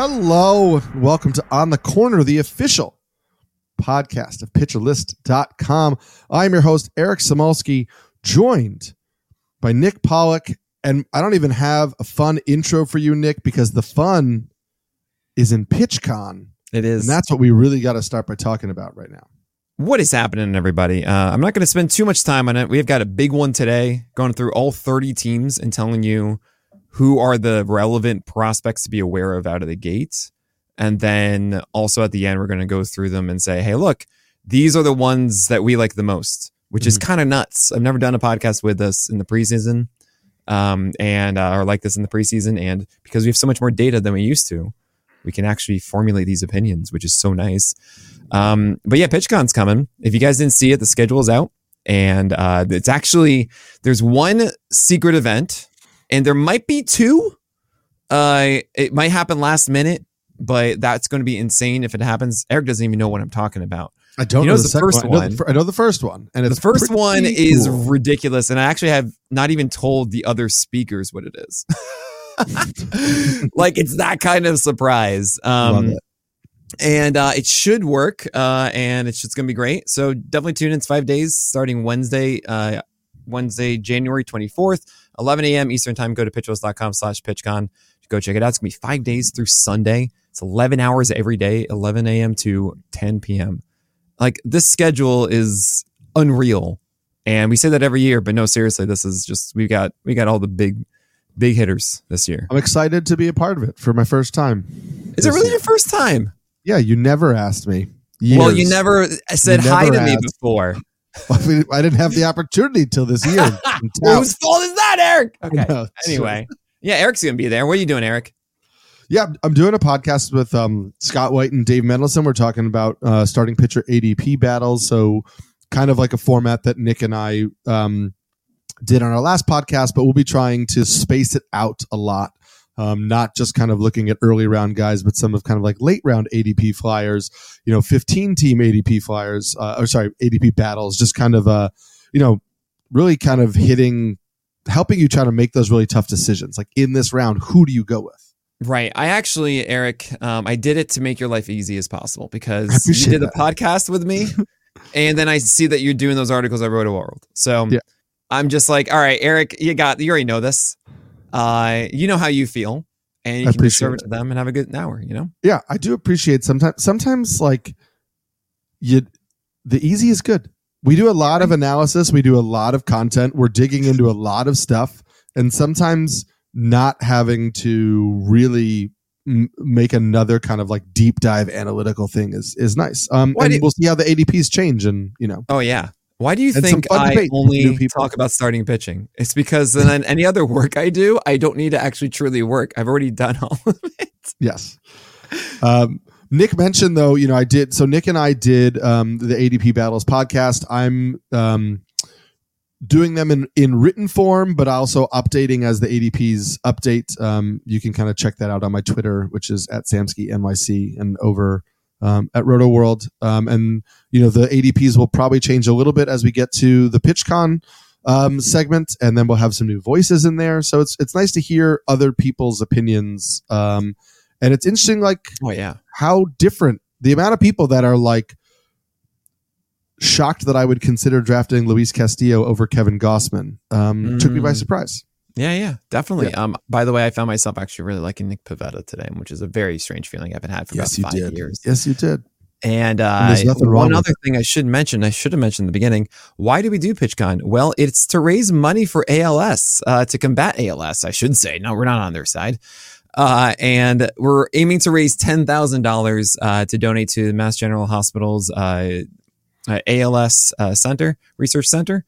Hello, welcome to On the Corner, the official podcast of pitcherlist.com. I'm your host, Eric Samulski, joined by Nick Pollack. And I don't even have a fun intro for you, Nick, because the fun is in PitchCon. It is. And that's what we really got to start by talking about right now. What is happening, everybody? Uh, I'm not going to spend too much time on it. We've got a big one today, going through all 30 teams and telling you who are the relevant prospects to be aware of out of the gate. And then also at the end, we're going to go through them and say, hey, look, these are the ones that we like the most, which mm-hmm. is kind of nuts. I've never done a podcast with us in the preseason um, and uh, or like this in the preseason. And because we have so much more data than we used to, we can actually formulate these opinions, which is so nice. Um, but yeah, PitchCon's coming. If you guys didn't see it, the schedule is out. And uh, it's actually, there's one secret event and there might be two. Uh, it might happen last minute, but that's going to be insane if it happens. Eric doesn't even know what I'm talking about. I don't know the, the first one. one. I, know the, I know the first one, and the first one cool. is ridiculous. And I actually have not even told the other speakers what it is. like it's that kind of surprise. Um. And uh, it should work, uh, and it's just going to be great. So definitely tune in. It's five days starting Wednesday, uh, Wednesday, January 24th. 11 a.m. Eastern time. Go to pitcherlist.com slash pitchcon. Go check it out. It's going to be five days through Sunday. It's 11 hours every day, 11 a.m. to 10 p.m. Like this schedule is unreal. And we say that every year, but no, seriously, this is just, we got, we got all the big, big hitters this year. I'm excited to be a part of it for my first time. Is it really year. your first time? Yeah. You never asked me. Years. Well, you never uh, said you hi to me before. I, mean, I didn't have the opportunity till this year. Whose fault is that, Eric? Okay. Know, anyway, so. yeah, Eric's gonna be there. What are you doing, Eric? Yeah, I'm doing a podcast with um, Scott White and Dave Mendelson. We're talking about uh, starting pitcher ADP battles. So, kind of like a format that Nick and I um, did on our last podcast, but we'll be trying to space it out a lot um, not just kind of looking at early round guys, but some of kind of like late round ADP flyers, you know, 15 team ADP flyers, uh, or sorry, ADP battles, just kind of, uh, you know, really kind of hitting, helping you try to make those really tough decisions. Like in this round, who do you go with? Right. I actually, Eric, um, I did it to make your life easy as possible because you did that. a podcast with me. and then I see that you're doing those articles I wrote a world. So yeah. I'm just like, all right, Eric, you got, you already know this uh, you know how you feel, and you I can serve it to them and have a good hour. You know. Yeah, I do appreciate sometimes. Sometimes like you, the easy is good. We do a lot of analysis. We do a lot of content. We're digging into a lot of stuff, and sometimes not having to really m- make another kind of like deep dive analytical thing is is nice. Um, and we'll see how the ADPs change, and you know. Oh yeah, why do you and think I only talk about starting pitching? It's because then any other work I do, I don't need to actually truly work. I've already done all of it. Yes. Um, Nick mentioned though, you know, I did. So Nick and I did um, the ADP Battles podcast. I'm um, doing them in in written form, but also updating as the ADPs update. Um, you can kind of check that out on my Twitter, which is at Samsky NYC, and over um, at Roto World. Um, and you know the ADPs will probably change a little bit as we get to the PitchCon um, segment, and then we'll have some new voices in there. So it's it's nice to hear other people's opinions. Um, and it's interesting, like oh yeah, how different the amount of people that are like shocked that I would consider drafting Luis Castillo over Kevin Gausman um, mm. took me by mm. surprise. Yeah, yeah, definitely. Yeah. Um, by the way, I found myself actually really liking Nick Pivetta today, which is a very strange feeling I haven't had for yes, about five did. years. Yes, you did. And, uh, and one other thing I should mention, I should have mentioned in the beginning. Why do we do PitchCon? Well, it's to raise money for ALS, uh, to combat ALS, I should say. No, we're not on their side. Uh, and we're aiming to raise $10,000 uh, to donate to the Mass General Hospital's uh, uh, ALS uh, Center, Research Center.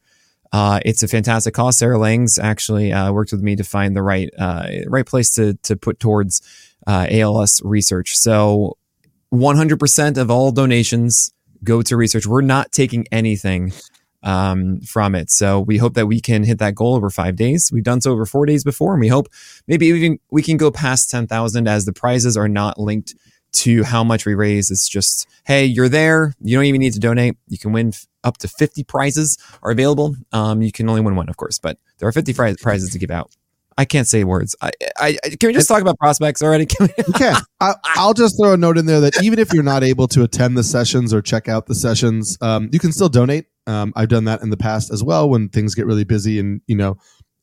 It's a fantastic cause. Sarah Langs actually worked with me to find the right right place to to put towards ALS research. So, 100% of all donations go to research. We're not taking anything um, from it. So we hope that we can hit that goal over five days. We've done so over four days before, and we hope maybe even we can go past 10,000 as the prizes are not linked to how much we raise. It's just, hey, you're there. You don't even need to donate. You can win f- up to 50 prizes are available. Um, you can only win one, of course, but there are 50 prizes to give out. I can't say words. I, I, can we just talk about prospects already? Can we? okay. I, will just throw a note in there that even if you're not able to attend the sessions or check out the sessions, um, you can still donate. Um, I've done that in the past as well when things get really busy and you know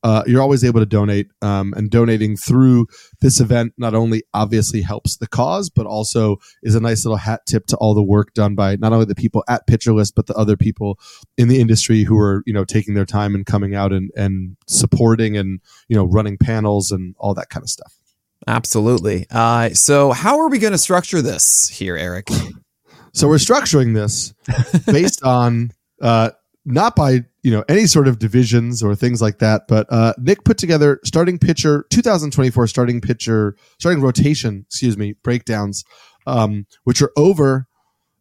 uh, you're always able to donate. Um, and donating through this event not only obviously helps the cause, but also is a nice little hat tip to all the work done by not only the people at PitcherList, but the other people in the industry who are you know taking their time and coming out and and supporting and you know running panels and all that kind of stuff. Absolutely. Uh, so, how are we going to structure this here, Eric? So we're structuring this based on uh, not by you know any sort of divisions or things like that. But uh, Nick put together starting pitcher 2024 starting pitcher starting rotation, excuse me, breakdowns, um, which are over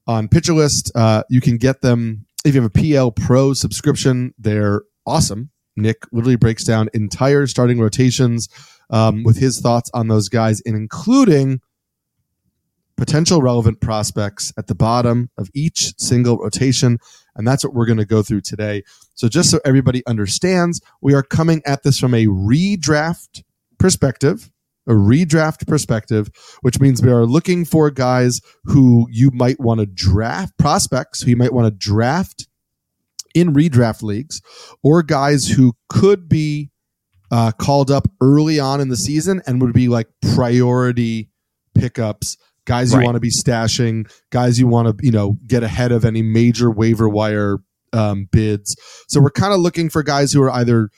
on PitcherList. Uh, you can get them if you have a PL Pro subscription. They're awesome. Nick literally breaks down entire starting rotations um, with his thoughts on those guys, and including potential relevant prospects at the bottom of each single rotation. And that's what we're going to go through today. So, just so everybody understands, we are coming at this from a redraft perspective, a redraft perspective, which means we are looking for guys who you might want to draft, prospects who you might want to draft in redraft leagues, or guys who could be uh, called up early on in the season and would be like priority pickups guys you right. want to be stashing, guys you want to you know get ahead of any major waiver wire um, bids. So we're kind of looking for guys who are either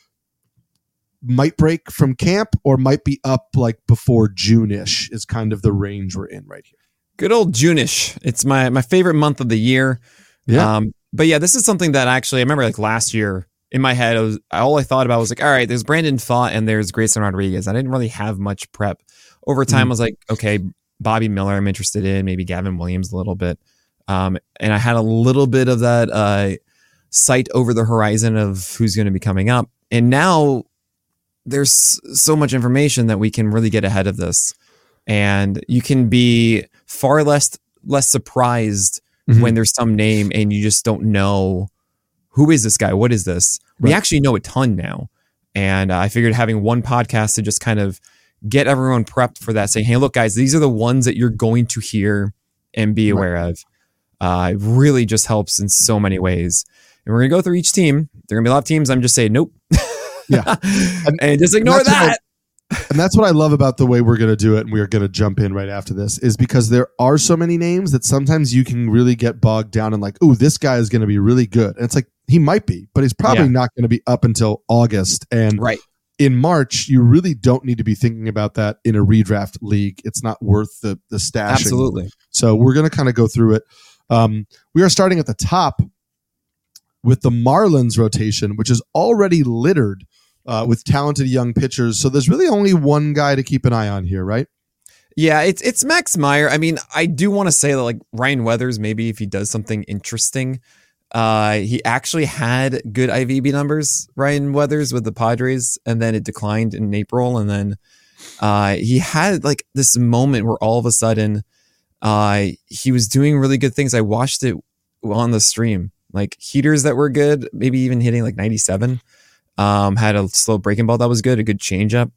might break from camp or might be up like before June-ish is kind of the range we're in right here. Good old June-ish. It's my my favorite month of the year. Yeah. Um, but yeah, this is something that actually I remember like last year in my head, I was all I thought about was like, all right, there's Brandon Pfaadt and there's Grayson Rodriguez. I didn't really have much prep. Over time, mm-hmm. I was like, okay, Bobby Miller, I'm interested in, maybe Gavin Williams a little bit. Um, and I had a little bit of that uh, sight over the horizon of who's going to be coming up. And now there's so much information that we can really get ahead of this. And you can be far less less surprised mm-hmm. when there's some name and you just don't know who is this guy? What is this? Right. We actually know a ton now. And uh, I figured having one podcast to just kind of get everyone prepped for that, saying, hey, look, guys, these are the ones that you're going to hear and be aware right. of. Uh, it really just helps in so many ways. And we're going to go through each team. There are going to be a lot of teams. I'm just saying, nope. yeah. And, and just ignore and that. I, and that's what I love about the way we're going to do it. And we're going to jump in right after this is because there are so many names that sometimes you can really get bogged down and like, oh, this guy is going to be really good. And it's like, he might be, but he's probably yeah. not going to be up until August. And right in March, you really don't need to be thinking about that in a redraft league. It's not worth the the stashing. Absolutely. So we're going to kind of go through it. Um, we are starting at the top with the Marlins rotation, which is already littered uh, with talented young pitchers. So there's really only one guy to keep an eye on here, right? Yeah, it's it's Max Meyer. I mean, I do want to say that like Ryan Weathers, maybe if he does something interesting, uh, he actually had good IVB numbers, Ryan Weathers, with the Padres, and then it declined in April. And then uh, he had like this moment where all of a sudden uh, he was doing really good things. I watched it on the stream, like heaters that were good, maybe even hitting like 97. Um, had a slow breaking ball that was good, a good changeup.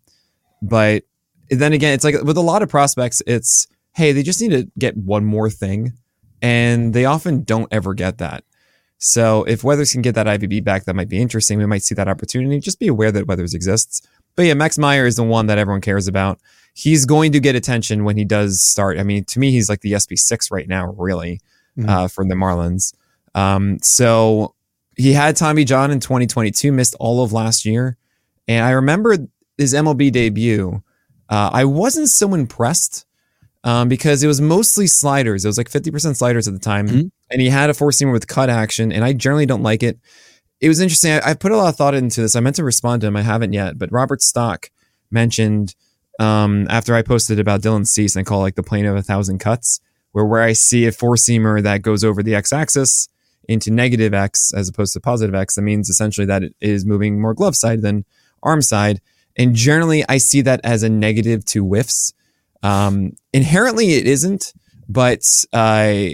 But then again, it's like with a lot of prospects, it's hey, they just need to get one more thing. And they often don't ever get that. So if Weathers can get that IVB back, that might be interesting. We might see that opportunity. Just be aware that Weathers exists. But yeah, Max Meyer is the one that everyone cares about. He's going to get attention when he does start. I mean, to me, he's like the SP6 right now, really, mm-hmm. uh, from the Marlins. Um, so he had Tommy John in 2022, missed all of last year. And I remember his MLB debut. Uh, I wasn't so impressed um, because it was mostly sliders. It was like 50% sliders at the time. Mm-hmm. And he had a four seamer with cut action, and I generally don't like it. It was interesting. I, I, put a lot of thought into this. I meant to respond to him. I haven't yet. But Robert Stock mentioned um, after I posted about Dylan Cease, and I call it like the plane of a thousand cuts, where where I see a four seamer that goes over the x axis into negative x as opposed to positive x, that means essentially that it is moving more glove side than arm side. And generally, I see that as a negative to whiffs. Um, inherently, it isn't, but uh,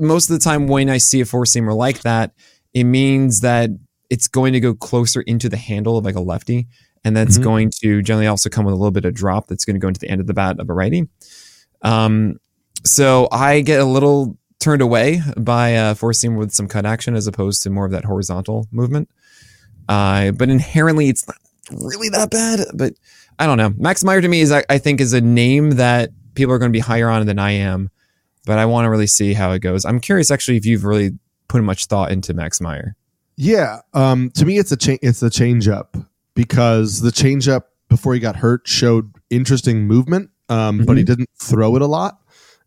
most of the time when I see a four seamer like that, it means that it's going to go closer into the handle of like a lefty and that's mm-hmm. going to generally also come with a little bit of drop that's going to go into the end of the bat of a righty. Um, so I get a little turned away by uh, four seam with some cut action as opposed to more of that horizontal movement. Uh, but inherently, it's not really that bad. But I don't know. Max Meyer to me is I, I think is a name that people are going to be higher on than I am. But I want to really see how it goes. I'm curious actually if you've really put much thought into Max Meyer. Yeah, um, to me it's a cha- it's a change up because the change up before he got hurt showed interesting movement, um, mm-hmm. but he mm-hmm. didn't throw it a lot.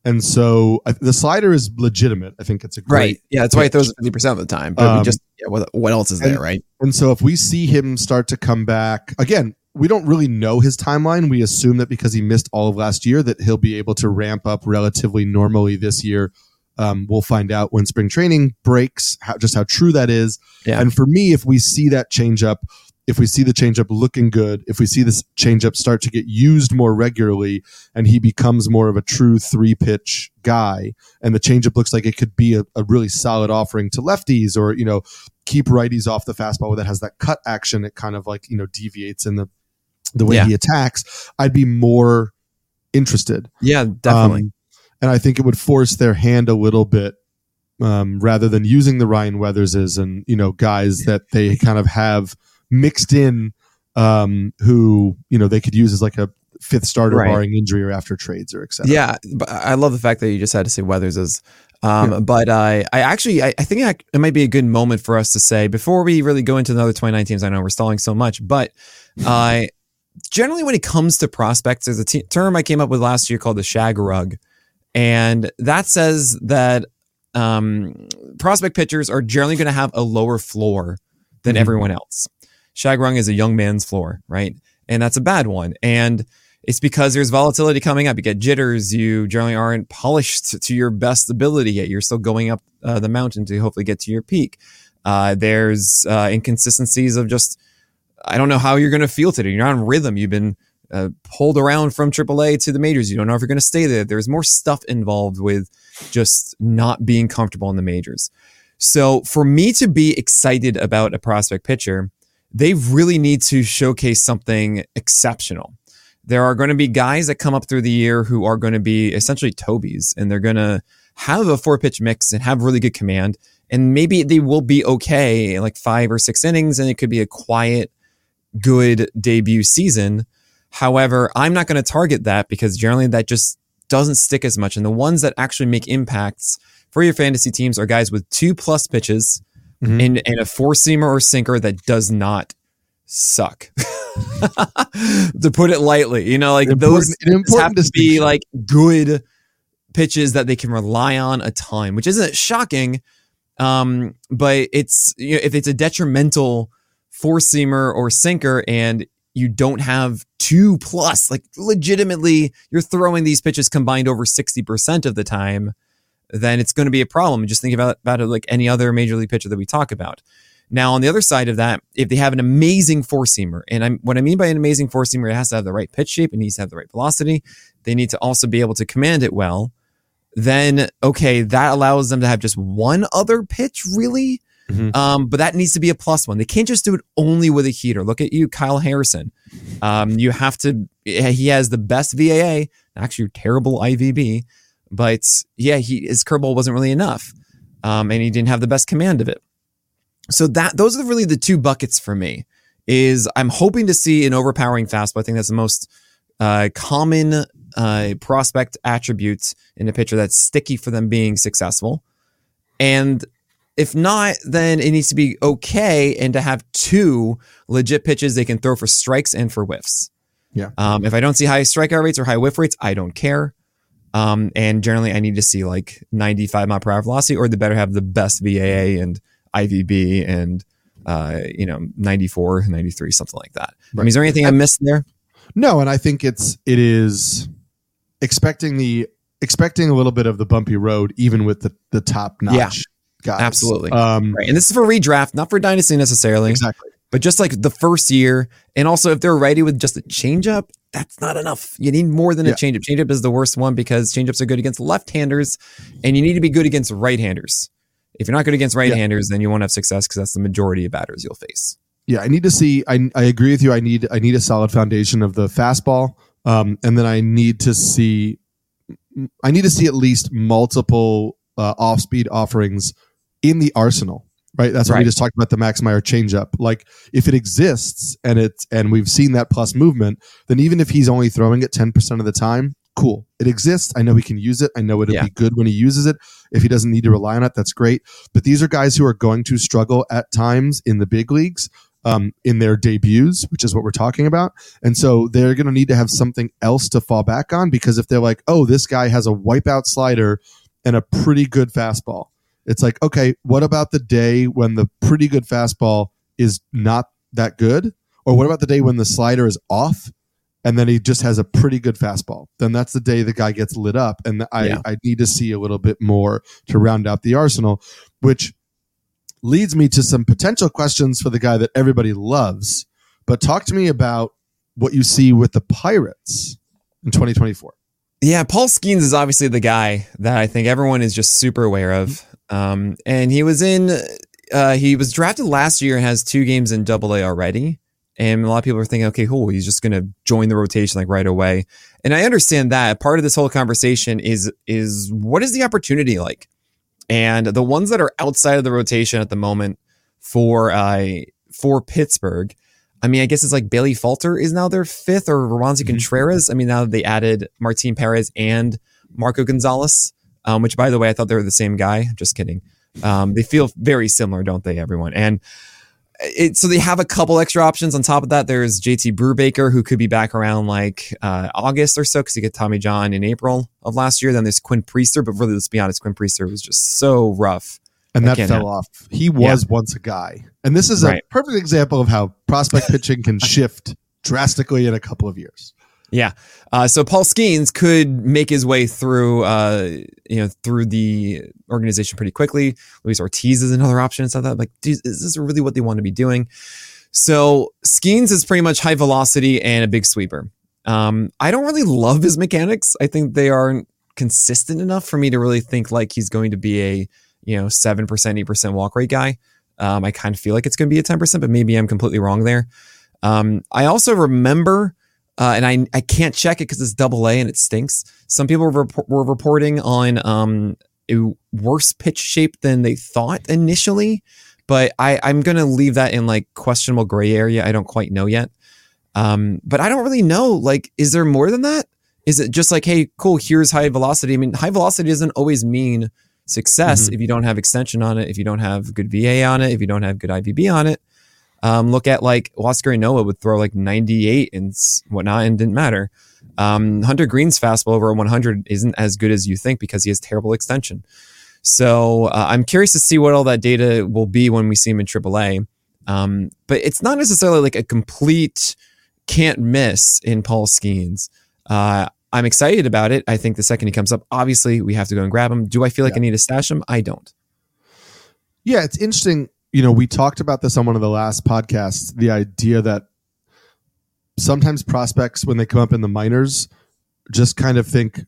And so I, the slider is legitimate. I think it's a great right. Yeah, that's pitch. why he throws it fifty percent of the time. But um, just yeah, what, what else is and, there, right? And so if we see him start to come back again, we don't really know his timeline. We assume that because he missed all of last year, that he'll be able to ramp up relatively normally this year. Um, we'll find out when spring training breaks, how, just how true that is. Yeah. And for me, if we see that change up, if we see the changeup looking good, if we see this changeup start to get used more regularly, and he becomes more of a true three pitch guy, and the changeup looks like it could be a, a, really solid offering to lefties, or you know, keep righties off the fastball that has that cut action. It kind of like you know deviates in the the way yeah. he attacks. I'd be more interested. Yeah, definitely. Um, and I think it would force their hand a little bit um, rather than using the Ryan Weatherses and you know guys that they kind of have mixed in um, who you know they could use as like a fifth starter right. barring injury or after trades or etc. Yeah, but I love the fact that you just had to say Weathers as. Um, yeah. But I, I actually, I, I think I, it might be a good moment for us to say before we really go into another 29 teams. I know we're stalling so much, but I generally when it comes to prospects, there's a t- term I came up with last year called the shag rug, and that says that um, prospect pitchers are generally going to have a lower floor than mm-hmm. everyone else. Shag rug is a young man's floor, right? And that's a bad one. And it's because there's volatility coming up. You get jitters. You generally aren't polished to your best ability yet. You're still going up uh, the mountain to hopefully get to your peak. Uh, there's uh, inconsistencies of just, I don't know how you're going to feel today. You're not in rhythm. You've been uh, pulled around from AAA to the majors. You don't know if you're going to stay there. There's more stuff involved with just not being comfortable in the majors. So for me to be excited about a prospect pitcher, they really need to showcase something exceptional. There are going to be guys that come up through the year who are going to be essentially Tobies and they're going to have a four pitch mix and have really good command. And maybe they will be okay in like five or six innings and it could be a quiet, good debut season. However, I'm not going to target that because generally that just doesn't stick as much. And the ones that actually make impacts for your fantasy teams are guys with two plus pitches mm-hmm. and, and a four seamer or sinker that does not suck. to put it lightly, you know, like those have to be like good pitches that they can rely on a ton, which isn't shocking. Um, but it's you know, if it's a detrimental four seamer or sinker and you don't have two plus, like legitimately you're throwing these pitches combined over 60% of the time, then it's going to be a problem. Just think about, about it like any other major league pitcher that we talk about. Now, on the other side of that, if they have an amazing four seamer, and I'm, what I mean by an amazing four seamer, it has to have the right pitch shape, it needs to have the right velocity. They need to also be able to command it well. Then, okay, that allows them to have just one other pitch, really. Mm-hmm. Um, but that needs to be a plus one. They can't just do it only with a heater. Look at you, Kyle Harrison. Um, you have to, he has the best VAA, actually terrible IVB. But yeah, he his curveball wasn't really enough, um, and he didn't have the best command of it. So that those are really the two buckets for me. Is I'm hoping to see an overpowering fastball. I think that's the most uh, common uh, prospect attributes in a pitcher that's sticky for them being successful. And if not, then it needs to be okay and to have two legit pitches they can throw for strikes and for whiffs. Yeah. Um, if I don't see high strikeout rates or high whiff rates, I don't care. Um, and generally, I need to see like 95 mile per hour velocity, or they better have the best VAA and IVB and uh, you know 94, 93, something like that. Right. I mean, is there anything I missed there? No, and I think it's it is expecting the expecting a little bit of the bumpy road, even with the the top notch. Yeah. Guys. Absolutely. Um, right. And this is for redraft, not for dynasty necessarily. Exactly. But just like the first year, and also if they're ready with just a changeup, that's not enough. You need more than yeah. a changeup. Changeup is the worst one because changeups are good against left-handers, and you need to be good against right-handers. If you're not good against right-handers, yeah. then you won't have success because that's the majority of batters you'll face. Yeah, I need to see. I I agree with you. I need I need a solid foundation of the fastball, um, and then I need to see. I need to see at least multiple uh, off speed offerings in the arsenal. Right. That's right. what we just talked about the Max Meyer changeup. Like if it exists and it's and we've seen that plus movement, then even if he's only throwing it ten percent of the time, cool. It exists. I know he can use it. I know it'll yeah. be good when he uses it. If he doesn't need to rely on it, that's great. But these are guys who are going to struggle at times in the big leagues um, in their debuts, which is what we're talking about. And so they're going to need to have something else to fall back on because if they're like, oh, this guy has a wipeout slider and a pretty good fastball, it's like, okay, what about the day when the pretty good fastball is not that good? Or what about the day when the slider is off and then he just has a pretty good fastball? Then that's the day the guy gets lit up. And I, yeah. I need to see a little bit more to round out the arsenal, which leads me to some potential questions for the guy that everybody loves. But talk to me about what you see with the Pirates in 2024. Yeah, Paul Skenes is obviously the guy that I think everyone is just super aware of. Um, and he was in, uh, he was drafted last year and has two games in Double A already. And a lot of people are thinking, okay, cool, he's just going to join the rotation like right away. And I understand that. Part of this whole conversation is is what is the opportunity like? And the ones that are outside of the rotation at the moment for uh, for Pittsburgh, I mean, I guess it's like Bailey Falter is now their fifth, or Roansy mm-hmm. Contreras. I mean, now they added Martin Perez and Marco Gonzalez, um, which by the way, I thought they were the same guy. Just kidding. Um, they feel very similar, don't they, everyone? And it, so they have a couple extra options. On top of that, there's JT Brubaker, who could be back around like uh, August or so because he got Tommy John in April of last year. Then there's Quinn Priester, but really, let's be honest, Quinn Priester was just so rough. And that fell off. He was yeah. once a guy. And this is a right. perfect example of how prospect pitching can shift drastically in a couple of years. Yeah. Uh, so Paul Skenes could make his way through, uh, you know, through the organization pretty quickly. Luis Ortiz is another option. So I thought, like, is this really what they want to be doing? So Skenes is pretty much high velocity and a big sweeper. Um, I don't really love his mechanics. I think they aren't consistent enough for me to really think like he's going to be a, you know, 7%, 8% walk rate guy. Um, I kind of feel like it's going to be a 10%, but maybe I'm completely wrong there. Um, I also remember uh, and I I can't check it because it's double A and it stinks. Some people were, were reporting on um, a worse pitch shape than they thought initially, but I I'm gonna leave that in like questionable gray area. I don't quite know yet. Um, but I don't really know. Like, is there more than that? Is it just like, hey, cool, here's high velocity? I mean, high velocity doesn't always mean success mm-hmm. if you don't have extension on it, if you don't have good VA on it, if you don't have good IVB on it. Um, look at like Huascar Ynoa would throw like 98 and whatnot and didn't matter. Um, Hunter Greene's fastball over 100 isn't as good as you think because he has terrible extension. So uh, I'm curious to see what all that data will be when we see him in AAA. Um, but it's not necessarily like a complete can't miss in Paul Skenes. Uh, I'm excited about it. I think the second he comes up, obviously we have to go and grab him. Do I feel like yeah. I need to stash him? I don't. Yeah, it's interesting you know, we talked about this on one of the last podcasts the idea that sometimes prospects, when they come up in the minors, just kind of think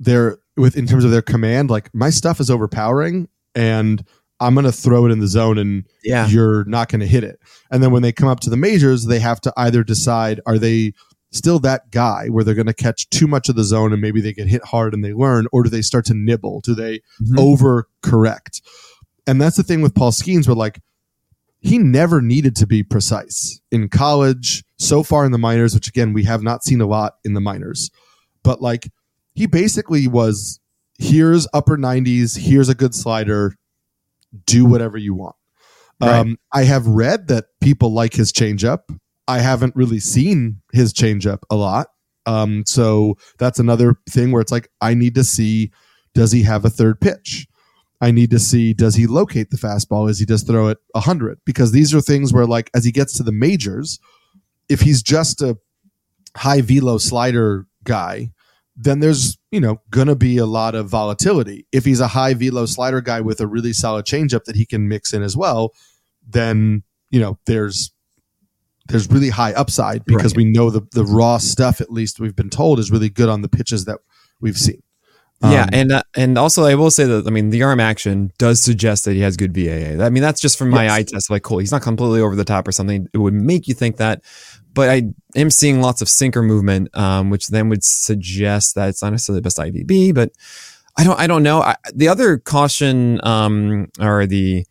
they're with in terms of their command, like my stuff is overpowering and I'm going to throw it in the zone and yeah. you're not going to hit it. And then when they come up to the majors, they have to either decide are they still that guy where they're going to catch too much of the zone and maybe they get hit hard and they learn, or do they start to nibble? Do they mm-hmm. overcorrect? And that's the thing with Paul Skenes, where like he never needed to be precise in college, so far in the minors, which again, we have not seen a lot in the minors. But like, he basically was here's upper 90s, here's a good slider, do whatever you want. Right. Um, I have read that people like his changeup. I haven't really seen his changeup a lot. Um, so that's another thing where it's like, I need to see does he have a third pitch? I need to see does he locate the fastball Is he just throw it 100 because these are things where like as he gets to the majors if he's just a high velo slider guy then there's you know gonna be a lot of volatility. If he's a high velo slider guy with a really solid changeup that he can mix in as well then you know there's there's really high upside because right. we know the the raw stuff at least we've been told is really good on the pitches that we've seen yeah, um, and uh, and also I will say that I mean the arm action does suggest that he has good VAA. I mean that's just from my yes. eye test. Like, cool, he's not completely over the top or something. It would make you think that, but I am seeing lots of sinker movement, um, which then would suggest that it's not necessarily the best IVB. But I don't I don't know. I, the other caution um, or the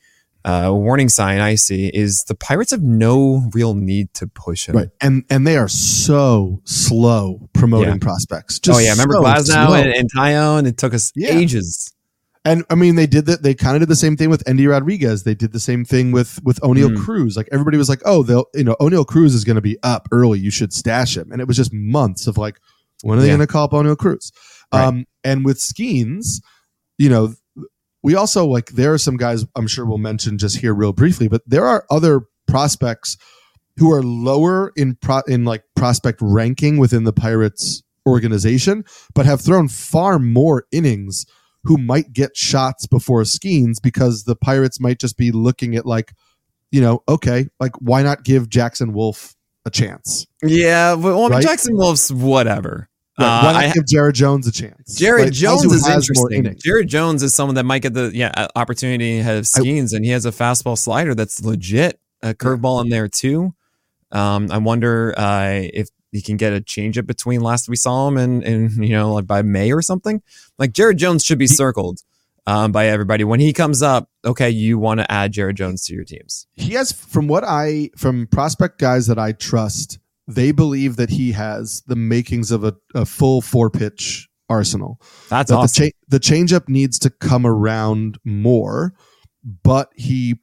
uh, warning sign I see is the Pirates have no real need to push him. Right, and and they are so slow promoting yeah. prospects. Just oh yeah, remember so Glasnow and, and Taillon? It took us yeah. ages. And I mean, they did that. They kind of did the same thing with Endy Rodriguez. They did the same thing with with Oneil mm. Cruz. Like everybody was like, "Oh, they'll you know Oneil Cruz is going to be up early. You should stash him." And it was just months of like, when are they yeah. going to call up Oneil Cruz? Right. Um, and with Skenes, you know, we also like there are some guys I'm sure we'll mention just here real briefly, but there are other prospects who are lower in pro, in like prospect ranking within the Pirates organization, but have thrown far more innings who might get shots before Skenes because the Pirates might just be looking at like, you know, okay, like why not give Jackson Wolf a chance? Yeah, well, right? Jackson Wolf's whatever. Right. Why not uh, give Jared Jones a chance? Jared like, Jones is interesting. Jared Jones is someone that might get the yeah opportunity to have Skenes, and he has a fastball slider that's legit, a curveball in there too. Um, I wonder uh, if he can get a changeup between last we saw him and and you know like by May or something. Like Jared Jones should be circled um, by everybody when he comes up. Okay, you want to add Jared Jones to your teams. He has, from what I from prospect guys that I trust they believe that he has the makings of a, a full four pitch arsenal. That's that awesome. The, cha- the changeup needs to come around more, but he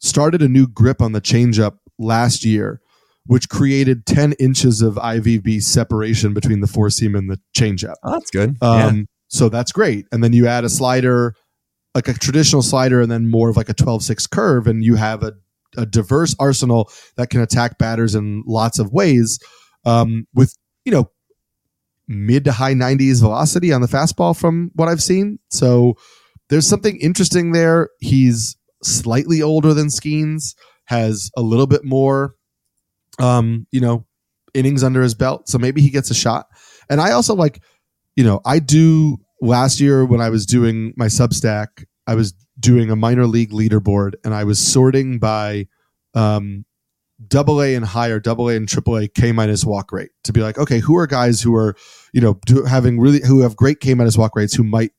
started a new grip on the changeup last year, which created 10 inches of IVB separation between the four seam and the changeup. Oh, that's good. Um, yeah. So that's great. And then you add a slider, like a traditional slider, and then more of like a 12 6 curve, and you have a a diverse arsenal that can attack batters in lots of ways um, with you know mid to high 90s velocity on the fastball from what I've seen. So there's something interesting there. He's slightly older than Skenes, has a little bit more um, you know, innings under his belt. So maybe he gets a shot. And I also like, you know, I do last year when I was doing my Substack, I was doing a minor league leaderboard and I was sorting by um, double A and higher, double A and triple A K minus walk rate to be like, okay, who are guys who are, you know, do, having really, who have great K minus walk rates who might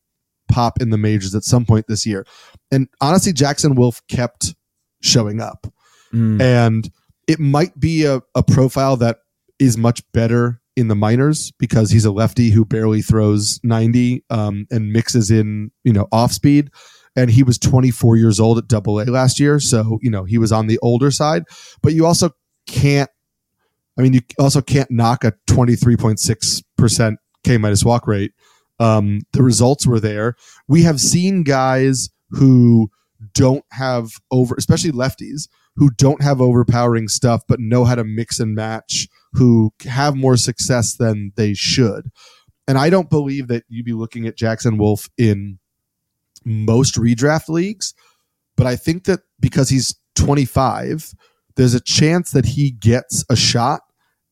pop in the majors at some point this year. And honestly, Jackson Wolf kept showing up. Mm. And it might be a, a profile that is much better in the minors because he's a lefty who barely throws 90 um, and mixes in, you know, off speed and he was 24 years old at double A last year. So, you know, he was on the older side, but you also can't, I mean, you also can't knock a 23.6% K minus walk rate. Um, the results were there. We have seen guys who don't have over, especially lefties, who don't have overpowering stuff, but know how to mix and match, who have more success than they should. And I don't believe that you'd be looking at Jackson Wolf in most redraft leagues. But I think that because he's 25, there's a chance that he gets a shot.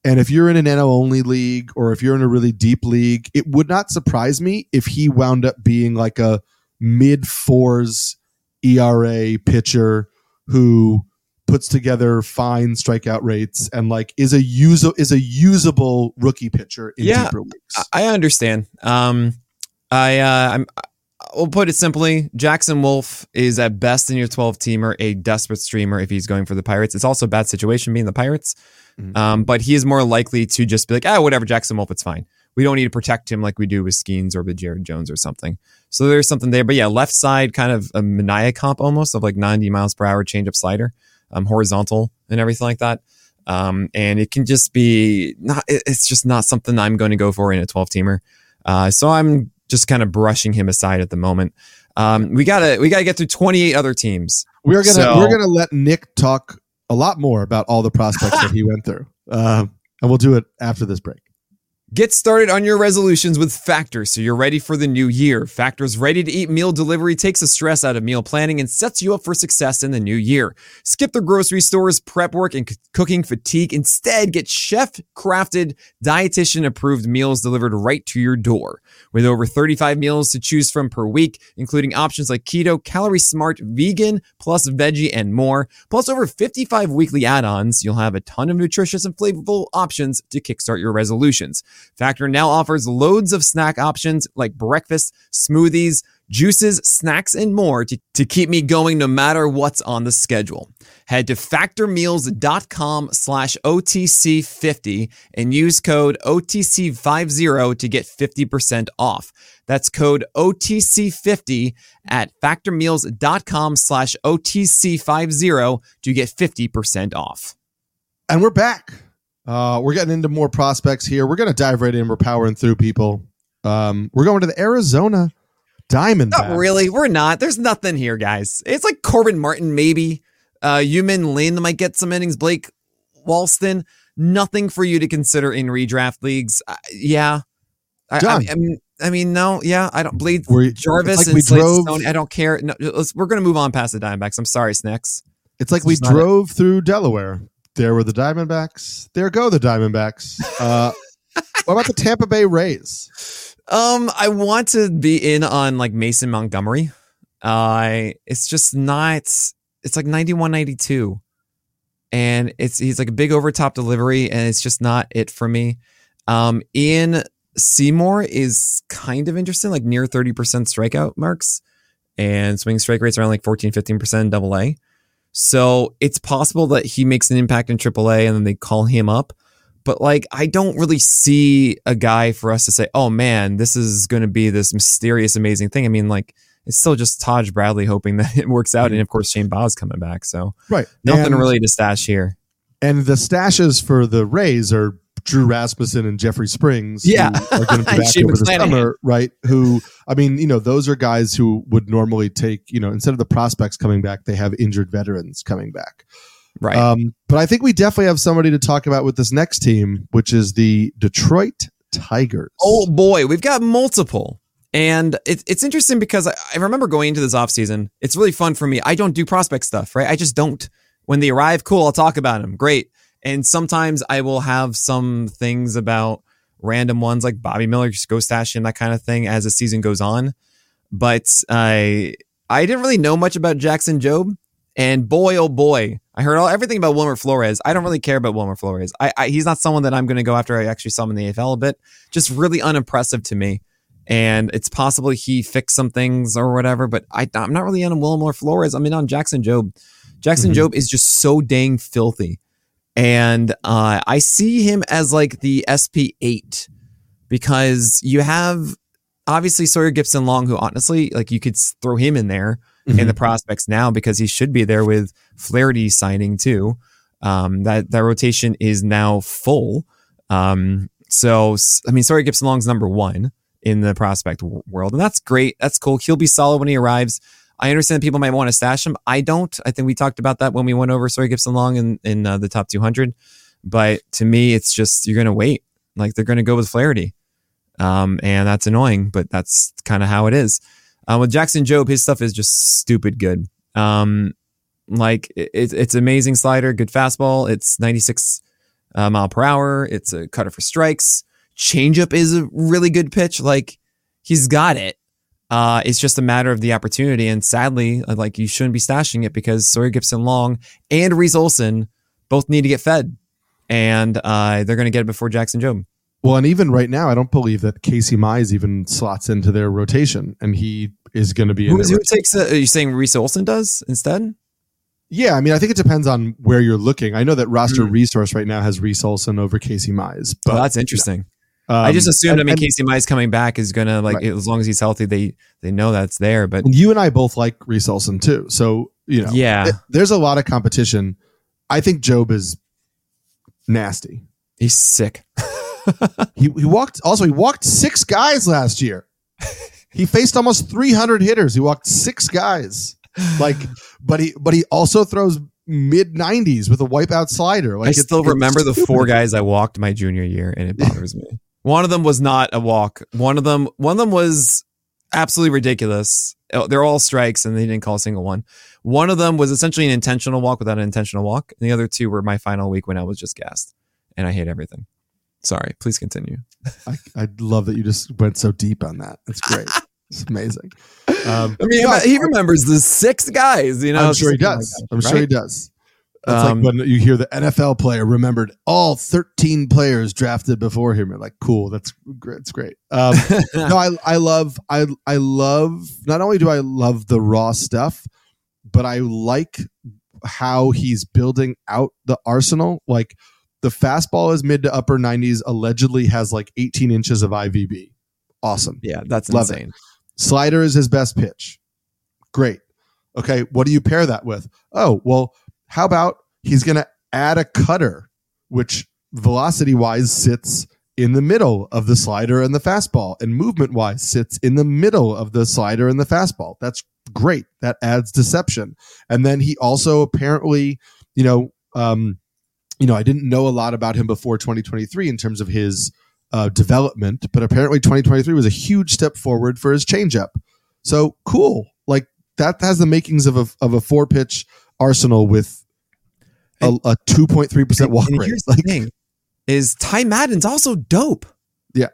And if you're in an NL only league or if you're in a really deep league, it would not surprise me if he wound up being like a mid fours ERA pitcher who puts together fine strikeout rates and like is a use is a usable rookie pitcher in yeah, deeper leagues. I understand. Um, I uh, I'm we'll put it simply Jackson Wolf is at best in your 12 teamer, a desperate streamer if he's going for the Pirates. It's also a bad situation being the Pirates, mm-hmm. um, but he is more likely to just be like, ah, whatever, Jackson Wolf, it's fine. We don't need to protect him like we do with Skenes or with Jared Jones or something. So there's something there. But yeah, left side kind of a Manaea comp almost of like 90 miles per hour changeup slider, um, horizontal and everything like that. Um, and it can just be not, it's just not something I'm going to go for in a 12 teamer. Uh, so I'm just kind of brushing him aside at the moment. Um, we gotta we gotta get through 28 other teams. We're gonna so, we're gonna let Nick talk a lot more about all the prospects that he went through, uh, and we'll do it after this break. Get started on your resolutions with Factor so you're ready for the new year. Factor's ready to eat meal delivery takes the stress out of meal planning and sets you up for success in the new year. Skip the grocery stores, prep work, and cooking fatigue. Instead, get chef crafted, dietitian approved meals delivered right to your door. With over 35 meals to choose from per week, including options like keto, calorie smart, vegan, plus veggie, and more, plus over 55 weekly add ons, you'll have a ton of nutritious and flavorful options to kickstart your resolutions. Factor now offers loads of snack options like breakfast, smoothies, juices, snacks, and more to, to keep me going no matter what's on the schedule. Head to factormeals.com slash OTC50 and use code OTC50 to get 50% off. That's code OTC50 at factormeals.com slash OTC50 to get 50% off. And we're back. Uh, we're getting into more prospects here. We're going to dive right in. We're powering through people. Um, we're going to the Arizona Diamondbacks. Not really. We're not. There's nothing here, guys. It's like Corbin Martin, maybe. Uh, Yumin Lin might get some innings. Blake Walston. Nothing for you to consider in redraft leagues. Uh, yeah. I, I, I, mean, I mean, no, yeah, I don't bleed Jarvis like and we drove, Stone, I don't care. No, we're gonna move on past the Diamondbacks. I'm sorry, Snacks. It's like we drove through Delaware. There were the Diamondbacks. There go the Diamondbacks. Uh, what about the Tampa Bay Rays? Um, I want to be in on like Mason Montgomery. Uh, it's just not. It's like 91, 92. and it's he's like a big overtop delivery, and it's just not it for me. Um, Ian Seymour is kind of interesting, like near 30% strikeout marks and swing strike rates around like 14, 15% double A. So it's possible that he makes an impact in AAA and then they call him up. But like, I don't really see a guy for us to say, oh man, this is going to be this mysterious, amazing thing. I mean, like, it's still just Taj Bradley hoping that it works out. And of course, Shane Baz coming back. So, right. Nothing and, really to stash here. And the stashes for the Rays are Drew Rasmussen and Jeffrey Springs, yeah, are going to be back over the summer, right? Who, I mean, you know, those are guys who would normally take, you know, instead of the prospects coming back, they have injured veterans coming back, right? Um, but I think we definitely have somebody to talk about with this next team, which is the Detroit Tigers. Oh boy, we've got multiple. And it, it's interesting because I, I remember going into this offseason. It's really fun for me. I don't do prospect stuff, right? I just don't. When they arrive, cool, I'll talk about them. Great and sometimes I will have some things about random ones like Bobby Miller, just go stash him, that kind of thing as the season goes on. But I I didn't really know much about Jackson Jobe. And boy, oh boy, I heard all everything about Wilmer Flores. I don't really care about Wilmer Flores. I, I he's not someone that I'm going to go after. I actually saw him in the AFL a bit. Just really unimpressive to me. And it's possible he fixed some things or whatever, but I, I'm not really on Wilmer Flores. I'm in on Jackson Jobe. Jackson mm-hmm. Jobe is just so dang filthy and uh, I see him as like the SP8 because you have obviously Sawyer Gipson-Long, who honestly, like you could throw him in there mm-hmm. in the prospects now because he should be there with Flaherty signing too. Um, that that rotation is now full. Um, so I mean, Sawyer Gipson-Long's number one in the prospect world, and that's great. That's cool. He'll be solid when he arrives. I understand people might want to stash them. I don't. I think we talked about that when we went over Sawyer Gipson-Long in in uh, the top 200. But to me, it's just you're going to wait. Like they're going to go with Flaherty, um, and that's annoying. But that's kind of how it is. Uh, with Jackson Jobe, his stuff is just stupid good. Um, like it, it's amazing slider, good fastball. It's 96 uh, mile per hour. It's a cutter for strikes. Changeup is a really good pitch. Like he's got it. Uh, it's just a matter of the opportunity. And sadly, uh, like you shouldn't be stashing it because Sawyer Gipson-Long and Reese Olson both need to get fed. And uh, they're going to get it before Jackson Jobe. Well, and even right now, I don't believe that Casey Mize even slots into their rotation, and he is going to be. Who, who takes? A, are you saying Reese Olson does instead? Yeah, I mean, I think it depends on where you're looking. I know that roster mm. resource right now has Reese Olson over Casey Mize, but that's interesting. Um, I just assumed. And, I mean, and, Casey Mize coming back is gonna like right. as long as he's healthy, they they know that's there. But and you and I both like Reese Olson too, so you know, yeah, there's a lot of competition. I think Jobe is nasty. He's sick. he he walked. Also, he walked six guys last year. he faced almost 300 hitters. He walked six guys. Like, but he but he also throws mid 90s with a wipeout slider. Like I still remember the four guys I walked my junior year, and it bothers me. One of them was not a walk. One of them, one of them was absolutely ridiculous. Oh, they're all strikes, and they didn't call a single one. One of them was essentially an intentional walk without an intentional walk, and the other two were my final week when I was just gassed, and I hate everything. Sorry, please continue. I, I love that you just went so deep on that. That's great. it's amazing. Um, I mean, he remembers the six guys. You know, I'm sure he does. I'm right? sure he does. That's um, like when you hear the NFL player remembered all 13 players drafted before him. You're like, cool, that's great. It's great. Um, no, I, I love, I, I love. Not only do I love the raw stuff, but I like how he's building out the arsenal. Like the fastball is mid to upper 90s. Allegedly has like 18 inches of IVB. Awesome. Yeah, that's love insane. It. Slider is his best pitch. Great. Okay, what do you pair that with? Oh, well how about he's going to add a cutter, which velocity wise sits in the middle of the slider and the fastball, and movement wise sits in the middle of the slider and the fastball. That's great. That adds deception. And then he also apparently, you know, um, you know, I didn't know a lot about him before 2023 in terms of his uh, development, but apparently 2023 was a huge step forward for his changeup. So cool. Like that has the makings of a of a four pitch arsenal with a two point three percent walk rate. Here's like, the thing: is Ty Madden's also dope. Yeah,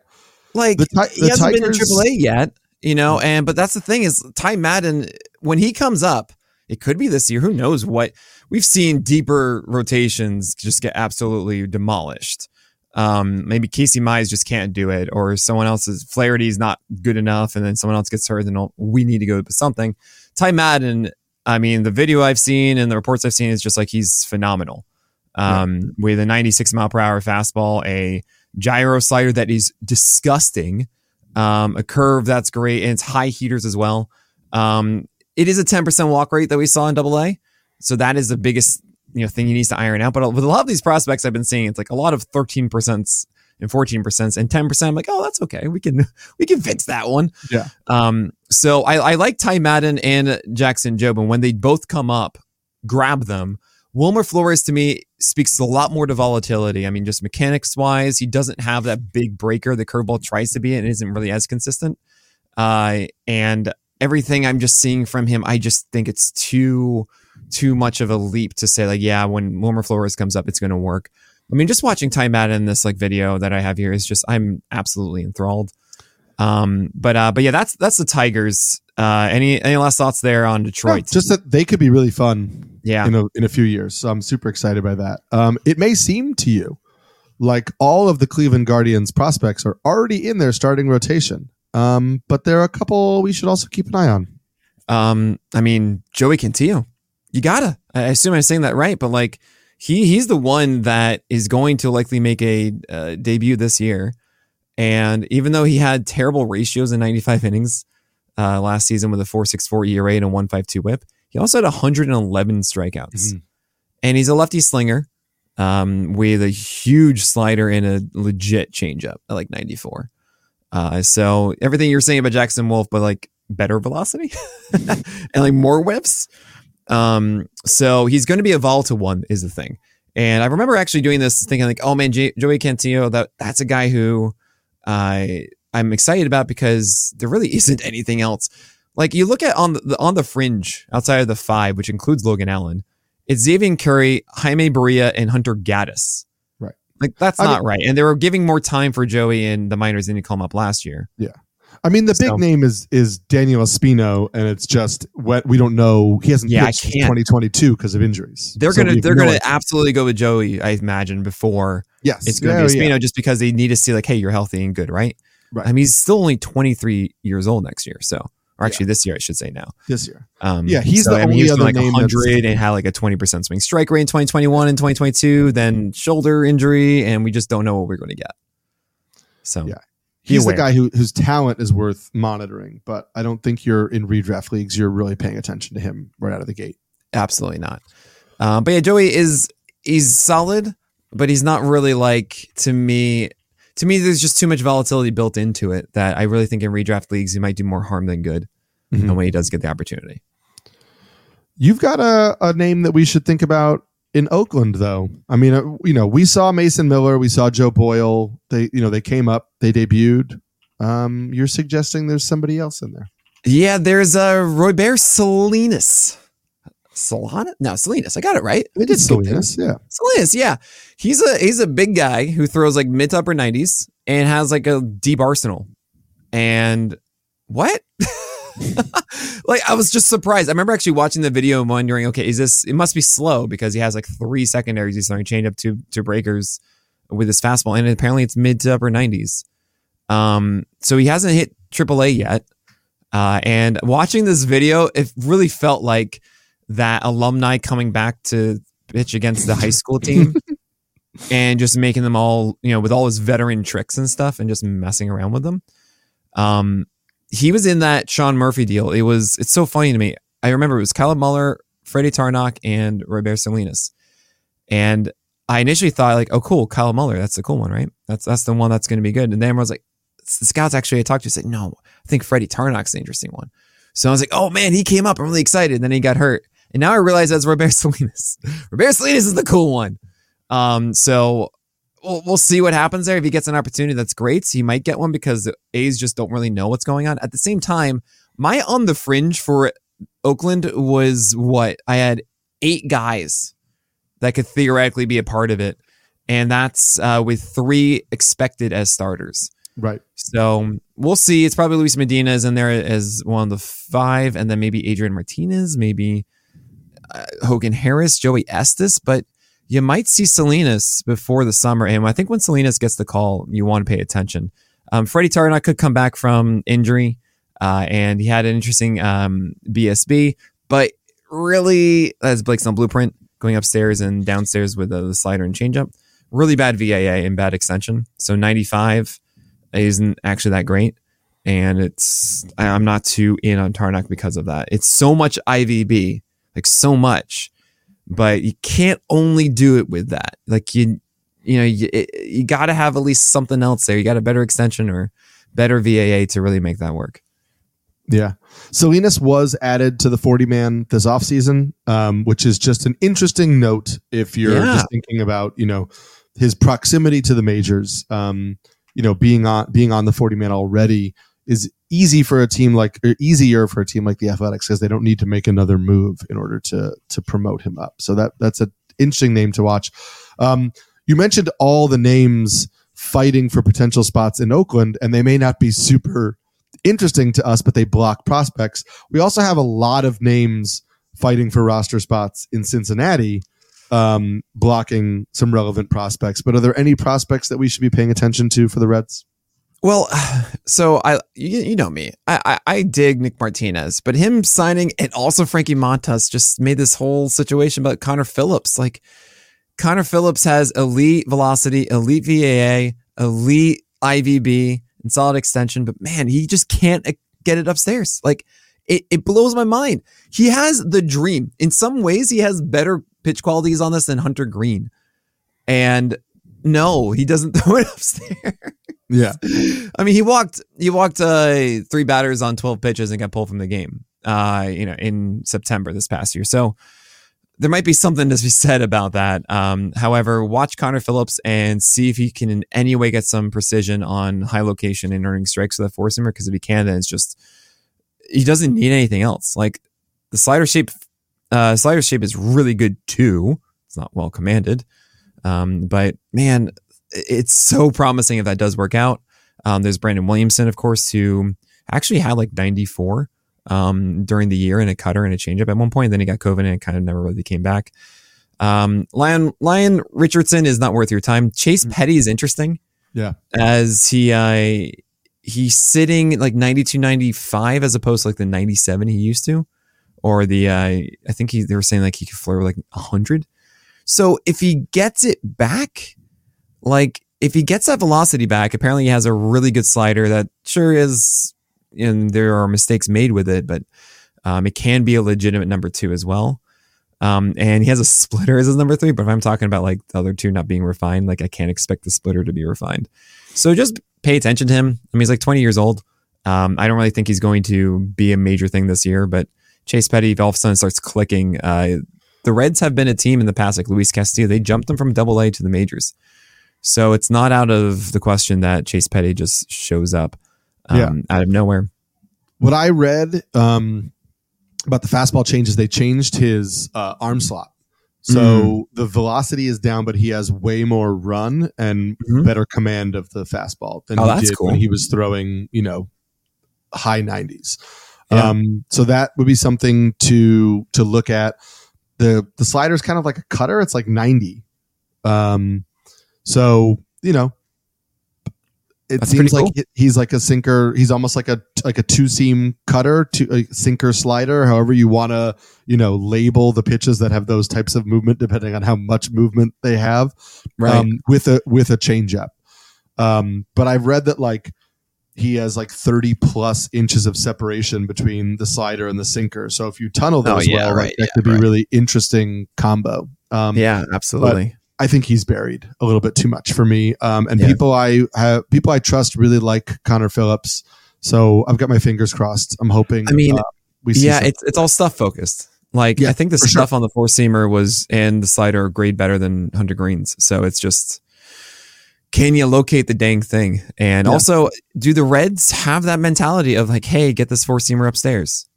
like the, he the hasn't Tigers, been in AAA yet, you know. And but that's the thing is Ty Madden when he comes up, it could be this year. Who knows what? We've seen deeper rotations just get absolutely demolished. Um, maybe Casey Mize just can't do it, or someone else's Flaherty is not good enough, and then someone else gets hurt, and we need to go with something. Ty Madden I mean, the video I've seen and the reports I've seen is just like he's phenomenal. Um. With a 96 mile per hour fastball, a gyro slider that is disgusting, um, a curve that's great, and it's high heaters as well. Um, it is a 10% walk rate that we saw in Double A, so that is the biggest you know thing he needs to iron out. But with a lot of these prospects I've been seeing, it's like a lot of 13% and 14% and 10%. I'm like, oh, that's okay. We can, we can fix that one. Yeah. Um, so I, I like Ty Madden and Jackson Jobe. And when they both come up, grab them. Wilmer Flores to me speaks a lot more to volatility. I mean, just mechanics wise, he doesn't have that big breaker the curveball tries to be and isn't really as consistent. Uh, and everything I'm just seeing from him, I just think it's too too much of a leap to say like, yeah, when Wilmer Flores comes up, it's going to work. I mean, just watching Ty Madden in this like video that I have here is just I'm absolutely enthralled. Um, but uh, but yeah, that's that's the Tigers. Uh, any any last thoughts there on Detroit? No, just that they could be really fun. Yeah, in a in a few years. So I'm super excited by that. Um, it may seem to you like all of the Cleveland Guardians prospects are already in their starting rotation. Um, but there are a couple we should also keep an eye on. Um, I mean, Joey Cantillo, you gotta. I assume I'm saying that right, but like he he's the one that is going to likely make a uh, debut this year. And even though he had terrible ratios in 95 innings uh, last season with a 4.64 ERA and a 1.52 WHIP, he also had 111 strikeouts. Mm-hmm. And he's a lefty slinger um, with a huge slider and a legit changeup at like 94. Uh, so everything you're saying about Jackson Wolf, but like better velocity and like more whips. Um, so he's going to be a volatile one is the thing. And I remember actually doing this thinking like, oh man, J- Joey Cantillo, that that's a guy who I I'm excited about because there really isn't anything else. Like you look at on the on the fringe outside of the five, which includes Logan Allen, it's Xavier Curry, Jaime Barria, and Hunter Gaddis. Right. Like that's I not mean, right. And they were giving more time for Joey in the minors called him up last year. Yeah. I mean, the big name is is Daniel Espino, and it's just what we don't know. He hasn't yeah, pitched 2022 because of injuries. They're so gonna they're gonna absolutely go with Joey, I imagine, before yes, it's gonna yeah, be Espino, yeah. just because they need to see like, hey, you're healthy and good, right? Right. I mean, he's still only 23 years old next year, so or actually yeah. this year, I should say now. This year, um, yeah, he's so, the I mean, only he other like name 100 and had like a 20 percent swing strike rate in 2021 and 2022, then shoulder injury, and we just don't know what we're going to get. So yeah, he's the guy who whose talent is worth monitoring, but I don't think you're in redraft leagues. You're really paying attention to him right out of the gate. Absolutely not. Um, but yeah, Joey is he's solid, but he's not really like to me. To me, there's just too much volatility built into it that I really think in redraft leagues he might do more harm than good. mm-hmm. when he does get the opportunity. You've got a, a name that we should think about in Oakland, though. I mean, uh, you know, we saw Mason Miller, we saw Joe Boyle. They, you know, they came up, they debuted. Um, you're suggesting there's somebody else in there? Yeah, there's uh, Royber Salinas. Solana? No, Salinas. I got it right. I did Salinas. Yeah, Salinas. Yeah, he's a he's a big guy who throws like mid to upper nineties and has like a deep arsenal. And what? like I was just surprised. I remember actually watching the video and wondering, okay, is this? It must be slow because he has like three secondaries. He's throwing change up to to breakers with his fastball, and apparently it's mid to upper nineties. Um, so he hasn't hit AAA yet. Uh, and watching this video, it really felt like that alumni coming back to pitch against the high school team and just making them all, you know, with all his veteran tricks and stuff and just messing around with them. Um, he was in that Sean Murphy deal. It was it's so funny to me. I remember it was Kyle Muller, Freddie Tarnok, and Robert Salinas. And I initially thought like, oh cool, Kyle Muller, that's the cool one, right? That's that's the one that's gonna be good. And then I was like, the scouts actually I talked to said, no, I think Freddie Tarnok's the interesting one. So I was like, oh man, he came up. I'm really excited. And then he got hurt. And now I realize that's Roberto Salinas. Roberto Salinas is the cool one. Um, so we'll, we'll see what happens there. If he gets an opportunity, that's great. He might get one because the A's just don't really know what's going on. At the same time, my on the fringe for Oakland was what I had eight guys that could theoretically be a part of it, and that's uh, with three expected as starters. Right. So we'll see. It's probably Luis Medina is in there as one of the five, and then maybe Adrian Martinez, maybe uh, Hogan Harris, Joey Estes, but you might see Salinas before the summer. And I think when Salinas gets the call, you want to pay attention. Um, Freddie Tarnok could come back from injury, uh, and he had an interesting um, BSB, but really, as Blake Snell blueprint, going upstairs and downstairs with the slider and changeup, really bad VAA and bad extension. So 95 isn't actually that great. And it's, I'm not too in on Tarnok because of that. It's so much IVB, like so much but you can't only do it with that. Like you, you know, you, you got to have at least something else there. You got a better extension or better VAA to really make that work. Yeah. Salinas was added to the 40 man this offseason, um, which is just an interesting note if you're yeah. just thinking about, you know, his proximity to the majors. Um, you know, being on being on the 40 man already is easy for a team like or easier for a team like the Athletics because they don't need to make another move in order to to promote him up. So that that's an interesting name to watch. Um, you mentioned all the names fighting for potential spots in Oakland, and they may not be super interesting to us, but they block prospects. We also have a lot of names fighting for roster spots in Cincinnati, um, blocking some relevant prospects. But are there any prospects that we should be paying attention to for the Reds? Well, so I, you, you know me, I, I, I dig Nick Martinez, but him signing and also Frankie Montas just made this whole situation about Connor Phillips. Like Connor Phillips has elite velocity, elite VAA, elite IVB, and solid extension, but man, he just can't uh, get it upstairs. Like it, it blows my mind. He has the dream. In some ways, he has better pitch qualities on this than Hunter Greene. And no, he doesn't throw it upstairs. Yeah. I mean, he walked he walked uh, three batters on 12 pitches and got pulled from the game. Uh, you know, in September this past year. So there might be something to be said about that. Um, however, watch Connor Phillips and see if he can in any way get some precision on high location and earning strikes with a four seamer. Because if he can, then it's just he doesn't need anything else. Like the slider shape, uh, slider shape is really good too. It's not well commanded. Um, but man, it's so promising if that does work out. Um, there's Brandon Williamson, of course, who actually had like 94 um, during the year in a cutter and a changeup at one point. Then he got COVID and it kind of never really came back. Um, Lion Lyon Richardson is not worth your time. Chase mm-hmm. Petty is interesting. Yeah, as he uh, he's sitting like 92, 95 as opposed to like the 97 he used to, or the uh, I think he they were saying like he could flirt with like 100. So if he gets it back, like if he gets that velocity back, apparently he has a really good slider that sure is, and there are mistakes made with it, but um, it can be a legitimate number two as well. Um, and he has a splitter as his number three, but if I'm talking about like the other two not being refined, like I can't expect the splitter to be refined. So just pay attention to him. I mean, he's like 20 years old. Um, I don't really think he's going to be a major thing this year, but Chase Petty, if all of a sudden starts clicking, uh, the Reds have been a team in the past, like Luis Castillo. They jumped them from Double A to the majors, so it's not out of the question that Chase Petty just shows up, um, yeah. out of nowhere. What I read um, about the fastball changes, they changed his uh, arm slot. So mm. the velocity is down, but he has way more run and mm-hmm. better command of the fastball than oh, he did cool. when he was throwing, you know, high 90s. Yeah. Um, so that would be something to to look at. The the slider is kind of like a cutter. It's like 90. Um, so you know, it That's seems like he's like a sinker. He's almost like a like a two seam cutter, to a sinker slider. However you want to you know label the pitches that have those types of movement, depending on how much movement they have, right? Um, with a with a changeup. Um, but I've read that like he has like 30 plus inches of separation between the slider and the sinker. So if you tunnel those oh, yeah, well, right, that yeah, could be right. really interesting combo. Um, yeah, absolutely. I think he's buried a little bit too much for me. Um, and yeah. people I have, people I trust really like Connor Phillips. So I've got my fingers crossed. I'm hoping. I mean, uh, we yeah, it's it's all stuff focused. Like I think the stuff sure. on the four seamer was and the slider grade better than Hunter Greene's. So it's just can you locate the dang thing? And yeah. also, do the Reds have that mentality of like, hey, get this four seamer upstairs?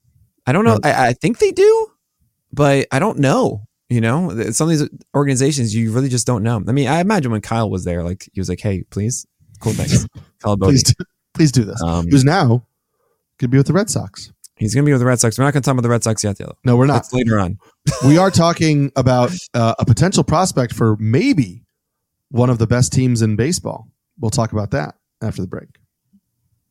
I don't know. I, I, think they do, but I don't know. You know, some of these organizations you really just don't know. I mean, I imagine when Kyle was there, like he was like, "Hey, please, cool, thanks, Kyle please, do, please do this." Um, Who's now going to be with the Red Sox? He's going to be with the Red Sox. We're not going to talk about the Red Sox yet, though. No, we're not. That's later on. we are talking about uh, a potential prospect for maybe one of the best teams in baseball. We'll talk about that after the break.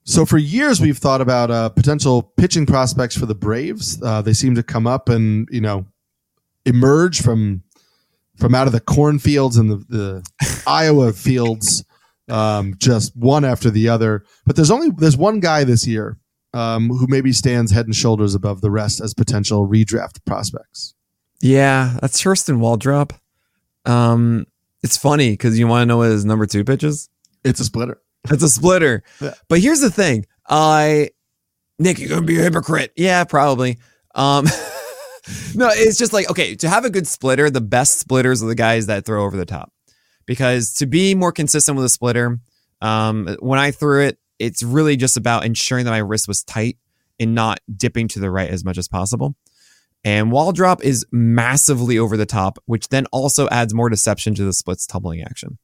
So for years we've thought about uh, potential pitching prospects for the Braves. Uh, they seem to come up and you know emerge from from out of the cornfields and the, the Iowa fields, um, just one after the other. But there's only there's one guy this year um, who maybe stands head and shoulders above the rest as potential redraft prospects. Yeah, that's Hurston Waldrop. Um, it's funny because you want to know what his number two pitch is? It's a splitter. It's a splitter. yeah. But here's the thing. I Nick, you're gonna be a hypocrite. Yeah, probably. Um No, it's just like, okay, to have a good splitter, the best splitters are the guys that throw over the top. Because to be more consistent with a splitter, um, when I threw it, it's really just about ensuring that my wrist was tight and not dipping to the right as much as possible. And Waldrop is massively over the top, which then also adds more deception to the splits tumbling action.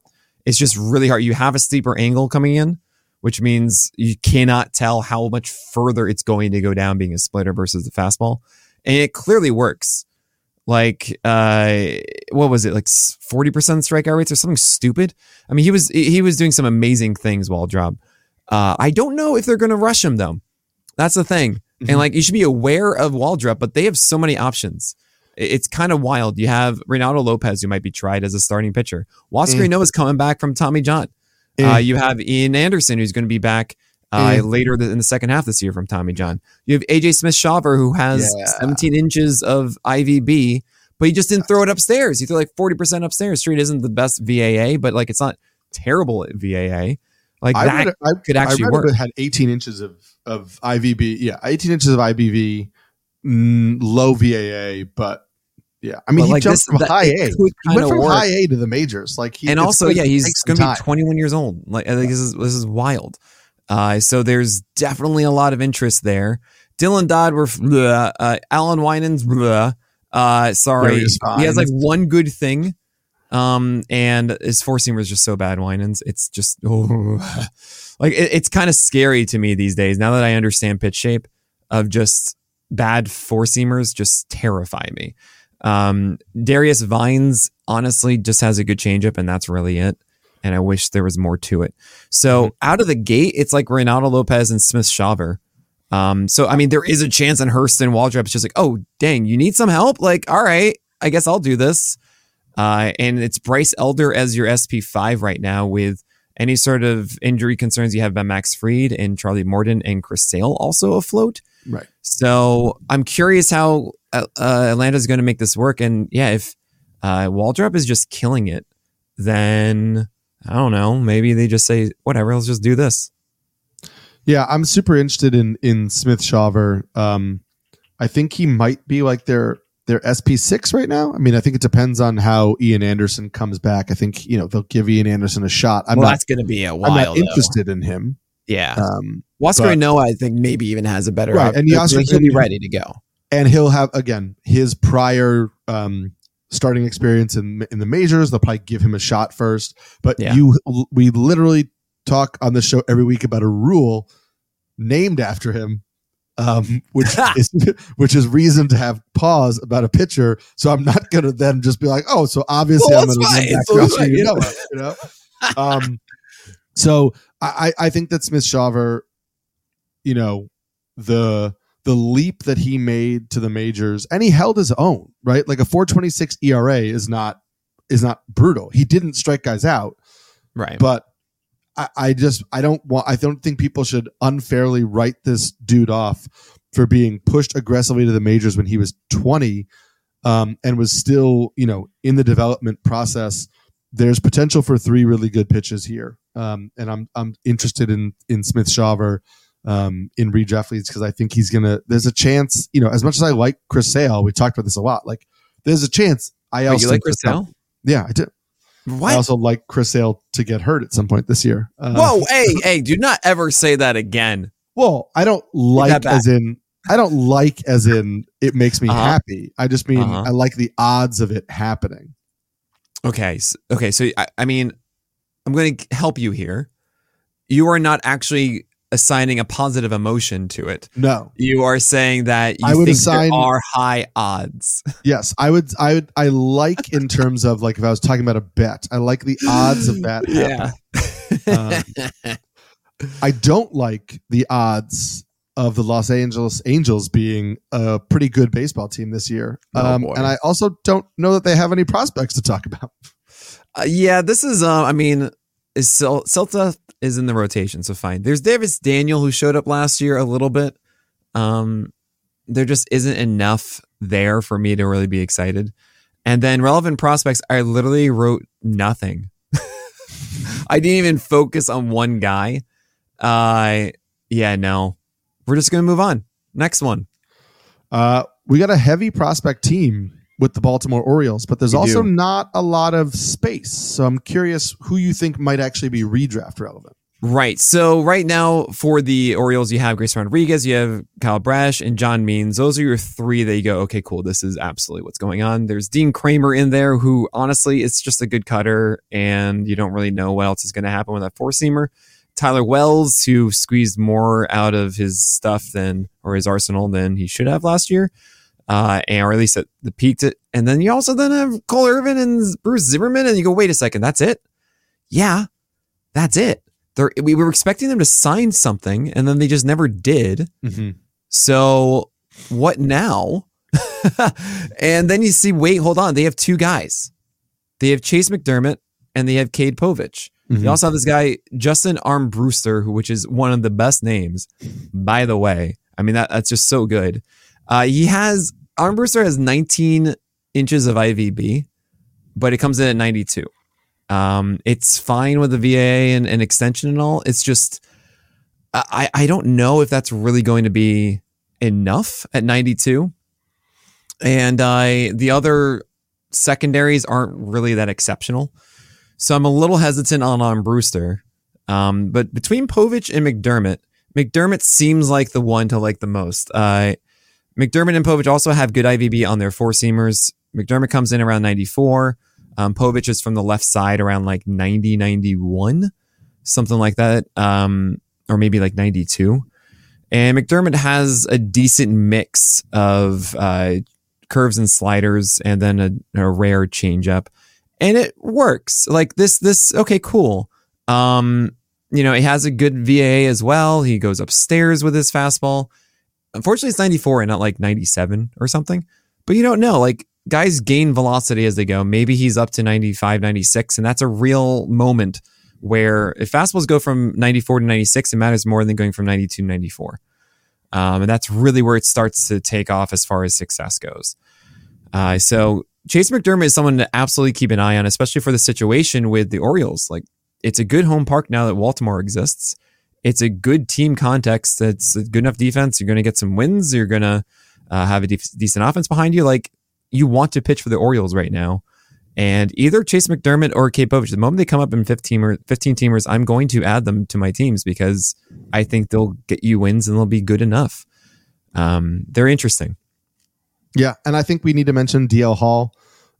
It's just really hard. You have a steeper angle coming in, which means you cannot tell how much further it's going to go down being a splitter versus the fastball. And it clearly works. Like, uh, what was it? Like 40% strikeout rates or something stupid. I mean, he was, he was doing some amazing things Waldrop. Uh, I don't know if they're going to rush him though. That's the thing. Mm-hmm. And like you should be aware of Waldrop, but they have so many options. It's kind of wild. You have Reynaldo Lopez, who might be tried as a starting pitcher. Huascar mm. is coming back from Tommy John. Mm. Uh, you have Ian Anderson, who's going to be back uh, mm. later in the second half this year from Tommy John. You have AJ Smith Shawver, who has yeah. 17 inches of IVB, but he just didn't throw it upstairs. He threw like 40% upstairs. Street isn't the best VAA, but like it's not terrible at VAA. Like I that I, could actually I work. It had 18 inches of of IVB. Yeah, 18 inches of IBV, mm, low VAA, but yeah, I mean, but he like jumped this, from high A. He went from work. high A to the majors. Like, he, and also, yeah, he's going to be 21 years old. Like, I think this is this is wild. Uh, so there's definitely a lot of interest there. Dylan Dodd, we're bleh, uh, Allan Winans, bleh, uh, sorry, he has like one good thing. Um, and his four seamer is just so bad, Winans. It's just oh, like it, it's kind of scary to me these days. Now that I understand pitch shape, of just bad four seamers just terrify me. Um, Darius Vines honestly just has a good changeup, and that's really it. And I wish there was more to it. So mm-hmm. out of the gate, it's like Reynaldo Lopez and Smith Shawver. Um, so I mean, there is a chance on Hurston Waldrop. It's just like, oh dang, you need some help. Like, all right, I guess I'll do this. Uh, and it's Bryce Elder as your SP5 right now with any sort of injury concerns you have about Max Fried and Charlie Morton and Chris Sale also afloat. Right. So I'm curious how uh, uh Atlanta is going to make this work. And yeah, if uh, Waldrop is just killing it, then I don't know. Maybe they just say, whatever, let's just do this. Yeah, I'm super interested in in Smith Shawver. Um, I think he might be like their their SP6 right now. I mean, I think it depends on how Ian Anderson comes back. I think you know they'll give Ian Anderson a shot. I'm well, not, that's going to be a while. I'm not interested in him. Yeah, um, Huascar Ynoa, I think maybe even has a better. Right, and he'll be ready to go. And he'll have again his prior um, starting experience in in the majors. They'll probably give him a shot first. But yeah. you, we literally talk on the show every week about a rule named after him um, which is which is reason to have pause about a pitcher. So I'm not going to then just be like, oh, so obviously well, I'm going to run back so to you. know, you know. um, so I I think that Smith Shawver, you know, the the leap that he made to the majors and he held his own right? Like a 426 era is not is not brutal. He didn't strike guys out. Right. But I, I just I don't want I don't think people should unfairly write this dude off for being pushed aggressively to the majors when he was 20 um, and was still you know in the development process. There's potential for three really good pitches here, um, and I'm I'm interested in in Smith Shawver um, in redraft leagues because I think he's gonna. There's a chance, you know, as much as I like Chris Sale, we talked about this a lot. Like, there's a chance. I also like Chris Sale? Yeah, I do. What? I also like Chris Sale to get hurt at some point this year. Uh, Whoa, hey, hey, do not ever say that again. Well, I don't like as in I don't like as in it makes me uh-huh. happy. I just mean uh-huh. I like the odds of it happening. Okay, okay, so I, I mean, I'm going to help you here. You are not actually assigning a positive emotion to it. No, you are saying that you I would think assign, there are high odds. Yes, I would. I would. I like in terms of like if I was talking about a bet, I like the odds of that. Yeah. Um, I don't like the odds of the Los Angeles Angels being a pretty good baseball team this year. Oh, um, and I also don't know that they have any prospects to talk about. Uh, yeah, this is. Uh, I mean, is Celta is in the rotation, so fine. There's Davis Daniel who showed up last year a little bit. Um, there just isn't enough there for me to really be excited. And then relevant prospects, I literally wrote nothing. I didn't even focus on one guy. Uh, yeah, no. We're just gonna move on. Next one. Uh, we got a heavy prospect team with the Baltimore Orioles, but there's we also do. not a lot of space. So I'm curious who you think might actually be redraft relevant. Right. So right now for the Orioles, you have Grayson Rodriguez, you have Kyle Bradish, and John Means. Those are your three that you go, okay, cool. This is absolutely what's going on. There's Dean Kremer in there, who honestly, it's just a good cutter, and you don't really know what else is going to happen with that four seamer. Tyler Wells, who squeezed more out of his stuff than or his arsenal than he should have last year uh, or at least at the peak. To, and then you also then have Cole Irvin and Bruce Zimmerman, and you go, wait a second, that's it? Yeah, that's it. They're, we were expecting them to sign something, and then they just never did. Mm-hmm. So what now? and then you see, wait, hold on, they have two guys. They have Chayce McDermott and they have Cade Povich. Mm-hmm. You also have this guy, Justin Armbruster, who which is one of the best names, by the way. I mean, that that's just so good. Uh, he has Armbruster has 19 inches of IVB, but it comes in at 92. Um, it's fine with the VA and, and extension and all. It's just I I don't know if that's really going to be enough at 92. And uh, the other secondaries aren't really that exceptional. So I'm a little hesitant on Armbruster. Um, but between Povich and McDermott, McDermott seems like the one to like the most. Uh, McDermott and Povich also have good IVB on their four seamers. McDermott comes in around 94. Um, Povich is from the left side around like 90, 91, something like that, um, or maybe like 92. And McDermott has a decent mix of uh, curves and sliders, and then a, a, rare changeup, and it works. Like this, this okay, cool. Um, you know, he has a good VA as well. He goes upstairs with his fastball. Unfortunately, it's 94 and not like 97 or something. But you don't know. Like guys gain velocity as they go. Maybe he's up to 95, 96, and that's a real moment where if fastballs go from 94 to 96, it matters more than going from 92 to 94. Um, and that's really where it starts to take off as far as success goes. Uh, so Chayce McDermott is someone to absolutely keep an eye on, especially for the situation with the Orioles. Like it's a good home park now that Baltimore exists it's a good team context. It's a good enough defense. You're going to get some wins. You're going to uh, have a de- decent offense behind you. Like you want to pitch for the Orioles right now. And either Chayce McDermott or Cade Povich, the moment they come up in 15 or 15 teamers, I'm going to add them to my teams because I think they'll get you wins and they'll be good enough. Um, they're interesting. Yeah, and I think we need to mention DL Hall.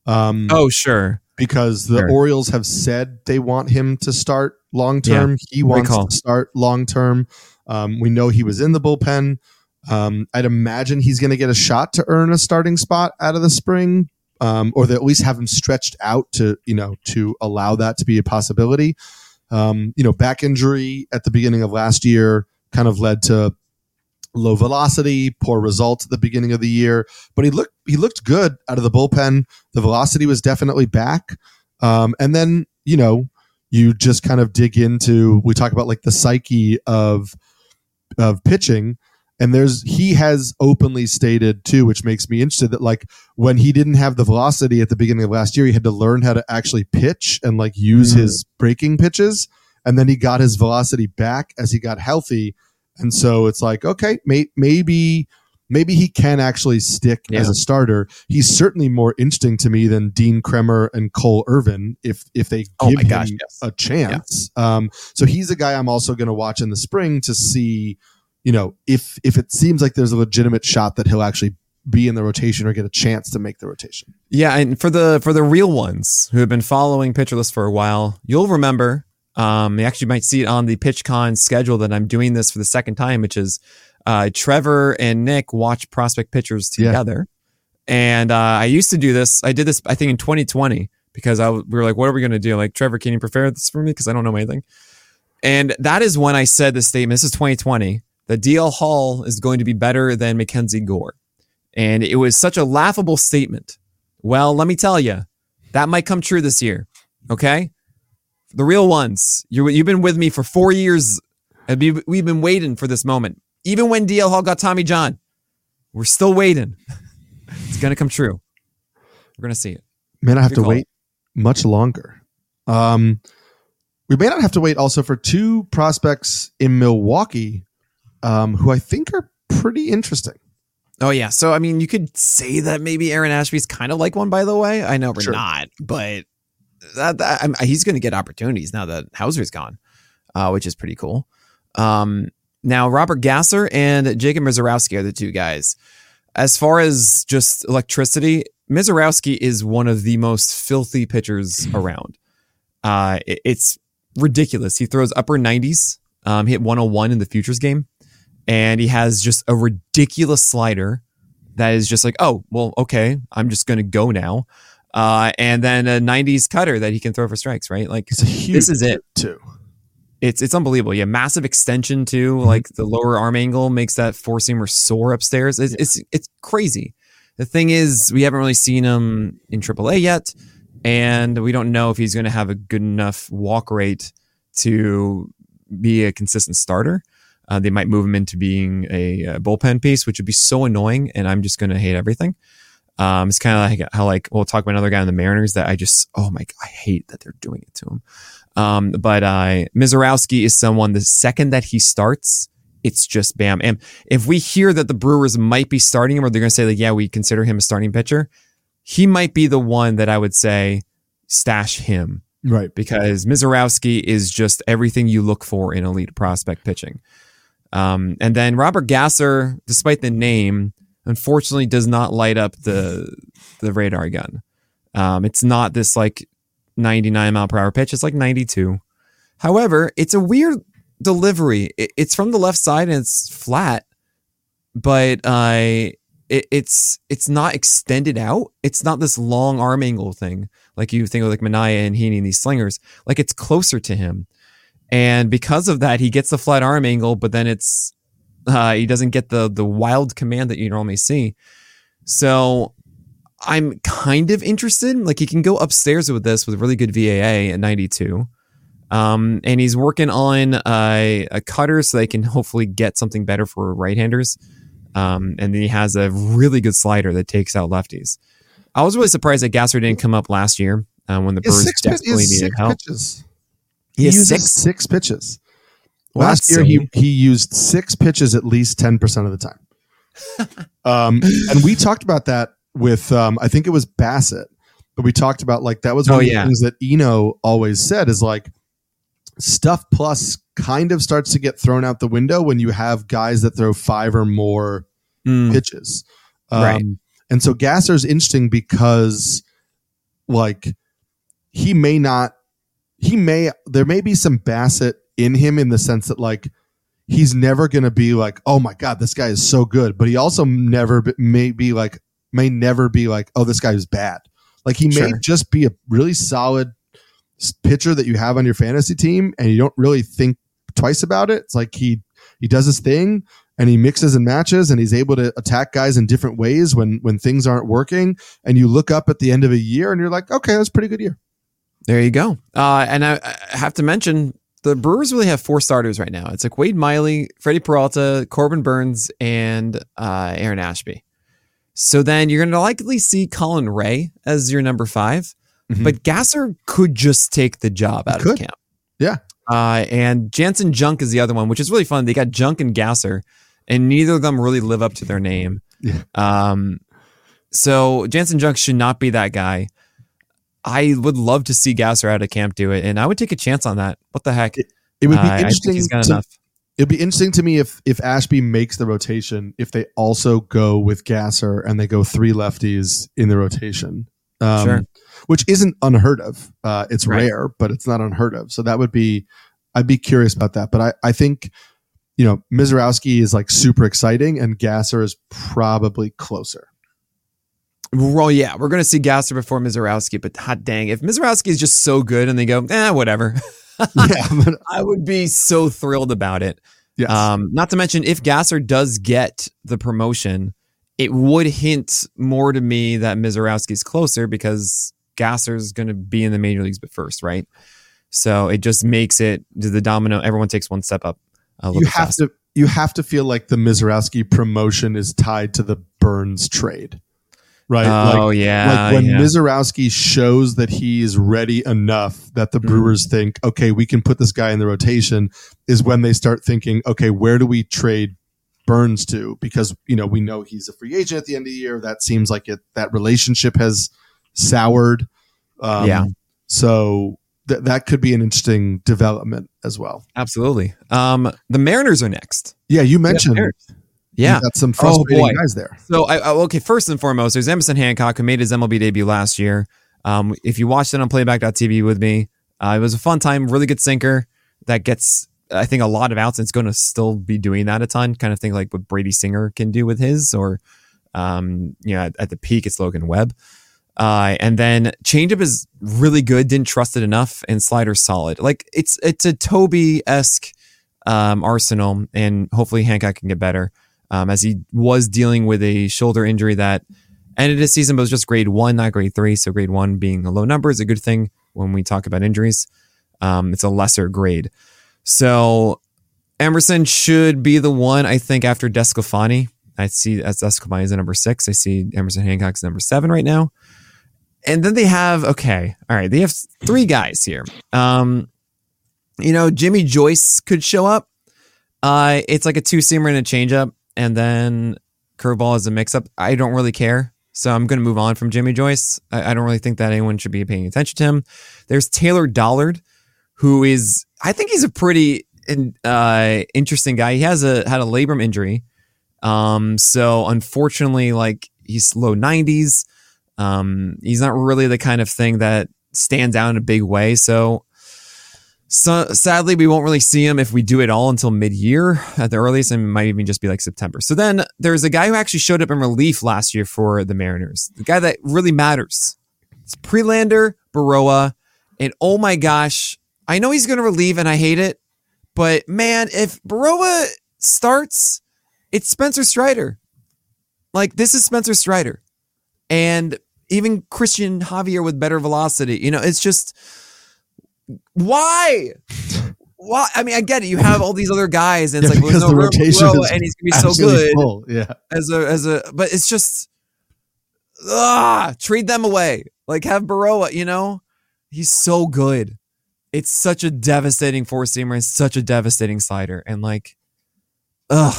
Um, oh, sure. Because the sure. Orioles have said they want him to start long term. Yeah, he wants to start long term. Um, we know he was in the bullpen. Um, I'd imagine he's going to get a shot to earn a starting spot out of the spring, um, or they at least have him stretched out to you know to allow that to be a possibility. Um, you know, back injury at the beginning of last year kind of led to low velocity, poor results at the beginning of the year, but he looked he looked good out of the bullpen. The velocity was definitely back, um, and then you know you just kind of dig into we talk about like the psyche of of pitching and there's he has openly stated too which makes me interested that like when he didn't have the velocity at the beginning of last year he had to learn how to actually pitch and like use mm-hmm. his breaking pitches and then he got his velocity back as he got healthy and so it's like okay may, maybe maybe he can actually stick yeah. as a starter he's certainly more interesting to me than dean kremer and cole irvin if if they oh give oh him gosh, yes. a chance yeah. um so he's a guy i'm also going to watch in the spring to see you know, if if it seems like there's a legitimate shot that he'll actually be in the rotation or get a chance to make the rotation. Yeah, and for the for the real ones who have been following Pitcher List for a while, you'll remember. Um, you actually might see it on the PitchCon schedule that I'm doing this for the second time, which is uh, Trevor and Nick watch prospect pitchers together. Yeah. And uh, I used to do this. I did this, I think, in 2020 because I we were like, "What are we going to do?" Like, Trevor, can you prepare this for me? Because I don't know anything. And that is when I said the statement. This is 2020 that DL Hall is going to be better than Mackenzie Gore. And it was such a laughable statement. Well, let me tell you, that might come true this year. Okay? The real ones, you have been with me for four years. And We've been waiting for this moment. Even when DL Hall got Tommy John, we're still waiting. it's going to come true. We're going to see it. Man, I have to wait much longer. Um, we may not have to wait also for two prospects in Milwaukee um, who I think are pretty interesting. Oh yeah, so I mean, you could say that maybe Aaron Ashby's kind of like one. By the way, I know we're sure. not, but that, that he's going to get opportunities now that Houser's gone, uh, which is pretty cool. Um, now Robert Gasser and Jacob Misiorowski are the two guys. As far as just electricity, Misiorowski is one of the most filthy pitchers around. Uh, it, it's ridiculous. He throws upper 90s, um, hit 101 in the futures game and he has just a ridiculous slider that is just like, oh, well, okay, I'm just going to go now. Uh, and then a 90s cutter that he can throw for strikes, right? Like this is it too. It's it's unbelievable. Yeah, massive extension too. Mm-hmm. Like the lower arm angle makes that four seamer soar upstairs. It's, yeah. it's it's crazy. The thing is, we haven't really seen him in AAA yet, and we don't know if he's going to have a good enough walk rate to be a consistent starter. Uh, they might move him into being a, a, bullpen piece, which would be so annoying, and I'm just going to hate everything. Um, it's kind of like how like we'll talk about another guy in the Mariners that I just oh my I hate that they're doing it to him. Um, but uh, Misiorowski is someone the second that he starts, it's just bam. And if we hear that the Brewers might be starting him, or they're going to say like yeah we consider him a starting pitcher, he might be the one that I would say stash him. Right. Because Misiorowski is just everything you look for in elite prospect pitching. Um, and then Robert Gasser, despite the name, unfortunately does not light up the the radar gun. Um, it's not this like 99 mile per hour pitch. It's like 92. However, it's a weird delivery. It, it's from the left side and it's flat, but uh, it, it's it's not extended out. It's not this long arm angle thing like you think of like Manaea and Heaney and these slingers. Like it's closer to him. And because of that, he gets the flat arm angle, but then it's uh, he doesn't get the the wild command that you normally see. So I'm kind of interested. Like he can go upstairs with this with really good VAA at 92. Um, and he's working on a, a cutter so they can hopefully get something better for right-handers. Um, and then he has a really good slider that takes out lefties. I was really surprised that Gasser didn't come up last year uh, when the Brewers desperately needed help. Pitches. He, he uses six? six pitches. Well, Last year, he, he used six pitches at least 10% of the time. um, and we talked about that with um, I think it was Bassitt, but we talked about like that was one oh, of the yeah. things that Eno always said is like stuff plus kind of starts to get thrown out the window when you have guys that throw five or more Mm, pitches. Um, Right. And so Gasser's interesting because, like, he may not, he may, there may be some Bassitt in him in the sense that, like, he's never going to be like, oh my God, this guy is so good. But he also never be, may be like, may never be like, oh, this guy is bad. Like, he may just be a really solid pitcher that you have on your fantasy team and you don't really think twice about it. It's like he, he does his thing and he mixes and matches and he's able to attack guys in different ways when when things aren't working and you look up at the end of a year and you're like okay that's a pretty good year There you go. Uh, and I, I have to mention the Brewers really have four starters right now. It's like Wade Miley, Freddie Peralta, Corbin Burnes, and uh, Aaron Ashby. So then you're going to likely see Colin Rea as your number 5 Mhm. but Gasser could just take the job out could. of camp. Yeah. Uh, and Janson Junk is the other one, which is really fun. They got Junk and Gasser, and neither of them really live up to their name. Yeah. Um, so Janson Junk should not be that guy. I would love to see Gasser out of camp do it, and I would take a chance on that. What the heck? it would be Uh, interesting to, enough. it'd be interesting to me if if ashby makes the rotation if they also go with gasser and they go three lefties in the rotation um, Sure. which isn't unheard of uh, it's Right. rare but it's not unheard of so that would be i'd be curious about that but i i think you know misiorowski is like super exciting and gasser is probably closer Well, yeah, we're going to see Gasser before Misiorowski, but hot dang, if Misiorowski is just so good and they go, eh, whatever, yeah but I would be so thrilled about it. yes. Um, not to mention, if Gasser does get the promotion, it would hint more to me that Misiorowski's closer because Gasser's going to be in the major leagues, but first, right? So it just makes it the domino. Everyone takes one step up. A little you have to you have to feel like the Misiorowski promotion is tied to the Burnes trade, right? Oh like, yeah, like when yeah. Misiorowski shows that he is ready enough that the Mhm. Brewers think, okay, we can put this guy in the rotation, is when they start thinking, okay, where do we trade Burnes to? Because you know we know he's a free agent at the end of the year. That seems like it. That relationship has soured. Um, Yeah. So th- that could be an interesting development as well. Absolutely. Um, the Mariners are next. Yeah, you mentioned Mariners. you Yeah. got some frustrating boy. guys there. So, I, I, okay, first and foremost, there's Emerson Hancock who made his MLB debut last year. Um, if you watched it on playback.tv with me, uh, it was a fun time, really good sinker that gets, I think, a lot of outs. And it's going to still be doing that a ton, kind of thing like what Brady Singer can do with his, or, um, you know, at, at the peak, it's Logan Webb. Uh, and then changeup is really good. Didn't trust it enough, and slider solid. Like it's it's a Toby esque um, arsenal, and hopefully Hancock can get better um, as he was dealing with a shoulder injury that ended his season, but was just grade one, not grade three. So grade one being a low number is a good thing when we talk about injuries. Um, it's a lesser grade. So Emerson should be the one, I think, after DeSclafani. I see as DeSclafani is number six. I see Emerson Hancock's number seven right now. And then they have, okay, all right, they have three guys here. Um, you know, Jimmy Joyce could show up. Uh, it's like a two seamer and a changeup, and then curveball is a mix up. I don't really care. So I'm going to move on from Jimmy Joyce. I, I don't really think that anyone should be paying attention to him. There's Taylor Dollard, who is, I think he's a pretty uh, interesting guy. He has a had a labrum injury. Um, so unfortunately, like he's low 90s. Um, he's not really the kind of thing that stands out in a big way. So, so sadly, we won't really see him if we do it all until mid-year at the earliest, and it might even just be like September. So then there's a guy who actually showed up in relief last year for the Mariners, the guy that really matters. It's Prelander Berroa, and oh my gosh, I know he's going to relieve, and I hate it, but man, if Berroa starts, it's Spencer Strider. Like this is Spencer Strider, and even Cristian Javier with better velocity. You know, it's just why? Why? I mean, I get it. You have all these other guys, and it's Yeah, like, well, no the rotation and he's gonna be so good full, Yeah. as a as a. But it's just ah, trade them away. Like have Berroa. You know, he's so good. It's such a devastating four seamer and such a devastating slider, and like, ugh,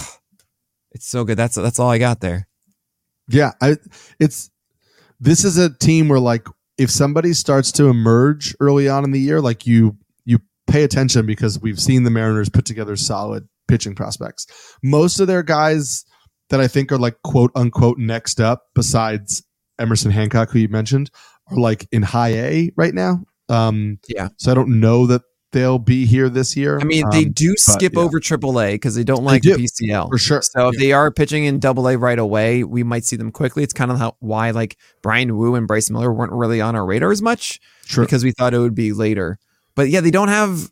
it's so good. That's that's all I got there. Yeah, I it's this is a team where like if somebody starts to emerge early on in the year, like you you pay attention because we've seen the Mariners put together solid pitching prospects. Most of their guys that I think are like quote unquote next up, besides Emerson Hancock, who you mentioned, are like in high A right now. Um, yeah. So I don't know that they'll be here this year. I mean, um, they do skip yeah. over AAA because they don't like they do, PCL for sure. So if they are pitching in Double A right away, we might see them quickly. It's kind of how why like Bryan Woo and Bryce Miller weren't really on our radar as much sure. because we thought it would be later. But yeah, they don't have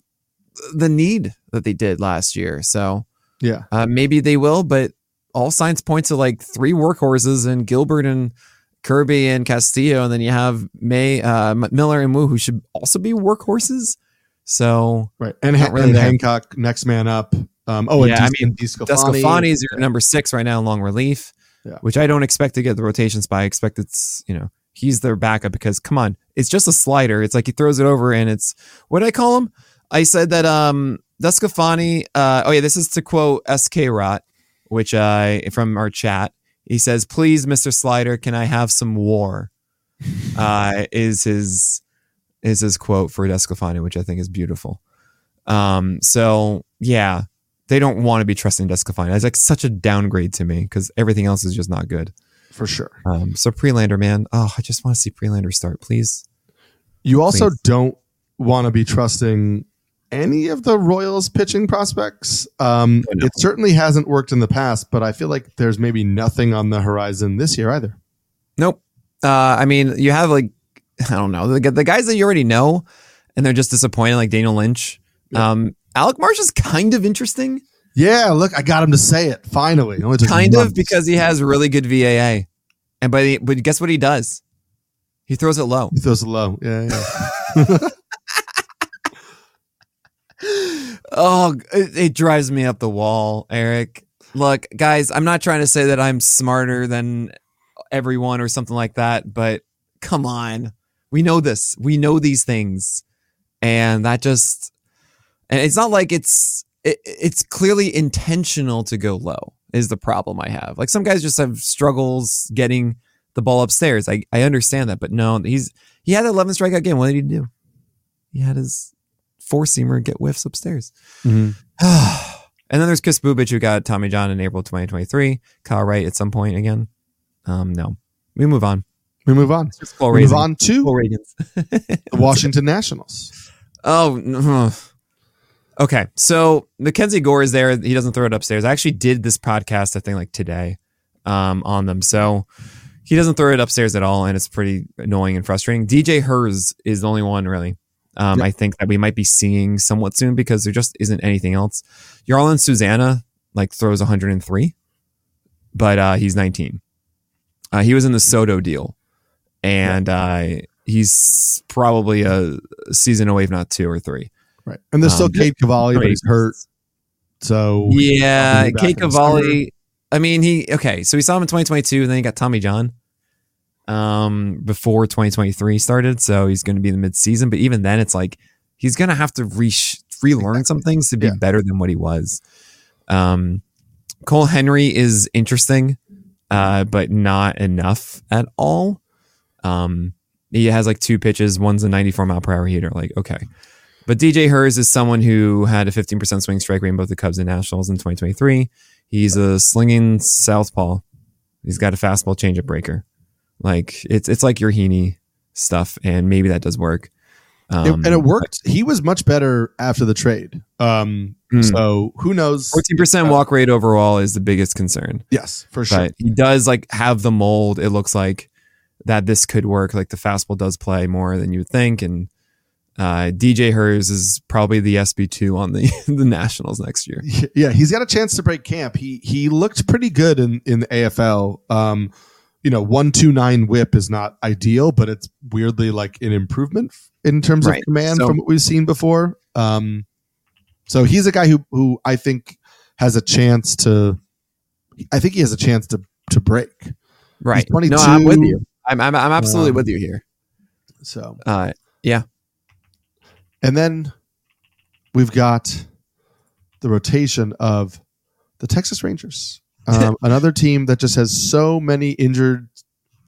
the need that they did last year. So yeah, uh, maybe they will. But all signs point to like three workhorses and Gilbert and Kirby and Castillo, and then you have May uh, Miller and Woo, who should also be workhorses. So right, and, ha- really and Hancock next man up. Um, oh, yeah, I mean, DeSclafani is your number six right now in long relief, yeah. which I don't expect to get the rotation spot. I expect it's you know he's their backup because come on, it's just a slider. It's like he throws it over and it's what did I call him? I said that um DeSclafani. Uh, oh yeah, this is to quote SK Rot, which I uh, from our chat. He says, "Please, Mister Slider, can I have some war?" uh, is his is his quote for DeSclafani, which I think is beautiful. Um, so yeah, they don't want to be trusting DeSclafani. It's like such a downgrade to me because everything else is just not good. For sure. Um, so Prelander, man, oh, I just want to see Prelander start, please. You also please. don't want to be trusting any of the Royals pitching prospects. Um, no. It certainly hasn't worked in the past, but I feel like there's maybe nothing on the horizon this year either. Nope. Uh, I mean, you have like I don't know the, the guys that you already know, and they're just disappointed, like Daniel Lynch. Yeah. Um, Alec Marsh is kind of interesting. Yeah, look, I got him to say it finally. It kind of because he has really good VAA, and by the but guess what he does? He throws it low. He throws it low. Yeah, yeah. oh, it, it drives me up the wall, Eric. Look, guys, I'm not trying to say that I'm smarter than everyone or something like that, but come on. We know this. We know these things. And that just and it's not like it's it, it's clearly intentional to go low is the problem I have. Like some guys just have struggles getting the ball upstairs. I, I understand that, but no, he's he had 11 strikeout game. What did he do? He had his four seamer get whiffs upstairs. Mm-hmm. and then there's Kris Bubic who got Tommy John in April 2023. Kyle Wright at some point again. Um, no, we move on. We move on. We move on to the Washington Nationals. Oh, okay. So Mackenzie Gore is there. He doesn't throw it upstairs. I actually did this podcast, I think, like today, um, on them. So he doesn't throw it upstairs at all, and it's pretty annoying and frustrating. DJ Herz is the only one really. Um, yep. I think that we might be seeing somewhat soon because there just isn't anything else. Jarlin Susana like throws 103, but uh, he's 19. Uh, he was in the Soto deal and uh, he's probably a season away, if not two or three. Right, and there's still um, Cade Cavalli, but he's hurt. So yeah, Cade Cavalli. I mean, he okay. So we saw him in 2022, and then he got Tommy John um, before 2023 started. So he's going to be in the midseason. But even then, it's like he's going to have to re- relearn some things to be yeah. better than what he was. Um, Cole Henry is interesting, uh, but not enough at all. Um, he has like two pitches. One's a 94 mile per hour heater. Like, okay. But DJ Herz is someone who had a 15% swing strike rate in both the Cubs and Nationals in 2023. He's a slinging southpaw. He's got a fastball changeup breaker. Like it's it's like your Heaney stuff, and maybe that does work. Um, and it worked. He was much better after the trade. Um, mm. So who knows? Fourteen percent walk rate overall is the biggest concern. Yes, for sure. But he does like have the mold. It looks like that this could work. Like the fastball does play more than you would think, and uh, DJ Herz is probably the SP two on the the Nationals next year. Yeah, he's got a chance to break camp. He he looked pretty good in in the AFL. Um, you know, one two nine WHIP is not ideal, but it's weirdly like an improvement in terms right. of command so, from what we've seen before. Um, so he's a guy who who I think has a chance to. I think he has a chance to to break. Right. No, I'm with you. I'm I'm, I'm absolutely um, with you here. So, uh, yeah. And then we've got the rotation of the Texas Rangers, um, another team that just has so many injured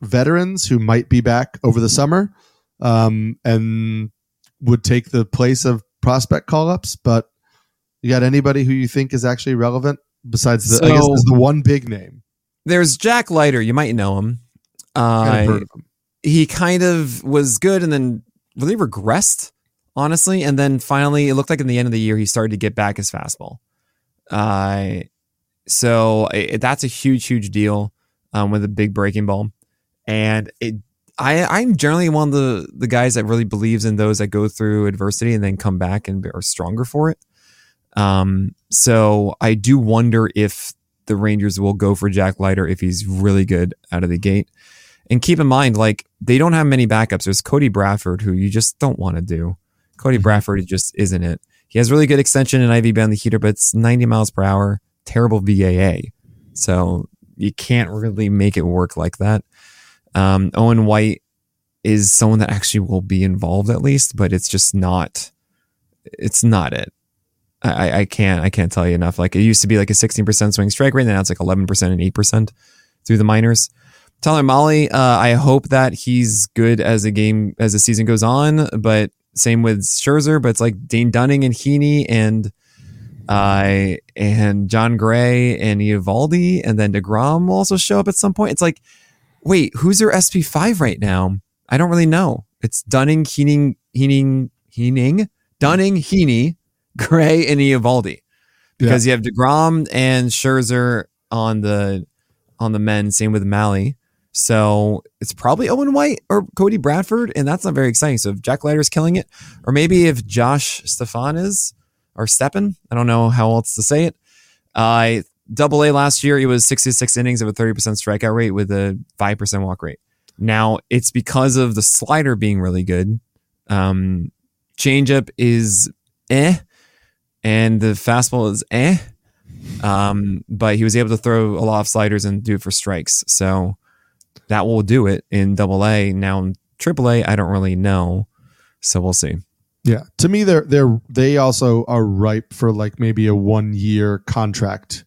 veterans who might be back over the summer um, and would take the place of prospect call ups. But you got anybody who you think is actually relevant besides the, so, I guess, is the one big name? There's Jack Leiter. You might know him. Uh, he kind of was good and then really regressed, honestly. And then finally, it looked like in the end of the year, he started to get back his fastball. Uh, so it, that's a huge, huge deal um, with a big breaking ball. And it, I, I'm generally one of the, the guys that really believes in those that go through adversity and then come back and are stronger for it. Um, so I do wonder if the Rangers will go for Jack Leiter if he's really good out of the gate. And keep in mind, like they don't have many backups. There's Cody Bradford, who you just don't want to do. Cody mm-hmm. Bradford just isn't it. He has really good extension and IV on the heater, but it's 90 miles per hour. Terrible VAA. So you can't really make it work like that. Um, Owen White is someone that actually will be involved at least, but it's just not. It's not it. I, I can't I can't tell you enough. Like it used to be like a 16% swing strike rate, and now it's like 11% and 8% through the minors. Tyler Mahle, uh, I hope that he's good as a game as the season goes on. But same with Scherzer. But it's like Dane Dunning and Heaney and uh, and Jon Gray and Eovaldi, and then Degrom will also show up at some point. It's like, wait, who's your SP five right now? I don't really know. It's Dunning, Heaney, Heaney, Heaney, Dunning, Heaney, Gray, and Eovaldi because yeah. you have Degrom and Scherzer on the on the men. Same with Mahle. So it's probably Owen White or Cody Bradford, and that's not very exciting. So if Jack Leiter's killing it, or maybe if Josh Stephan is or Steppen, I don't know how else to say it. Uh, double A last year, he was 66 innings of a 30% strikeout rate with a 5% walk rate. Now it's because of the slider being really good. Um, changeup is eh, and the fastball is eh. Um, but he was able to throw a lot of sliders and do it for strikes. So that will do it in double A. Now in triple A, I don't really know. So we'll see. Yeah. To me, they're they're they also are ripe for like maybe a one year contract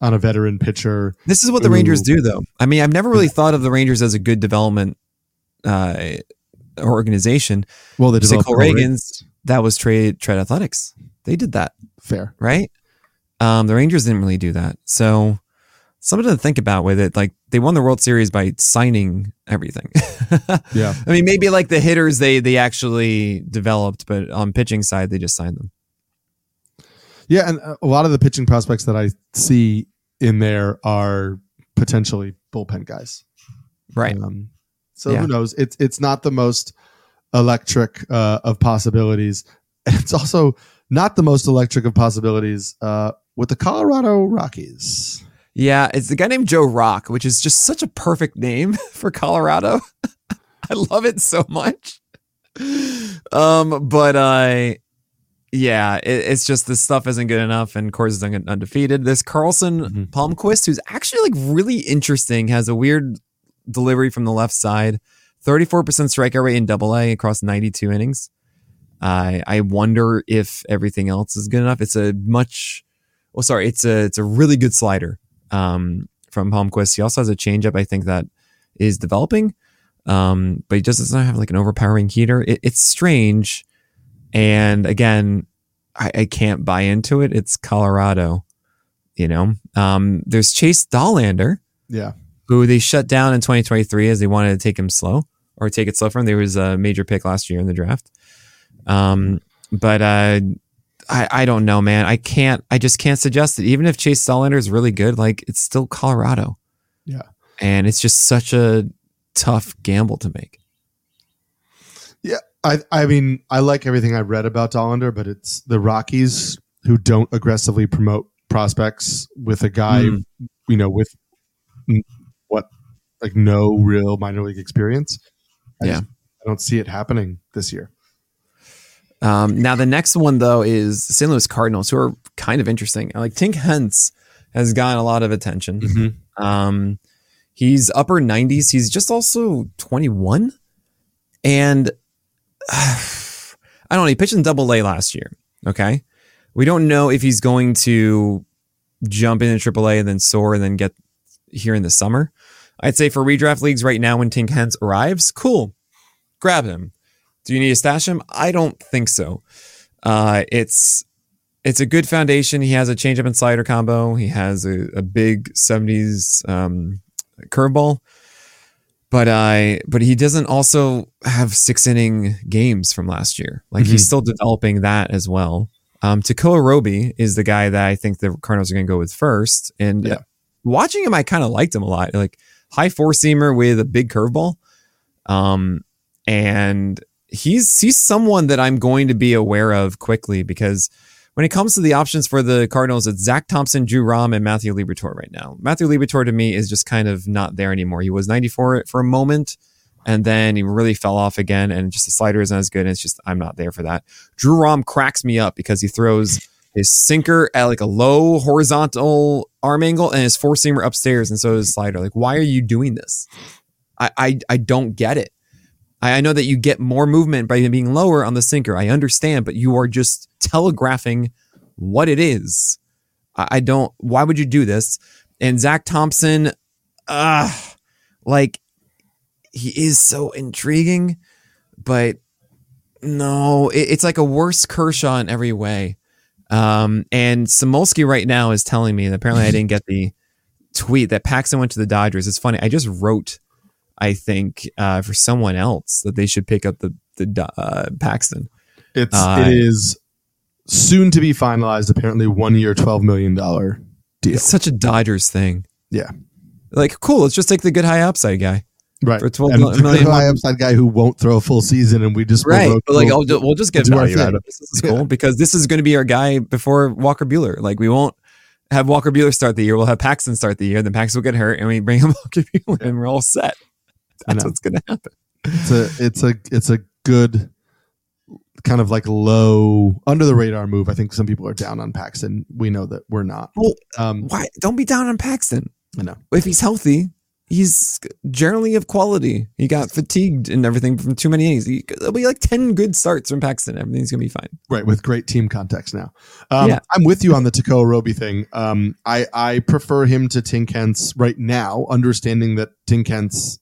on a veteran pitcher. This is what the Rangers do though. I mean, I've never really thought of the Rangers as a good development uh, organization. Well, the Cole Ragans, that was trade trade athletics. They did that. Fair. Right? Um, the Rangers didn't really do that. So something to think about with it. Like they won the World Series by signing everything. yeah. I mean, maybe like the hitters they they actually developed, but on pitching side they just signed them. Yeah, and a lot of the pitching prospects that I see in there are potentially bullpen guys. Right. Um, so yeah. who knows? It's it's not the most electric uh, of possibilities. It's also not the most electric of possibilities uh, with the Colorado Rockies. Yeah, it's the guy named Joe Rock, which is just such a perfect name for Colorado. I love it so much. Um, but uh, yeah, it, it's just this stuff isn't good enough, and Coors is undefeated. This Carson mm-hmm. Palmquist, who's actually like really interesting, has a weird delivery from the left side, thirty four percent strikeout rate in Double A across ninety two innings. I I wonder if everything else is good enough. It's a much, well, sorry, it's a it's a really good slider um, from Palmquist. He also has a changeup, I think, that is developing, um, but he just doesn't have like an overpowering heater. It, it's strange. And again, I, I, can't buy into it. It's Colorado, you know. Um, there's Chase Dollander, yeah, who they shut down in 2023 as they wanted to take him slow or take it slow from. There was a major pick last year in the draft. Um, but uh, I, I don't know, man. I can't. I just can't suggest it. Even if Chase Dollander is really good, like it's still Colorado. Yeah, and it's just such a tough gamble to make. Yeah, I I mean I like everything I've read about Dollander, but it's the Rockies who don't aggressively promote prospects with a guy, mm. you know, with what like no real minor league experience. I yeah, just, I don't see it happening this year. Um, now the next one though is St. Louis Cardinals, who are kind of interesting. Like Tink Hence has gotten a lot of attention. Mm-hmm. Um, he's upper 90s. He's just also 21, and uh, I don't know. He pitched in Double A last year. Okay, we don't know if he's going to jump into Triple A and then soar and then get here in the summer. I'd say for redraft leagues right now, when Tink Hence arrives, cool, grab him. Do you need to stash him? I don't think so. Uh, it's it's a good foundation. He has a changeup and slider combo. He has a, a big 70s um, curveball. But I but he doesn't also have six inning games from last year. Like mm-hmm. he's still developing that as well. Um, Tekoah Roby is the guy that I think the Cardinals are going to go with first. And yeah. watching him, I kind of liked him a lot. Like high four seamer with a big curveball. Um, and he's he's someone that I'm going to be aware of quickly because when it comes to the options for the Cardinals, it's Zack Thompson, Drew Rom, and Matthew Liberatore right now. Matthew Liberatore to me is just kind of not there anymore. He was 94 for a moment, and then he really fell off again, and just the slider isn't as good. And it's just I'm not there for that. Drew Rom cracks me up because he throws his sinker at like a low horizontal arm angle and his four seamer upstairs, and so his slider. Like, why are you doing this? I I, I don't get it. I, know that you get more movement by being lower on the sinker. I understand, but you are just telegraphing what it is. I, don't. Why would you do this? And Zack Thompson, uh, like he is so intriguing, but no, it, it's like a worse Kershaw in every way. Um, and Samulski right now is telling me, and apparently I didn't get the tweet that Paxton went to the Dodgers. It's funny. I just wrote I think uh, for someone else that they should pick up the the uh, Paxton. It's uh, it is soon to be finalized. Apparently, one year, twelve million dollar deal. It's such a Dodgers thing. Yeah, like cool. Let's just take the good high upside guy. Right, for twelve and million. The high upside guy who won't throw a full season, and we just right. But like, we'll, we'll just get value out of this. This is cool yeah. because this is going to be our guy before Walker Buehler. Like, we won't have Walker Buehler start the year. We'll have Paxton start the year. Then Paxton will get hurt, and we bring him Walker Buehler, and we're all set. That's what's going to happen. It's a it's a it's a good kind of like low under the radar move. I think some people are down on Paxton. We know that we're not. Well, um, why don't be down on Paxton? I know if he's healthy, he's generally of quality. He got fatigued and everything from too many innings. He, there'll be like ten good starts from Paxton. Everything's gonna be fine. Right, with great team context now. Um, yeah. I'm with you on the Tekoah Roby thing. Um, I I prefer him to Tink Hence right now, understanding that Tink Hence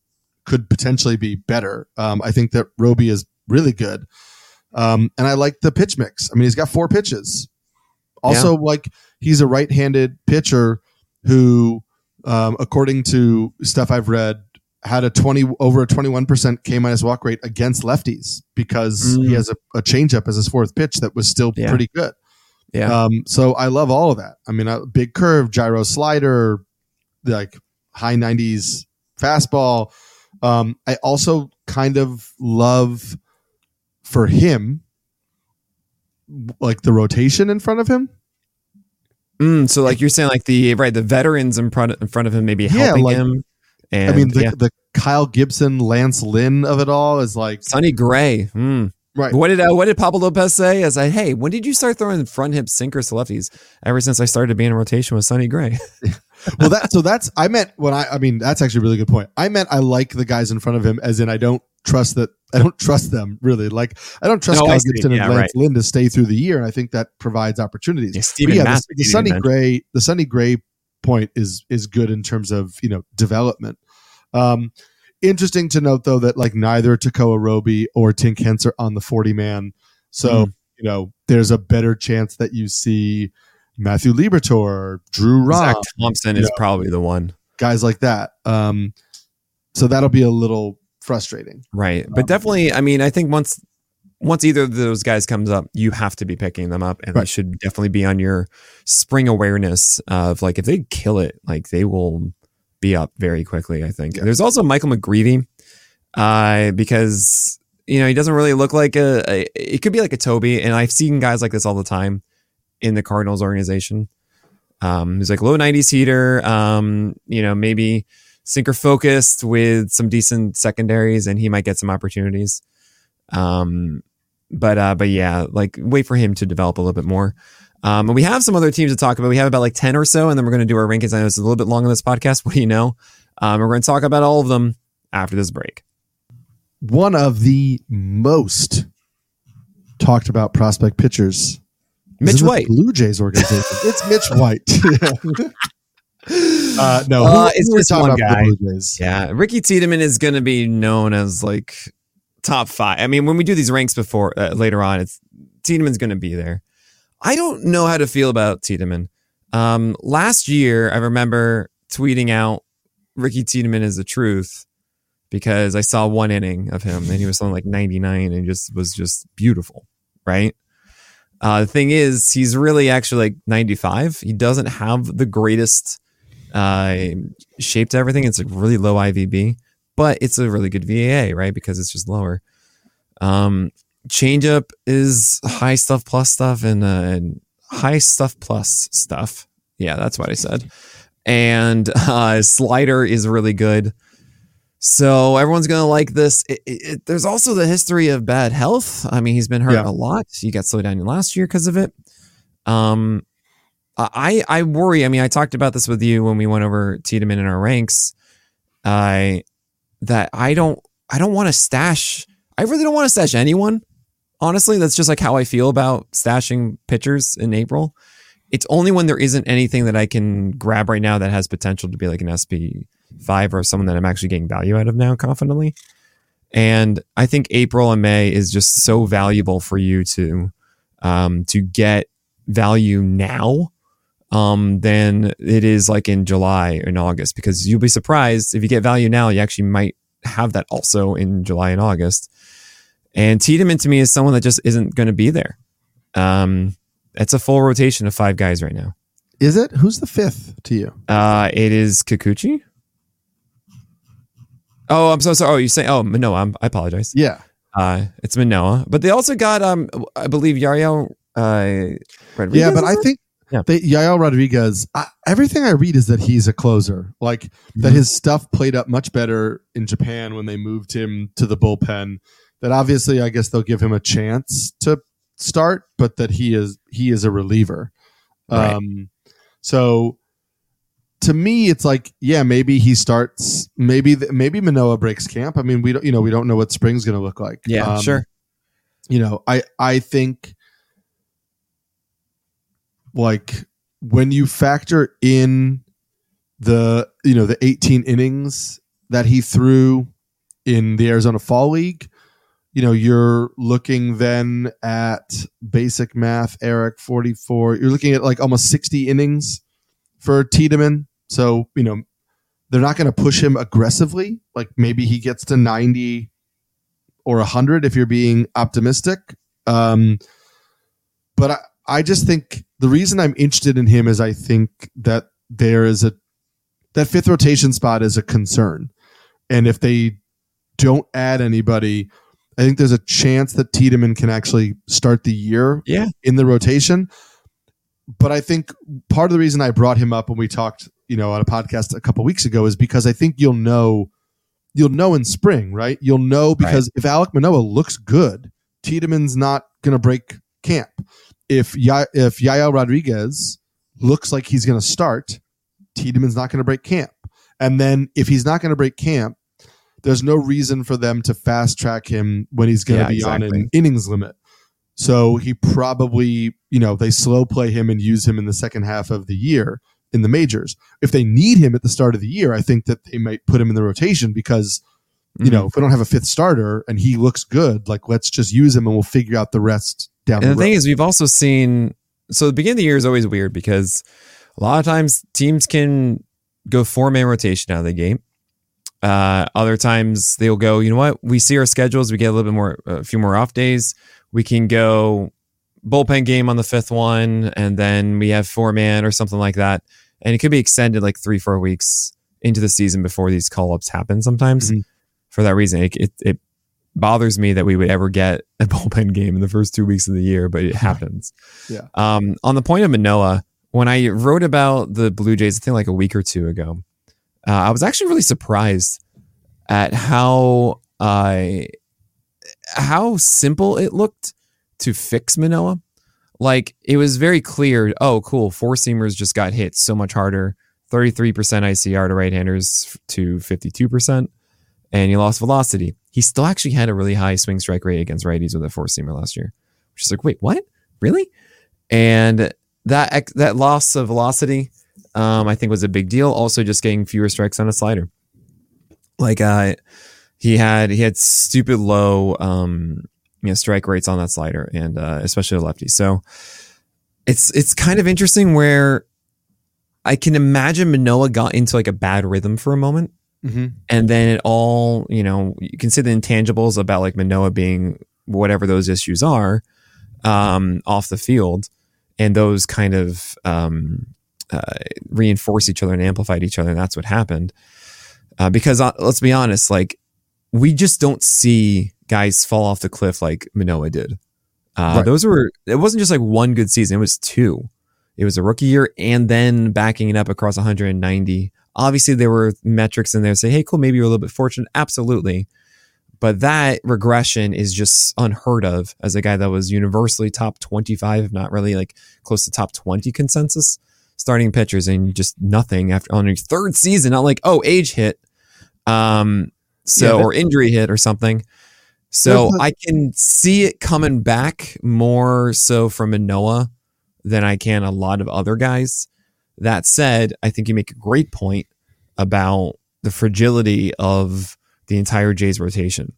could potentially be better. Um, I think that Roby is really good. Um, and I like the pitch mix. I mean, he's got four pitches. Also, yeah. like he's a right-handed pitcher who, um, according to stuff I've read, had a twenty over a twenty-one percent K minus walk rate against lefties because mm. he has a, a changeup as his fourth pitch that was still yeah. pretty good. Yeah. Um, so I love all of that. I mean, a big curve, gyro slider, like high nineties fastball. Um, I also kind of love for him, like the rotation in front of him. Mm, so, like you're saying, like the right, the veterans in front in front of him, maybe helping yeah, like, him. And, I mean, the, yeah. the Kyle Gibson, Lance Lynn of it all is like Sonny Gray. Mm. Right. What did uh, what did Pablo Lopez say? As I hey, when did you start throwing front hip sinkers to lefties? Ever since I started being in rotation with Sonny Gray. well, that so that's I meant when I I mean that's actually a really good point. I meant I like the guys in front of him, as in I don't trust that I don't trust them really. Like I don't trust no, Kyle Gibson yeah, and Lance right. Lynn to stay through the year, and I think that provides opportunities. Yeah, yeah the, the Sonny Gray the Sonny Gray point is is good in terms of you know development. Um, interesting to note though that like neither Tekoah Roby or Tink Hence are on the 40 man. So, mm. you know, there's a better chance that you see Matthew Liberatore, Drew Rom. Zack Thompson is know, probably the one. Guys like that. Um, so that'll be a little frustrating. Right. But um, definitely, I mean, I think once once either of those guys comes up, you have to be picking them up, and right. they should definitely be on your spring awareness of like if they kill it, like they will be up very quickly. I think. Yeah. There's also Michael McGreevy, uh, because you know he doesn't really look like a, a. It could be like a Toby, and I've seen guys like this all the time in the Cardinals organization. Um, he's like low 90s heater. Um, you know, maybe sinker focused with some decent secondaries, and he might get some opportunities. Um, but uh, but yeah, like wait for him to develop a little bit more. Um, and we have some other teams to talk about. We have about like 10 or so, and then we're going to do our rankings. I know it's a little bit long on this podcast. What do you know? Um, we're going to talk about all of them after this break. One of the most talked about prospect pitchers, Mitch White, Blue Jays organization. it's Mitch White. Uh, no, who, uh, it's just one guy. Yeah, Ricky Tiedemann is going to be known as like top five. I mean, when we do these ranks before uh, later on, it's Tiedemann's going to be there. I don't know how to feel about Tiedemann. Um, last year, I remember tweeting out Ricky Tiedemann is the truth because I saw one inning of him and he was something like 99 and just was just beautiful, right? Uh, the thing is, he's really actually like 95. He doesn't have the greatest uh, shape to everything. It's like really low IVB, but it's a really good VAA, right? Because it's just lower. Um, changeup is high stuff plus stuff and, uh, and high stuff plus stuff. Yeah, that's what I said. And uh, slider is really good. So everyone's gonna like this. It, it, there's also the history of bad health. I mean, he's been hurt yeah. a lot. He got slowed down last year because of it. Um, I I worry. I mean, I talked about this with you when we went over Tiedemann in our ranks. I that I don't I don't want to stash. I really don't want to stash anyone. Honestly, that's just like how I feel about stashing pitchers in April. It's only when there isn't anything that I can grab right now that has potential to be like an SP five or someone that I'm actually getting value out of now confidently. And I think April and May is just so valuable for you to um, to get value now um, than it is like in July and August because you'll be surprised if you get value now, you actually might have that also in July and August. And Tiedemann to me is someone that just isn't going to be there. Um, it's a full rotation of five guys right now. Is it? Who's the fifth to you? Uh, it is Kikuchi. Oh, I'm so sorry. Oh, you say oh Manoah. I'm, i apologize. Yeah. Uh, it's Manoah, but they also got um, I believe Yariel uh, Rodriguez. Yeah, but I think yeah. They, Yael Rodriguez, I, everything I read is that he's a closer. Like mm-hmm. that his stuff played up much better in Japan when they moved him to the bullpen. That obviously, I guess they'll give him a chance to start, but that he is he is a reliever. Right. Um, so to me, it's like, yeah, maybe he starts. Maybe maybe Manoah breaks camp. I mean, we don't, you know, we don't know what spring's going to look like. Yeah, um, sure. You know, I I think like when you factor in the you know the 18 innings that he threw in the Arizona Fall League, you know, you're looking then at basic math, Eric 44. You're looking at like almost 60 innings for Tiedemann. So, you know, they're not going to push him aggressively. Like maybe he gets to 90 or 100 if you're being optimistic. Um, but I, I just think the reason I'm interested in him is I think that there is a that fifth rotation spot is a concern. And if they don't add anybody, I think there's a chance that Tiedemann can actually start the year yeah. in the rotation. But I think part of the reason I brought him up when we talked you know, on a podcast a couple weeks ago is because I think you'll know you'll know in spring, right? You'll know because right. if Alek Manoah looks good, Tiedemann's not going to break camp. If ya- if Yael Rodriguez looks like he's going to start, Tiedemann's not going to break camp. And then if he's not going to break camp, there's no reason for them to fast track him when he's going to yeah, be exactly. on an innings limit. So he probably, you know, they slow play him and use him in the second half of the year in the majors. If they need him at the start of the year, I think that they might put him in the rotation because you mm-hmm. know if we don't have a fifth starter and he looks good, like let's just use him and we'll figure out the rest down. And the, the thing is, we've also seen so the beginning of the year is always weird because a lot of times teams can go four man rotation out of the game. Uh, other times they'll go, you know what? We see our schedules. We get a little bit more, a few more off days. We can go bullpen game on the fifth one, and then we have four man or something like that and it could be extended like three, four weeks into the season before these call ups happen sometimes. Mm-hmm. For that reason, it, it, it, bothers me that we would ever get a bullpen game in the first two weeks of the year, but it happens. yeah. Um, on the point of Manoah, when I wrote about the Blue Jays, I think like a week or two ago, uh, I was actually really surprised at how uh, how simple it looked to fix Manoah like it was very clear. Oh, cool. Four seamers just got hit so much harder. 33% ICR to right handers to 52%. And he lost velocity. He still actually had a really high swing strike rate against righties with a four seamer last year. Which is like, wait, what? Really? And that that loss of velocity um, I think was a big deal. Also, just getting fewer strikes on a slider. Like uh, he had he had stupid low um, you know strike rates on that slider, and uh, especially the lefty. So it's it's kind of interesting where I can imagine Manoah got into like a bad rhythm for a moment. Mm-hmm. And then it all, you know, you can see the intangibles about like Manoah being whatever those issues are um, off the field. And those kind of um, uh, reinforce each other and amplified each other. And that's what happened. Uh, because uh, let's be honest, like we just don't see guys fall off the cliff like Manoah did. Uh, right. Those were, it wasn't just like one good season, it was two. It was a rookie year and then backing it up across 190. Obviously, there were metrics in there say, hey, cool, maybe you're a little bit fortunate. Absolutely. But that regression is just unheard of as a guy that was universally top 25, if not really like close to top 20 consensus starting pitchers and just nothing after on your third season. Not like, oh, age hit. Um, so, yeah, or injury hit or something. So I can see it coming back more so from Manoah than I can a lot of other guys. That said, I think you make a great point about the fragility of the entire Jays rotation.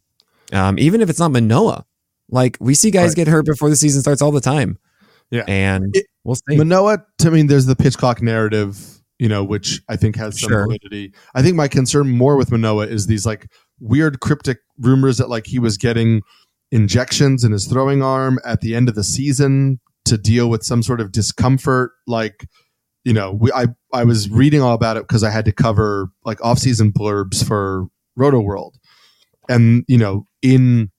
Um, even if it's not Manoah, like we see guys right. get hurt before the season starts all the time. Yeah. And it, we'll see. Manoah, to me, there's the pitch clock narrative, you know, which I think has some sure. validity. I think my concern more with Manoah is these like weird cryptic rumors that like he was getting injections in his throwing arm at the end of the season to deal with some sort of discomfort. Like you know we, i i was reading all about it because i had to cover like off-season blurbs for Rotoworld and you know in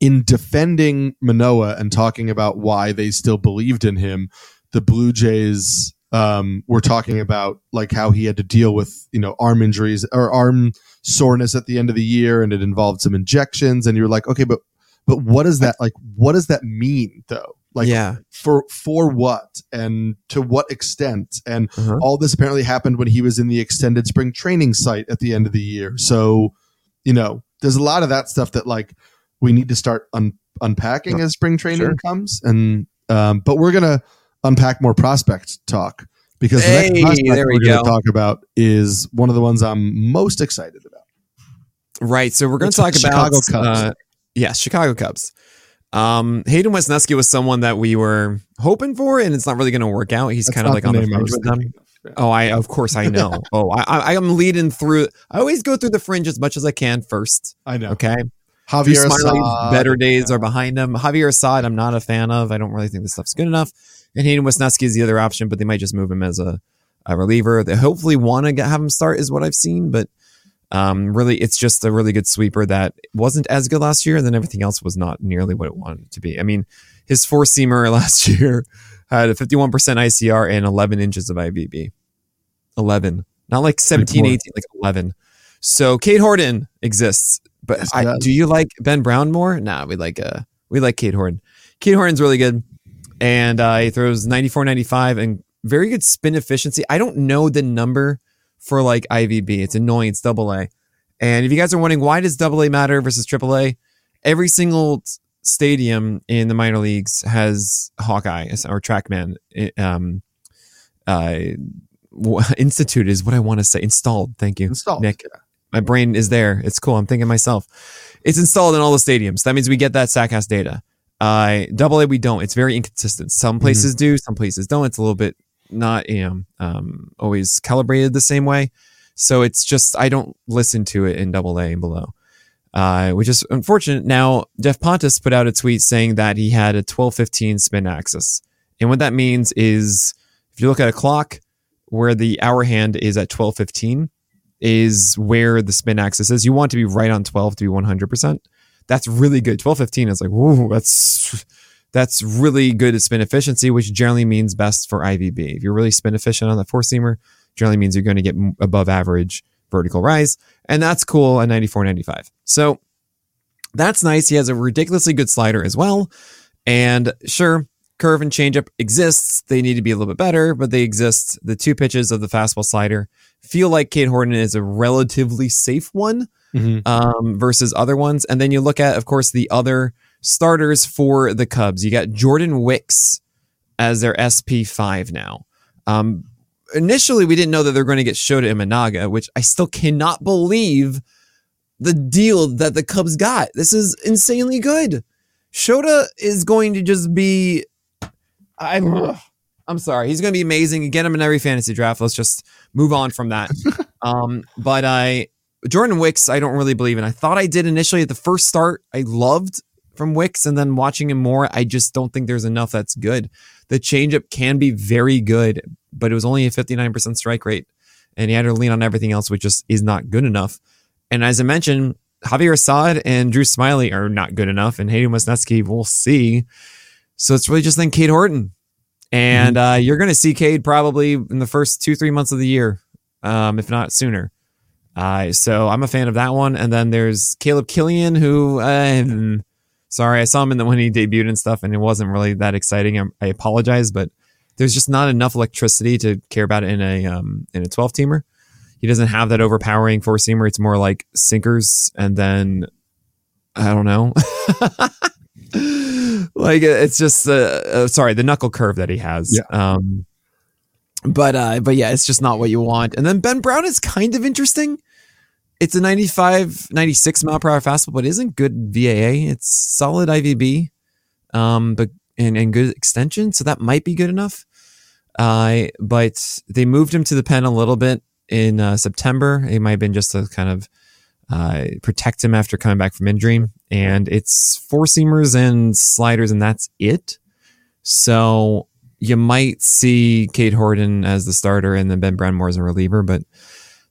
in defending manoah and talking about why they still believed in him the blue jays um, were talking about like how he had to deal with you know arm injuries or arm soreness at the end of the year and it involved some injections and you're like okay but but what does that like what does that mean though like yeah. for for what and to what extent and uh-huh. all this apparently happened when he was in the extended spring training site at the end of the year so you know there's a lot of that stuff that like we need to start un- unpacking as spring training sure. comes and um, but we're gonna unpack more prospect talk because hey, the next prospect we we're going to talk about is one of the ones I'm most excited about. Right. So we're going to talk about Chicago Cubs. Uh, yes, Chicago Cubs. Um, Hayden Wesneski was someone that we were hoping for, and it's not really going to work out. He's kind of like on the fringe with them. Oh, I of course I know. oh, I, I am leading through. I always go through the fringe as much as I can first. I know. Okay. Javier Assad, better days yeah. are behind him. Javier Assad, I'm not a fan of. I don't really think this stuff's good enough. And Hayden Wesneski is the other option, but they might just move him as a, a reliever. They hopefully want to have him start, is what I've seen. But um, really, it's just a really good sweeper that wasn't as good last year, and then everything else was not nearly what it wanted to be. I mean, his four seamer last year had a 51% ICR and 11 inches of IVB. 11, not like 17, 18, like 11. So Cade Horton exists, but I, do you like Ben Brown more? Nah, we like uh we like Cade Horton. Cade Horton's really good, and uh, he throws 94, 95, and very good spin efficiency. I don't know the number for like IVB. It's annoying. It's double A. And if you guys are wondering why does double A matter versus triple A, every single stadium in the minor leagues has Hawkeye or TrackMan um, uh, institute is what I want to say. Installed. Thank you, installed. Nick. My brain is there. It's cool. I'm thinking myself. It's installed in all the stadiums. That means we get that Statcast data. Uh, double A, we don't. It's very inconsistent. Some mm-hmm. places mm-hmm. do, some places don't. It's a little bit not you know um, always calibrated the same way. So it's just I don't listen to it in double A and below, uh, which is unfortunate. Now Jeff Pontus put out a tweet saying that he had a 1215 spin axis, and what that means is if you look at a clock where the hour hand is at 1215 is where the spin axis is. You want to be right on 12 to be 100%. That's really good. 1215 is like, whoa, that's that's really good at spin efficiency, which generally means best for IVB. If you're really spin efficient on the four seamer, generally means you're going to get above average vertical rise. And that's cool at 94, 95. So that's nice. He has a ridiculously good slider as well. And sure, curve and changeup exists. They need to be a little bit better, but they exist. The two pitches of the fastball slider feel like Cade Horton is a relatively safe one mm-hmm. um, versus other ones. And then you look at, of course, the other starters for the Cubs. You got Jordan Wicks as their SP5 now. Um, initially we didn't know that they're going to get Shota Imanaga, which I still cannot believe the deal that the Cubs got. This is insanely good. Shota is going to just be. I'm. I'm sorry. He's going to be amazing. Get him in every fantasy draft. Let's just move on from that. um, but I Jordan Wicks, I don't really believe in. I thought I did initially at the first start. I loved from Wicks, and then watching him more, I just don't think there's enough that's good. The changeup can be very good, but it was only a 59% strike rate, and he had to lean on everything else, which just is not good enough. And as I mentioned, Javier Assad and Drew Smyly are not good enough, and Hayden Wesneski, we'll see. So it's really just then Cade Horton. And mm-hmm. uh, you're going to see Cade probably in the first two, three months of the year, um, if not sooner. Uh, so I'm a fan of that one. And then there's Caleb Kilian, who, uh, sorry, I saw him in the when he debuted and stuff, and it wasn't really that exciting. I, I apologize, but there's just not enough electricity to care about it in a um, in a 12 teamer. He doesn't have that overpowering four seamer. It's more like sinkers, and then I don't know. like it's just uh, uh, sorry the knuckle curve that he has. Yeah. Um, but uh, but yeah, it's just not what you want. And then Ben Brown is kind of interesting. It's a 95, 96 mile per hour fastball, but isn't good VAA. It's solid IVB, um, but and, and good extension, so that might be good enough. Uh, but they moved him to the pen a little bit in uh, September. It might have been just to kind of uh, protect him after coming back from injury. And it's four seamers and sliders, and that's it. So you might see Cade Horton as the starter and then Ben Brown as a reliever, but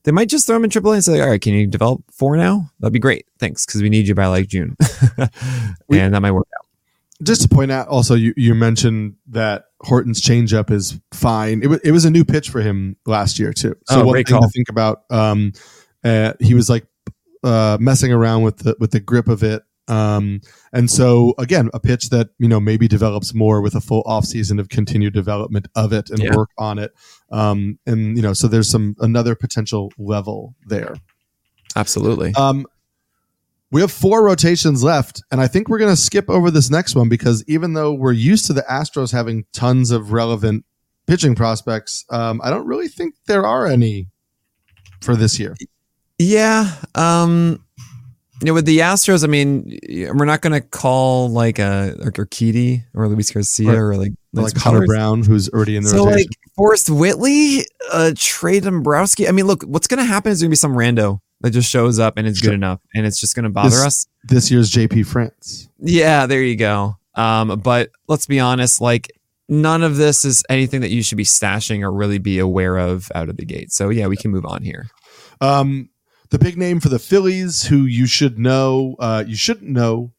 they might just throw him in AAA and say, "All right, can you develop four now? That'd be great. Thanks, because we need you by like June, and that might work out." Just to point out, also you you mentioned that Horton's changeup is fine. It was it was a new pitch for him last year too. So oh, one thing call. to think about, um, uh, he was like uh, messing around with the with the grip of it um, and so again, a pitch that you know maybe develops more with a full off season of continued development of it and yeah. work on it. Um, and you know, so there's some another potential level there. Absolutely. Um, we have four rotations left, and I think we're going to skip over this next one because even though we're used to the Astros having tons of relevant pitching prospects, um, I don't really think there are any for this year. Yeah. Um, you know, with the Astros, I mean, we're not going to call like a like Urquidy or Luis Garcia right. or like like Hunter Brown, who's already in the so rotation. like Forrest Whitley, uh, Trey Dombroski. I mean, look, what's going to happen is going to be some rando that just shows up and it's good enough, and it's just going to bother this, us. This year's JP France. Yeah, there you go. Um, but let's be honest, like none of this is anything that you should be stashing or really be aware of out of the gate. So yeah, we can move on here. Um, the big name for the Phillies, who you should know, uh, you shouldn't know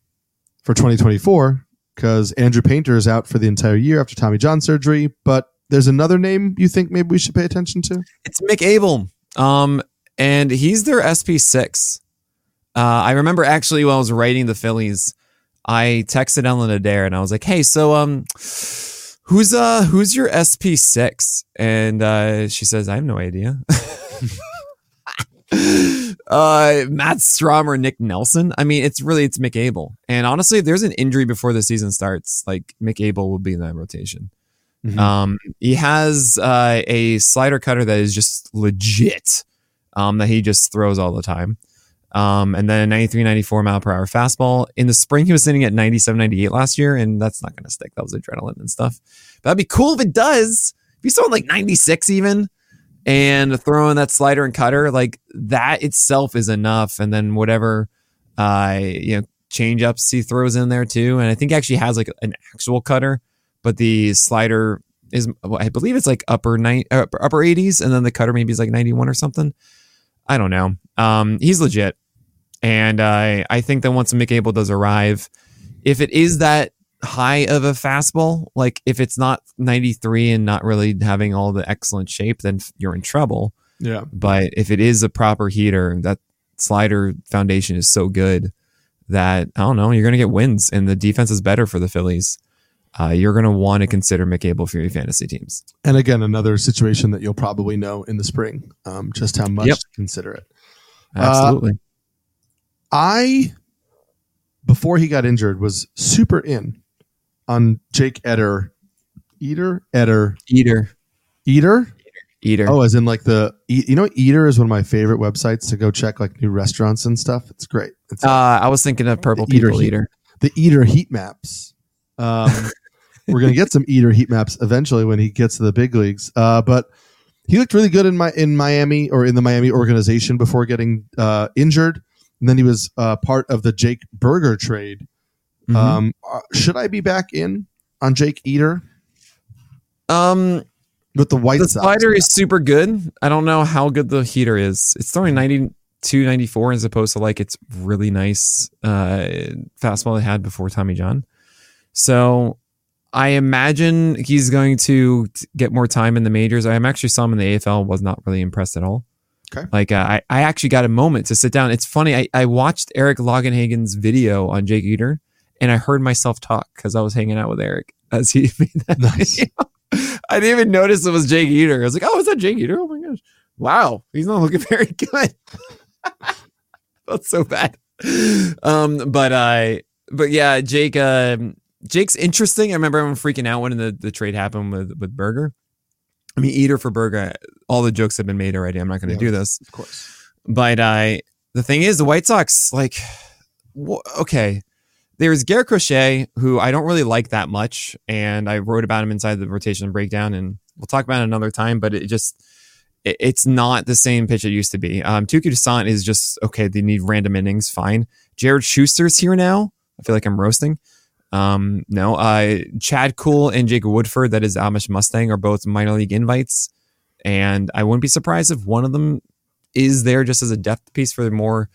for 2024 because Andrew Painter is out for the entire year after Tommy John surgery. But there's another name you think maybe we should pay attention to. It's Mick Abel, um, and he's their SP six. Uh, I remember actually while I was writing the Phillies, I texted Ellen Adair and I was like, "Hey, so um." Who's uh who's your SP six? And uh, she says, I have no idea. uh, Matt Strahm or Nick Nelson. I mean, it's really it's Mick Abel. And honestly, if there's an injury before the season starts, like Mick Abel will be in that rotation. Mm-hmm. Um, he has uh, a slider cutter that is just legit. Um, that he just throws all the time. Um, and then a 93, 94 mile per hour fastball. In the spring, he was sitting at 97, 98 last year, and that's not going to stick. That was adrenaline and stuff. But that'd be cool if it does. If he's throwing like 96 even, and throwing that slider and cutter like that itself is enough. And then whatever uh you know change ups he throws in there too. And i think actually has like an actual cutter but the slider is i believe it's like upper nine uh, upper 80s and then the cutter maybe is like 91 or something. I don't know. Um he's legit. And uh, i think that once Mick Abel does arrive if it is that high of a fastball. Like if it's not 93 and not really having all the excellent shape, then you're in trouble. Yeah. But if it is a proper heater, that slider foundation is so good that I don't know, you're going to get wins and the defense is better for the Phillies. Uh, you're going to want to consider Mick Abel for your fantasy teams. And again, another situation that you'll probably know in the spring, um, just how much yep. to consider it. Absolutely. Uh, I, before he got injured, was super in on Jake Eder. Eater? Eder. Eater. Eater? Eater. Oh, as in like the you know, Eater is one of my favorite websites to go check like new restaurants and stuff. It's great. It's, uh, I was thinking of Purple People Eater. Eater. The Eater heat maps. Um, we're gonna get some Eater heat maps eventually when he gets to the big leagues. Uh, but he looked really good in my in Miami or in the Miami organization before getting uh, injured, and then he was uh, part of the Jake Burger trade. Mm-hmm. Um, uh, should I be back in on Jake Eater? Um, with the white the slider is super good. I don't know how good the heater is. It's throwing 92, 94 as opposed to like its really nice uh, fastball it had before Tommy John. So I imagine he's going to get more time in the majors. I actually saw him in the AFL. Was not really impressed at all. Okay. Like uh, I, I actually got a moment to sit down. It's funny. I, I watched Eric Longenhagen's video on Jake Eater, and I heard myself talk because I was hanging out with Eric as he made that nice. video. I didn't even notice it was Jake Eder. I was like, oh, is that Jake Eder? Oh my gosh. Wow. He's not looking very good. That's so bad. Um, but uh but yeah, Jake uh, Jake's interesting. I remember everyone freaking out when the, the trade happened with, with Burger. I mean, Eder for Burger, all the jokes have been made already. I'm not going to yeah, do this. Of course. But I, uh, the thing is, the White Sox, like, wh- okay, there's Garrett Crochet, who I don't really like that much, and I wrote about him inside the rotation breakdown, and we'll talk about it another time. But it just it, it's not the same pitch it used to be. Um, Touki Toussaint is just okay. They need random innings, fine. Jared Shuster's here now. I feel like I'm roasting. Um, no, uh, Chad Kuhl and Jake Woodford, that is Amish Mustang, are both minor league invites, and I wouldn't be surprised if one of them is there just as a depth piece for more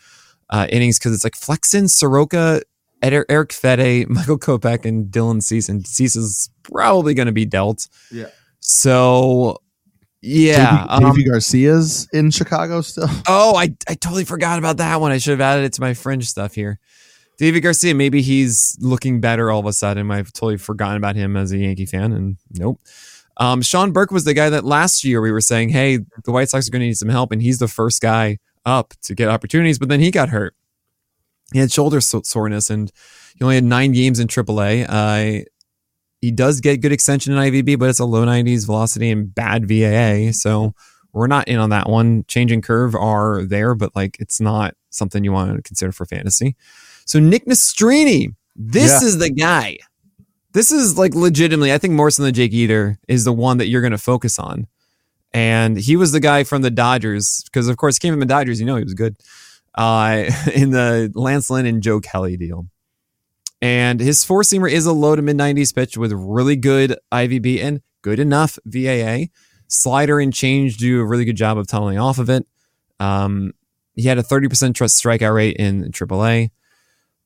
uh, innings because it's like Flexen, Soroka, Erick Fedde, Michael Kopech, and Dylan Cease. And Cease is probably going to be dealt. Yeah. So, yeah. Deivi, um, Garcia's in Chicago still. Oh, I, I totally forgot about that one. I should have added it to my fringe stuff here. Deivi Garcia, maybe he's looking better all of a sudden. I've totally forgotten about him as a Yankee fan, and nope. Um, Sean Burke was the guy that last year we were saying, hey, the White Sox are going to need some help, and he's the first guy up to get opportunities, but then he got hurt he had shoulder soreness and he only had nine games in AAA. Uh, he does get good extension in IVB, but it's a low 90s velocity and bad VAA. So we're not in on that one. Changing curve are there, but like it's not something you want to consider for fantasy. So Nick Nastrini, this yeah. is the guy. This is like legitimately, I think more than the Jake Eder is the one that you're going to focus on. And he was the guy from the Dodgers because, of course, he came from the Dodgers. You know, he was good uh, in the Lance Lynn and Joe Kelly deal. And his four seamer is a low to mid 90s pitch with really good IVB and good enough VAA. Slider and change do a really good job of tunneling off of it. Um, he had a 30% trust strikeout rate in AAA.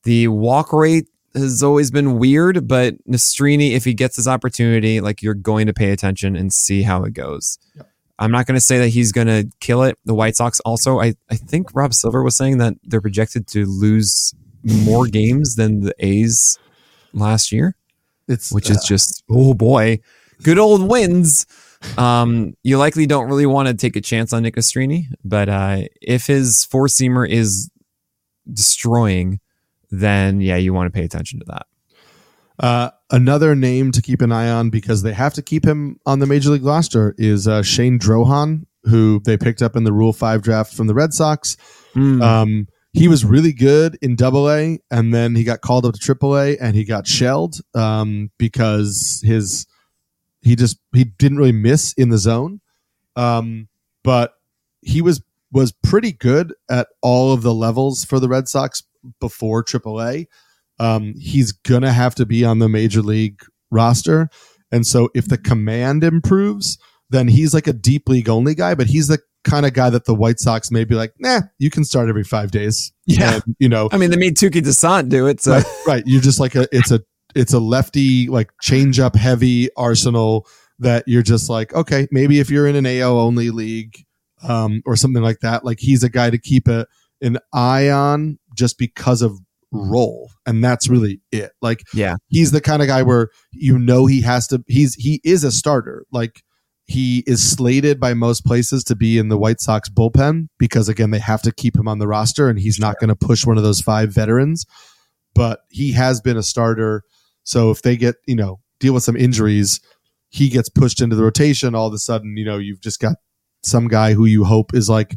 The walk rate has always been weird, but Nastrini, if he gets his opportunity, like you're going to pay attention and see how it goes. Yep. I'm not going to say that he's going to kill it. The White Sox also, I, I think Rob Silver was saying that they're projected to lose more games than the A's last year. It's which uh, is just oh boy, good old wins. Um, you likely don't really want to take a chance on Nick Nastrini, but uh, if his four seamer is destroying, then yeah, you want to pay attention to that. Uh, another name to keep an eye on because they have to keep him on the major league roster is uh, Shane Drohan, who they picked up in the Rule Five draft from the Red Sox. Mm. Um, he was really good in Double A, and then he got called up to Triple A, and he got shelled um, because his he just he didn't really miss in the zone, um, but he was was pretty good at all of the levels for the Red Sox before Triple A um, he's gonna have to be on the major league roster. And so if the command improves, then he's like a deep league only guy, but he's the kind of guy that the White Sox may be like, nah, you can start every five days. Yeah. And, you know, I mean, they made Touki Toussaint do it. So. Right, right. You're just like a, it's a, it's a lefty, like change up heavy arsenal that you're just like, okay, maybe if you're in an AL only league, um, or something like that, like he's a guy to keep a, an eye on just because of role and that's really it. Like yeah. he's the kind of guy where you know he has to he's he is a starter. Like he is slated by most places to be in the White Sox bullpen because again they have to keep him on the roster and he's not going to push one of those five veterans. But he has been a starter. So if they get you know deal with some injuries he gets pushed into the rotation all of a sudden you know you've just got some guy who you hope is like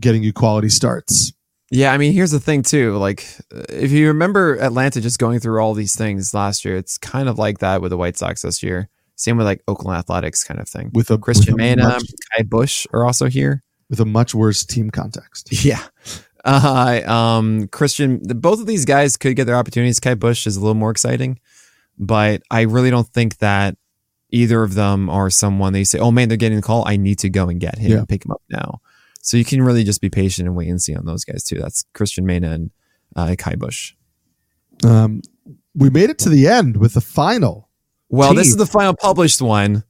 getting you quality starts. Yeah, I mean, here's the thing too. Like, if you remember Atlanta just going through all these things last year, it's kind of like that with the White Sox this year. Same with like Oakland Athletics kind of thing. With a Christian with a much, Ky Bush are also here. with a much worse team context. Yeah. Uh, um, Christian, both of these guys could get their opportunities. Ky Bush is a little more exciting, but I really don't think that either of them are someone they say, oh man, they're getting the call. I need to go and get him Yeah. pick him up now. So you can really just be patient and wait and see on those guys too. That's Cristian Mena and uh, Ky Bush. Um, we made it to the end with the final. Well, this is the final published one.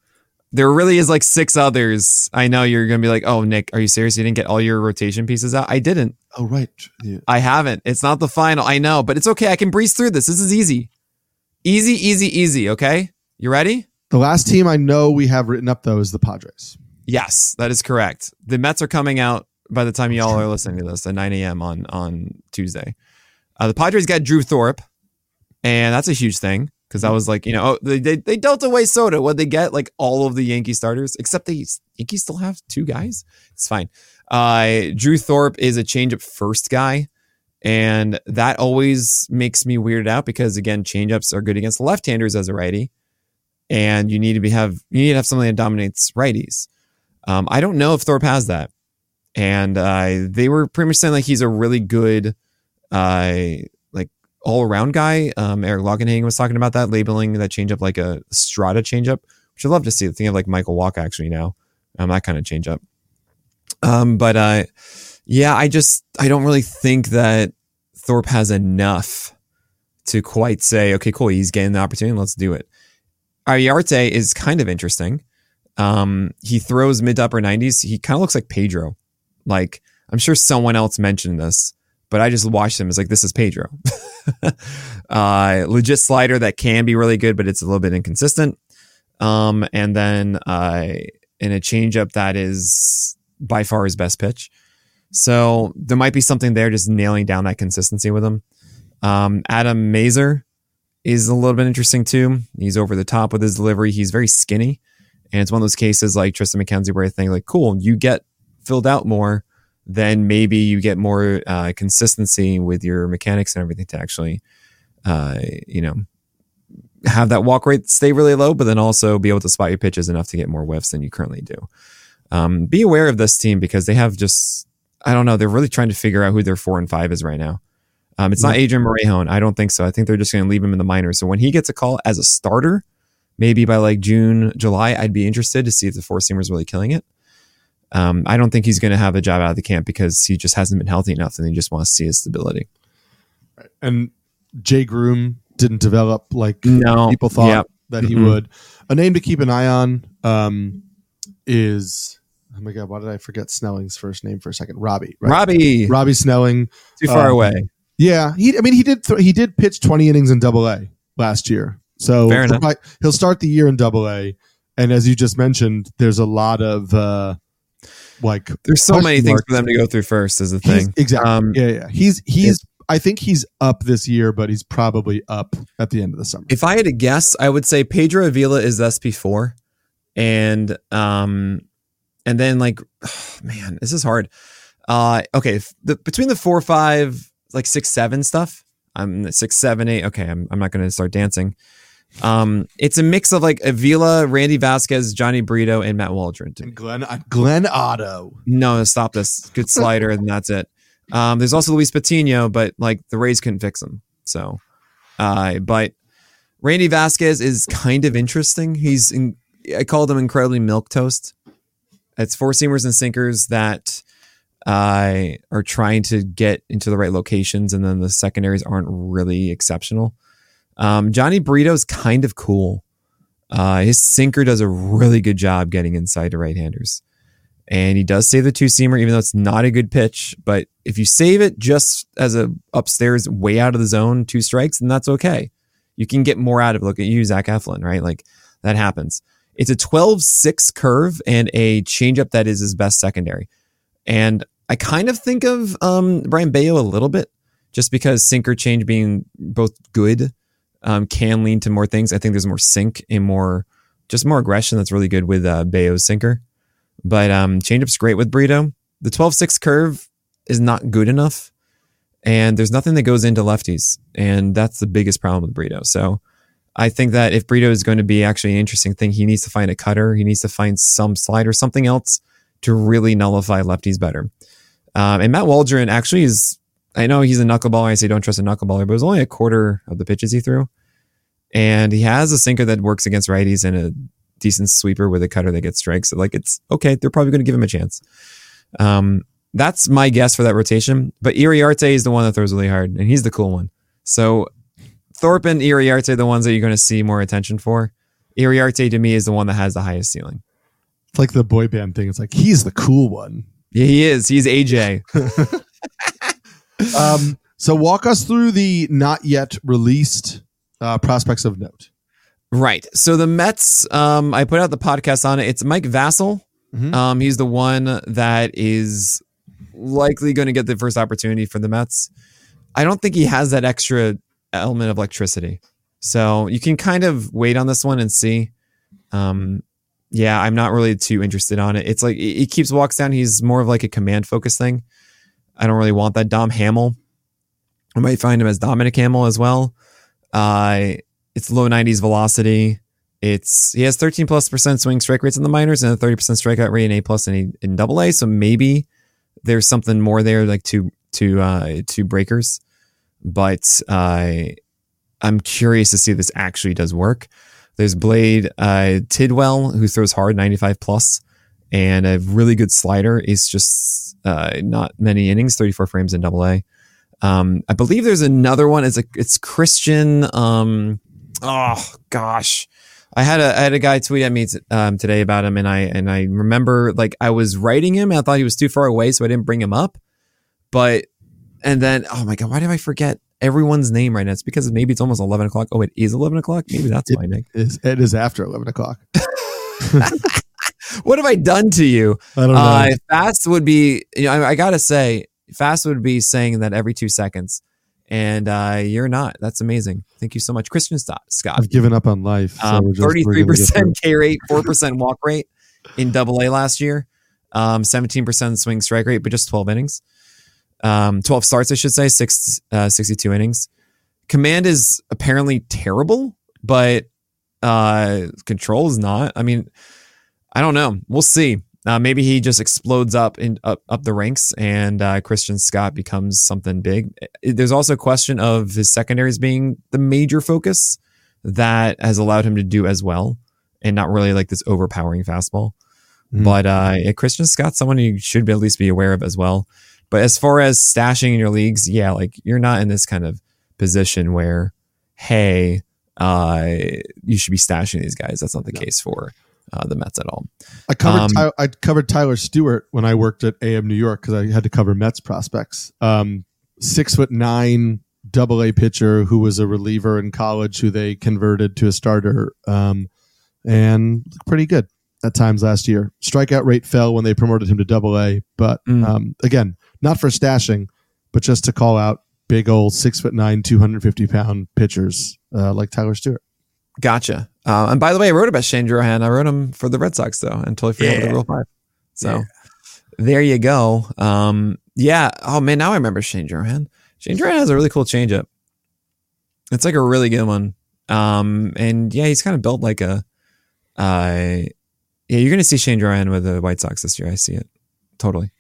There really is like six others. I know you're going to be like, oh, Nick, are you serious? You didn't get all your rotation pieces out? I didn't. Oh right, yeah. I haven't. It's not the final. I know, but it's okay. I can breeze through this. This is easy. Easy, easy, easy. Okay. You ready? The last team I know we have written up though is the Padres. Yes, that is correct. The Mets are coming out by the time y'all are listening to this at 9 a.m. on on Tuesday. Uh, the Padres got Drew Thorpe, and that's a huge thing because I was like, you know, oh, they, they they dealt away Soto. What they get like all of the Yankee starters except the Yankees still have two guys. It's fine. Uh, Drew Thorpe is a changeup first guy, and that always makes me weirded out because again, changeups are good against left-handers as a righty, and you need to be have you need to have something that dominates righties. Um, I don't know if Thorpe has that. And uh, they were pretty much saying like he's a really good, uh, like all around guy. Um, Eric Longenhagen was talking about that, labeling that changeup like a strata changeup, which I'd love to see. Think of like Michael Walk actually now, um, that kind of changeup. Um, but uh, yeah, I just I don't really think that Thorpe has enough to quite say, okay, cool, he's getting the opportunity, let's do it. Iriarte is kind of interesting. Um, he throws mid to upper 90s. He kind of looks like Pedro. Like, I'm sure someone else mentioned this, but I just watched him. It's like, this is Pedro. uh, legit slider that can be really good, but it's a little bit inconsistent. Um, and then uh, in a changeup that is by far his best pitch. So there might be something there, just nailing down that consistency with him. Um, Adam Mazur is a little bit interesting too. He's over the top with his delivery. He's very skinny. And it's one of those cases like Triston McKenzie where I think like, cool, you get filled out more, then maybe you get more uh, consistency with your mechanics and everything to actually, uh, you know, have that walk rate stay really low, but then also be able to spot your pitches enough to get more whiffs than you currently do. Um, be aware of this team because they have just, I don't know, they're really trying to figure out who their four and five is right now. Um, it's not Adrian Morejón. I don't think so. I think they're just going to leave him in the minors. So when he gets a call as a starter, maybe by like June, July, I'd be interested to see if the four seamer is really killing it. Um, I don't think he's going to have a job out of the camp because he just hasn't been healthy enough, and he just wants to see his stability. And Jay Groome didn't develop like No, people thought yeah. that he Mm-mm. would. A name to keep an eye on um, is oh my god, why did I forget Snelling's first name for a second? Robbie. Right? Robbie, Robbie Snelling. too far um, away. Yeah, he. I mean, he did. Th- he did pitch twenty innings in Double A last year. So he'll, enough. probably- he'll start the year in Double A. And as you just mentioned, there's a lot of uh, like There's so many things for them to go through first. Is the he's- thing. exactly. Um, yeah, yeah. He's he's. I think he's up this year, but he's probably up at the end of the summer. If I had to guess, I would say Pedro Avila is SP four, and um, and then like, man, this is hard. Uh, okay, if the between the four, five, like six, seven stuff. I'm six, seven, eight. Okay, I'm I'm not going to start dancing. Um, it's a mix of like Avila, Randy Vasquez, Jhony Brito, and Matt Waldron. And Glenn uh, Glenn Otto. No, stop this. Good slider, and that's it. Um, there's also Luis Patino, but like the Rays couldn't fix him. So, uh, but Randy Vasquez is kind of interesting. He's in, I called him incredibly milk toast. It's four seamers and sinkers that uh, are trying to get into the right locations, and then the secondaries aren't really exceptional. Um, Jhony Brito is kind of cool. Uh, his sinker does a really good job getting inside to right-handers and he does save the two seamer, even though it's not a good pitch. But if you save it just as a upstairs, way out of the zone, two strikes, then that's okay. You can get more out of it. Look at you, Zach Eflin, right? Like that happens. It's a 12 6 curve and a changeup that is his best secondary. And I kind of think of um, Brayan Bello a little bit just because sinker change being both good um, can lean to more things. I think there's more sink and more, just more aggression that's really good with uh, Bello's sinker But um, changeup's great with Brito. The 12-6 curve is not good enough, and there's nothing that goes into lefties, and that's the biggest problem with Brito. So I think that if Brito is going to be actually an interesting thing, he needs to find a cutter. He needs to find some slide or something else to really nullify lefties better. Um, and Matt Waldron actually is, I know he's a knuckleballer. I say don't trust a knuckleballer, but it was only a quarter of the pitches he threw. And he has a sinker that works against righties and a decent sweeper with a cutter that gets strikes. So like it's okay. They're probably going to give him a chance. Um, that's my guess for that rotation. But Iriarte is the one that throws really hard, and he's the cool one. So Thorpe and Iriarte are the ones that you're going to see more attention for. Iriarte to me is the one that has the highest ceiling. It's like the boy band thing. It's like he's the cool one. Yeah, he is. He's AJ. um, so walk us through the not yet released uh, prospects of note. Right. So the Mets, um, I put out the podcast on it. It's Mike Vasil. Mm-hmm. Um, he's the one that is likely going to get the first opportunity for the Mets. I don't think he has that extra element of electricity. So you can kind of wait on this one and see. Um, yeah, I'm not really too interested on it. It's like he keeps walks down. He's more of like a command focus thing. I don't really want that. Dom Hamel. I might find him as Dominic Hamel as well. Uh, it's low 90s velocity. It's he has 13 plus percent swing strike rates in the minors and a 30 percent strikeout rate in A plus and in Double A. So maybe there's something more there, like two two uh, two breakers but uh, I'm curious to see if this actually does work. There's Blade uh, Tidwell, who throws hard, 95 plus, and a really good slider. Is just uh, not many innings, 34 frames in Double A. Um, I believe there's another one. It's a it's Christian. Um, oh gosh, I had a I had a guy tweet at me t- um, today about him, and I and I remember like I was writing him, and I thought he was too far away, so I didn't bring him up. But and then, oh my God, why did I forget everyone's name right now? It's because maybe it's almost 11 o'clock. Oh, it is 11 o'clock? Maybe that's it why, Nick. Is, it is after 11 o'clock. what have I done to you? I don't know. Uh, fast would be, you know, I, I got to say, fast would be saying that every two seconds. And uh, you're not. That's amazing. Thank you so much. Christian Scott. I've given up on life. So um, 33% K rate, 4% walk rate in double A last year. Um, 17% swing strike rate, but just 12 innings um, 12 starts, I should say, six, uh, 62 innings. Command is apparently terrible, but uh, control is not. I mean, I don't know. We'll see. Uh, maybe he just explodes up in up, up the ranks, and uh, Christian Scott becomes something big. There's also a question of his secondaries being the major focus that has allowed him to do as well, and not really like this overpowering fastball. Mm. But uh, yeah, Christian Scott's someone you should be, at least be aware of as well. But as far as stashing in your leagues, yeah, like you're not in this kind of position where, hey, uh, you should be stashing these guys. That's not the no. case for uh, the Mets at all. I covered um, I covered Tyler Stuart when I worked at AM New York because I had to cover Mets prospects. Um, six foot nine, double A pitcher who was a reliever in college who they converted to a starter, um, and pretty good at times last year. Strikeout rate fell when they promoted him to double A, but mm. um, again, not for stashing, but just to call out big old six foot nine, 250 pound pitchers uh, like Tyler Stuart. Gotcha. Uh, and by the way, I wrote about Shane Drohan. I wrote him for the Red Sox though, and totally forgot yeah. the Rule Five. So yeah. there you go. Um, yeah. Oh man, now I remember Shane Drohan. Shane Drohan has a really cool changeup. It's like a really good one. Um, and yeah, he's kind of built like a. Uh, yeah, you're going to see Shane Drohan with the White Sox this year. I see it totally.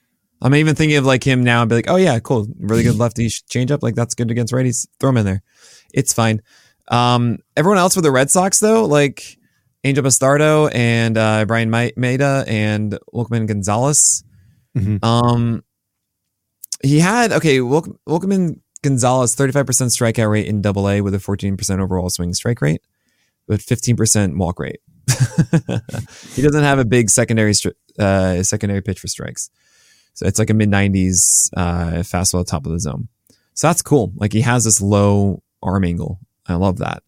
I'm even thinking of like him now and be like, oh yeah, cool, really good lefty changeup. Like that's good against righties. Throw him in there. It's fine. Um, everyone else for the Red Sox though, like Angel Bastardo and uh, Bryan Mata and Wilkman Gonzalez. Mm-hmm. Um, he had okay, Wilk, Wilkman Gonzalez, 35% strikeout rate in Double A with a 14% overall swing strike rate, but 15% walk rate. he doesn't have a big secondary uh, secondary pitch for strikes. So it's like a mid 90s uh, fastball at the top of the zone. So that's cool. Like he has this low arm angle. I love that.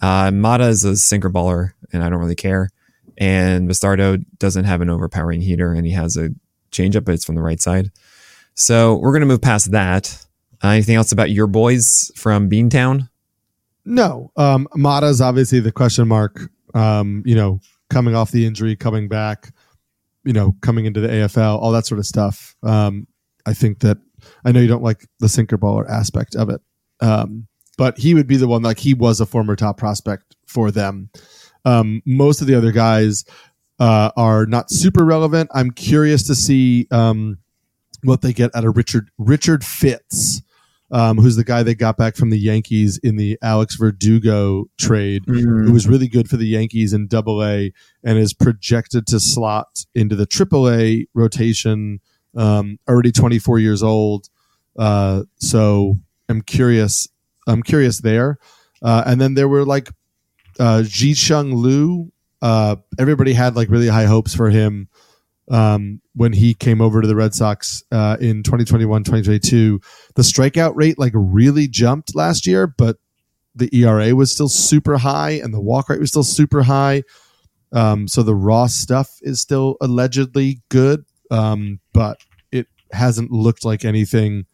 Uh, Mata is a sinker baller, and I don't really care. And Bastardo doesn't have an overpowering heater, and he has a changeup, but it's from the right side. So we're going to move past that. Uh, anything else about your boys from Beantown? No. Um, Mata is obviously the question mark. Um, you know, coming off the injury, coming back you know, coming into the AFL, all that sort of stuff. Um, I think that I know you don't like the sinker baller aspect of it, um, but he would be the one like he was a former top prospect for them. Um, most of the other guys uh, are not super relevant. I'm curious to see um, what they get out of Richard Richard Fitts, um, who's the guy they got back from the Yankees in the Alex Verdugo trade, mm. who was really good for the Yankees in Double A and is projected to slot into the Triple A rotation. Um, already 24 years old, uh, so I'm curious. I'm curious there. Uh, and then there were like uh, Chih-Jung Liu. Uh, everybody had like really high hopes for him um, when he came over to the Red Sox uh, in 2021, 2022. The strikeout rate like really jumped last year, but the ERA was still super high and the walk rate was still super high. Um, so the raw stuff is still allegedly good, um, but it hasn't looked like anything,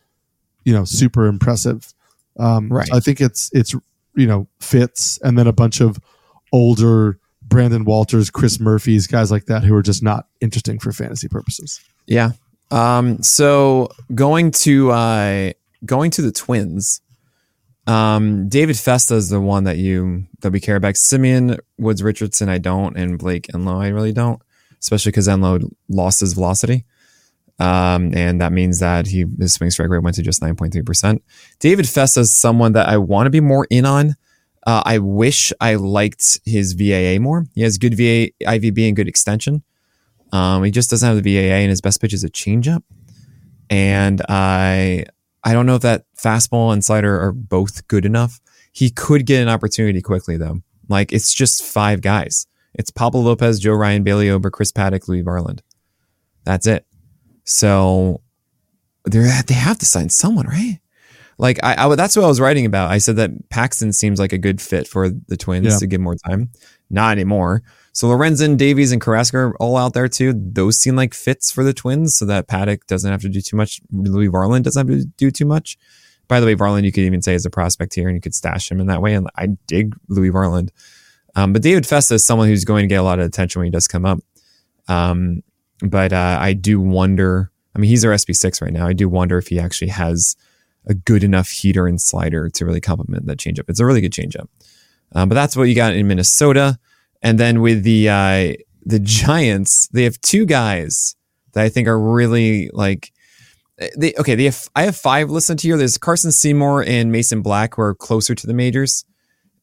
you know, super impressive. Um, right. I think it's it's you know Fitts and then a bunch of older Brandon Walters, Chris Murphy's, guys like that who are just not interesting for fantasy purposes. Yeah. Um, so going to uh, going to the Twins, um, David Festa is the one that you that we care about. Simeon Woods Richardson, I don't, and Blayne Enlow, I really don't, especially because Enlow lost his velocity. Um, and that means that he his swing strike rate went to just 9.3%. David Festa is someone that I want to be more in on. Uh, I wish I liked his VAA more. He has good VA, IVB and good extension. Um, he just doesn't have the VAA, and his best pitch is a changeup. And I, I don't know if that fastball and slider are both good enough. He could get an opportunity quickly, though. Like it's just five guys. It's Pablo Lopez, Joe Ryan, Bailey Ober, Chris Paddack, Louis Varland. That's it. So they they have to sign someone, right? like I, I, that's what I was writing about. I said that Paxton seems like a good fit for the Twins yeah. to give more time. Not anymore. So Lorenzen, Davies, and Carrasco are all out there too. Those seem like fits for the Twins, so that Paddack doesn't have to do too much. Louis Varland doesn't have to do too much. By the way, Varland you could even say is a prospect here, and you could stash him in that way. And I dig Louis Varland, um, but David Festa is someone who's going to get a lot of attention when he does come up. Um, but uh, I do wonder. I mean, he's our SP six right now. I do wonder if he actually has a good enough heater and slider to really complement that changeup. It's a really good changeup. Um, but that's what you got in Minnesota. And then with the uh, the Giants, they have two guys that I think are really like they okay. They have I have five listed here. There's Carson Seymour and Mason Black who are closer to the majors,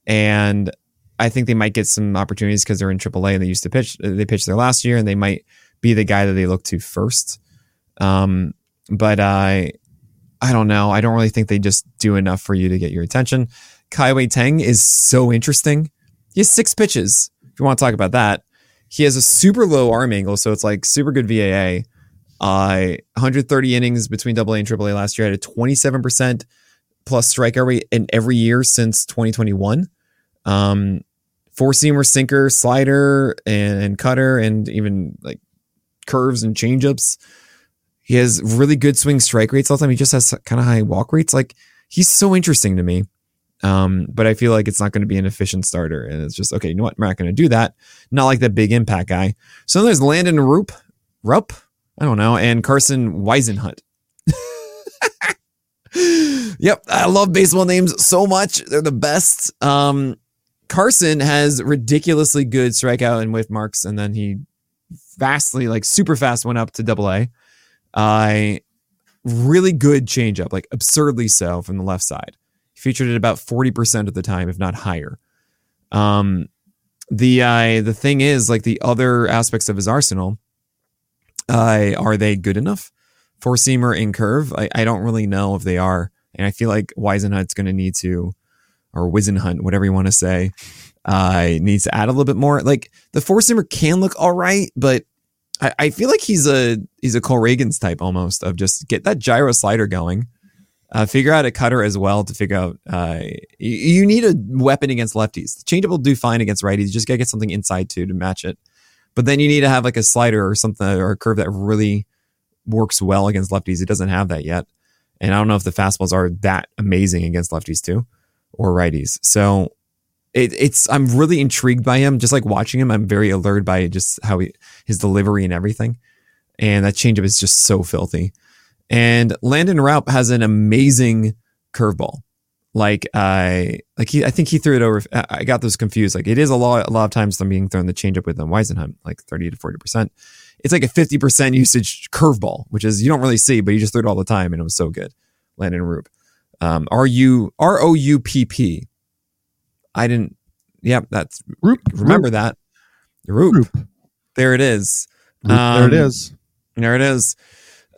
and I think they might get some opportunities because they're in AAA and they used to pitch. They pitched there last year, and they might be the guy that they look to first. Um, but I I don't know. I don't really think they just do enough for you to get your attention. Kai Teng is so interesting. He has six pitches. If you want to talk about that, he has a super low arm angle, so it's like super good VAA. Uh, 130 innings between Double AA and Triple A last year. Had a 27 percent plus strikeout rate in every year since 2021. Um, four seamer, sinker, slider, and, and cutter, and even like curves and changeups. He has really good swing strike rates all the time. He just has kind of high walk rates. Like he's so interesting to me. Um, but I feel like it's not going to be an efficient starter. And it's just, okay, you know what? We're not going to do that. Not like that big impact guy. So there's Landon Roop, Rupp, I don't know, and Carson Whisenhunt. yep, I love baseball names so much. They're the best. Um, Carson has ridiculously good strikeout and whiff marks, and then he vastly, like super fast, went up to double A. I really good changeup, like absurdly so from the left side. Featured it about 40% of the time, if not higher. Um, the uh, the thing is, like the other aspects of his arsenal, uh, are they good enough? Four seamer in curve, I, I don't really know if they are, and I feel like Whisenhunt's going to need to, or Wizenhunt, whatever you want to say, uh, needs to add a little bit more. Like the four seamer can look all right, but I, I feel like he's a he's a Cole Ragans type almost of just get that gyro slider going. Uh, figure out a cutter as well to figure out. Uh, you, you, need a weapon against lefties. The changeup will do fine against righties. You just gotta get something inside too to match it. But then you need to have like a slider or something or a curve that really works well against lefties. It doesn't have that yet, and I don't know if the fastballs are that amazing against lefties too or righties. So it, it's I'm really intrigued by him. Just like watching him, I'm very allured by just how he his delivery and everything. And that changeup is just so filthy. And Landen Roupp has an amazing curveball. Like I like he I think he threw it over. I got those confused. Like it is a lot a lot of times them being thrown the changeup with them Weisenheim, like thirty to forty percent. It's like a fifty percent usage curveball, which is you don't really see, but you just threw it all the time, and it was so good. Landen Roupp, um, R U R O U P P. I didn't. Yep, yeah, that's Roop. Remember Roop. that. Roop. Roop. There it is. Um, there it um. There it is.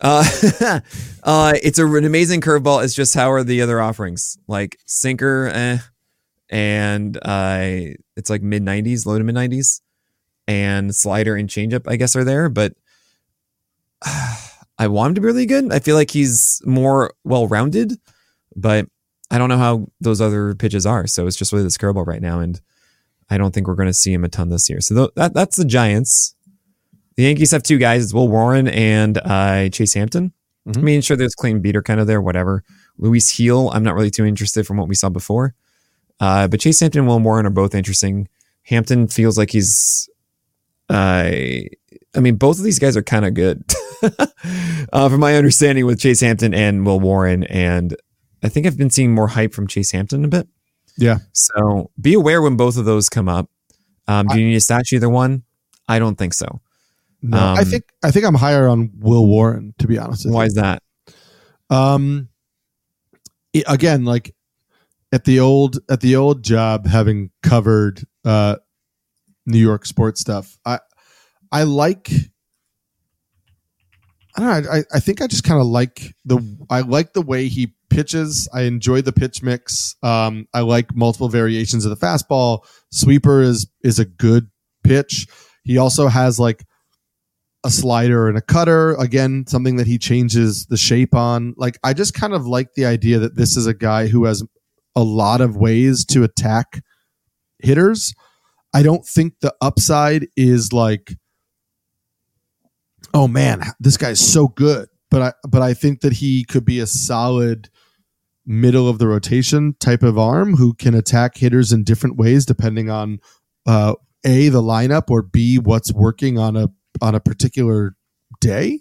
Uh, uh, it's a, an amazing curveball. It's just how are the other offerings? Like sinker, eh, and uh, it's like mid nineties, low to mid nineties, and slider and changeup. I guess are there, but uh, I want him to be really good. I feel like he's more well rounded, but I don't know how those other pitches are. So it's just really this curveball right now, and I don't think we're going to see him a ton this year. So th- that that's the Giants. The Yankees have two guys. It's Will Warren and uh, Chase Hampton. Mm-hmm. I mean, sure, there's Clayton Beeter kind of there, whatever. Luis Gil, I'm not really too interested from what we saw before. Uh, but Chase Hampton and Will Warren are both interesting. Hampton feels like he's, uh, I mean, both of these guys are kind of good, uh, from my understanding with Chase Hampton and Will Warren. And I think I've been seeing more hype from Chase Hampton a bit. Yeah. So be aware when both of those come up. Um, do you need to stash either one? I don't think so. No, um, I think I think I'm higher on Will Warren to be honest. why you. is that? Um, it, again, like at the old at the old job, having covered uh, New York sports stuff, I I like. I don't know. I, I think I just kind of like the I like the way he pitches. I enjoy the pitch mix. Um, I like multiple variations of the fastball. Sweeper is is a good pitch. He also has like a slider and a cutter. Again, something that he changes the shape on. Like, I just kind of like the idea that this is a guy who has a lot of ways to attack hitters. I don't think the upside is like, oh man, this guy's so good. But I but I think that he could be a solid middle of the rotation type of arm who can attack hitters in different ways depending on uh, a the lineup or b what's working on a on a particular day.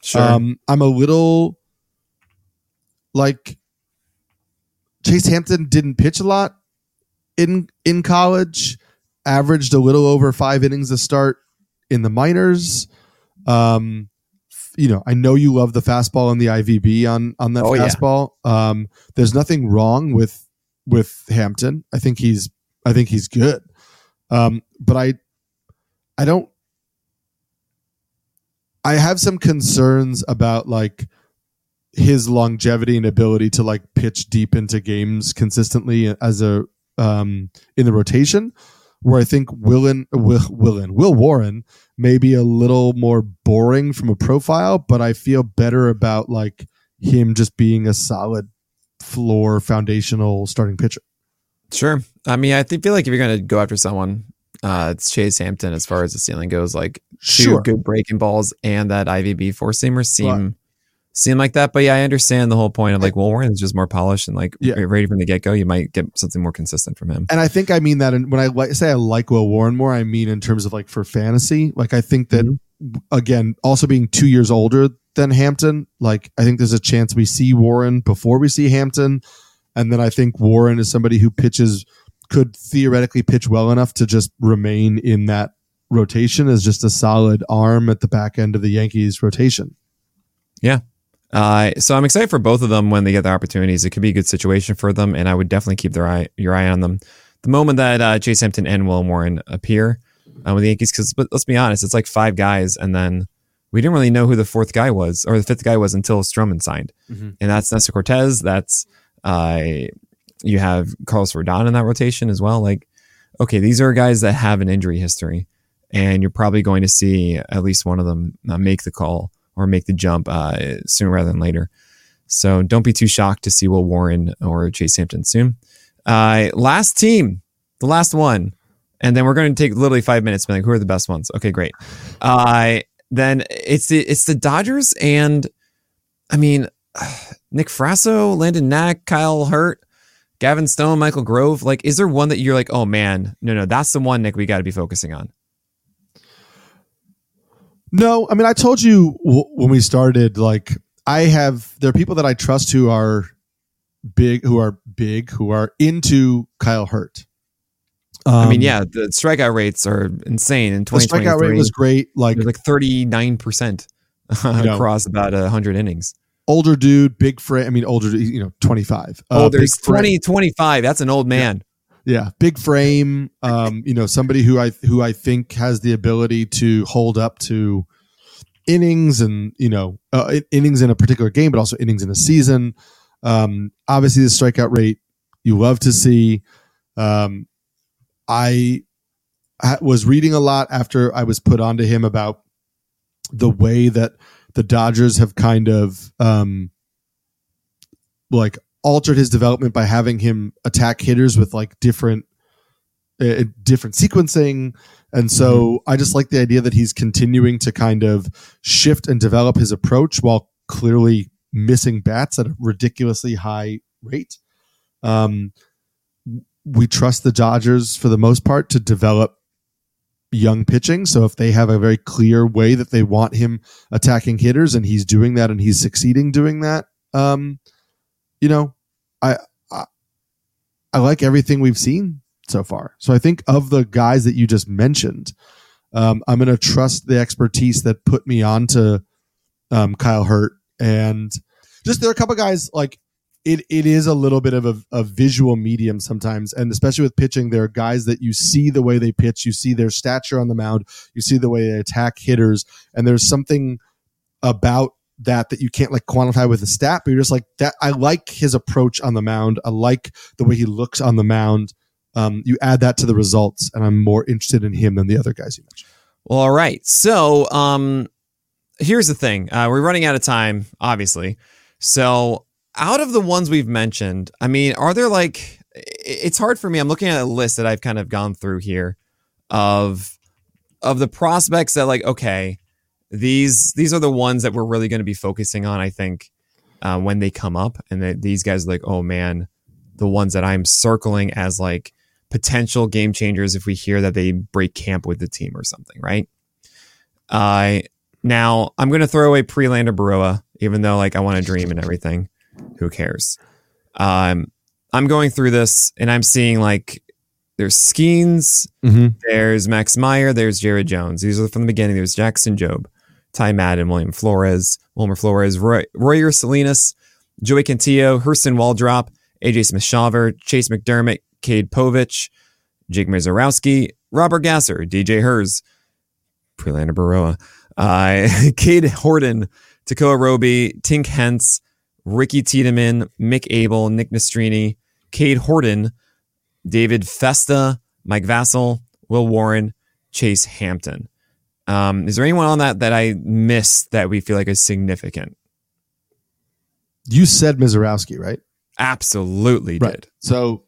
Sure. Um, I'm a little like Chase Hampton didn't pitch a lot in in college, averaged a little over five innings a start in the minors. Um, you know, I know you love the fastball and the IVB on on that oh, fastball. Yeah. Um, there's nothing wrong with with Hampton. I think he's I think he's good. Um, but I I don't I have some concerns about like his longevity and ability to like pitch deep into games consistently as a um in the rotation where I think Willen Will Willen Will Warren may be a little more boring from a profile, but I feel better about like him just being a solid floor foundational starting pitcher. Sure. I mean, I feel like if you're going to go after someone uh, it's Chase Hampton as far as the ceiling goes. Like two sure. good breaking balls and that IVB four seamer seem right. Seem like that. But yeah, I understand the whole point of like, well, Warren's just more polished and like yeah. ready from the get go. You might get something more consistent from him. And I think I mean that in, when I like, say I like Will Warren more, I mean in terms of like for fantasy. Like I think that mm-hmm. again, also being two years older than Hampton, like I think there's a chance we see Warren before we see Hampton. And then I think Warren is somebody who pitches could theoretically pitch well enough to just remain in that rotation as just a solid arm at the back end of the Yankees rotation. Yeah. Uh, so I'm excited for both of them when they get the opportunities. It could be a good situation for them, and I would definitely keep their eye your eye on them. The moment that uh, Chase Hampton and Will Warren appear uh, with the Yankees, because let's be honest, it's like five guys, and then we didn't really know who the fourth guy was or the fifth guy was until Stroman signed, mm-hmm. and that's Nestor Cortes. That's uh, you have Carlos Rodon in that rotation as well. Like, okay, these are guys that have an injury history, and you're probably going to see at least one of them uh, make the call or make the jump uh, sooner rather than later. So don't be too shocked to see Will Warren or Chase Hampton soon. Uh, last team, the last one, and then we're going to take literally five minutes. Be like, who are the best ones? Okay, great. Uh, then it's the it's the Dodgers, and I mean, Nick Frasso, Landon Knack, Kyle Hurt Gavin Stone, Michael Grove. Like, is there one that you're like, oh man, no, no, that's the one, Nick, we got to be focusing on? No, I mean, I told you w- when we started, like, I have, there are people that I trust who are big, who are big, who are into Kyle Hurt. Um, I mean, um, yeah, the strikeout rates are insane. In 2023, the strikeout rate was great, like like 39 percent across know, about hundred innings. Older dude, big frame. I mean, older, you know, 25. Uh, oh, there's 20, 25. That's an old man. Yeah. big frame. Um, you know, somebody who I who I think has the ability to hold up to innings and you know uh, innings in a particular game, but also innings in a season. Um, obviously, the strikeout rate you love to see. Um, I was reading a lot after I was put onto him about the way that the Dodgers have kind of um, like altered his development by having him attack hitters with like different uh, different sequencing and so mm-hmm. i just like the idea that he's continuing to kind of shift and develop his approach while clearly missing bats at a ridiculously high rate um, we trust the Dodgers for the most part to develop young pitching. So if they have a very clear way that they want him attacking hitters and he's doing that and he's succeeding doing that, um, you know, I, I, I like everything we've seen so far. So I think of the guys that you just mentioned, um, I'm going to trust the expertise that put me onto um, Kyle Hurt and just there are a couple guys like it it is a little bit of a, a, visual medium sometimes, and especially with pitching, there are guys that you see the way they pitch, you see their stature on the mound, you see the way they attack hitters, and there's something about that that you can't like quantify with a stat, but you're just like that. I like his approach on the mound. I like the way he looks on the mound. Um, you add that to the results, and I'm more interested in him than the other guys you mentioned. Well, all right. So, um, here's the thing: uh, we're running out of time, obviously. So out of the ones we've mentioned, I mean, are there like it's hard for me. I'm looking at a list that I've kind of gone through here of of the prospects that like okay, these these are the ones that we're really going to be focusing on. I think uh, when they come up, and that these guys like oh man, the ones that I'm circling as like potential game changers if we hear that they break camp with the team or something, right? Uh, now I'm going to throw away Prelander Berroa, even though like I want to dream and everything who cares? Um, I'm going through this and I'm seeing like there's Skenes, mm-hmm. there's Max Meyer, there's Jared Jones. These are from the beginning. There's Jackson Jobe, Ty Madden, William Flores, Wilmer Flores, Roy, Royber Salinas, Joey Cantillo, Hurston Waldrop, AJ Smith Shawver, Chayce McDermott, Cade Povich, Jake Misiorowski, Robert Gasser, DJ Herz, Prelander Berroa, uh, Cade Horton, Tekoah Roby, Tink Hence, Ricky Tiedemann, Mick Abel, Nick Nastrini, Cade Horton, David Festa, Mike Vasil, Will Warren, Chase Hampton. Um, is there anyone on that that I missed that we feel like is significant? You said Misiorowski, right? Absolutely right. did. So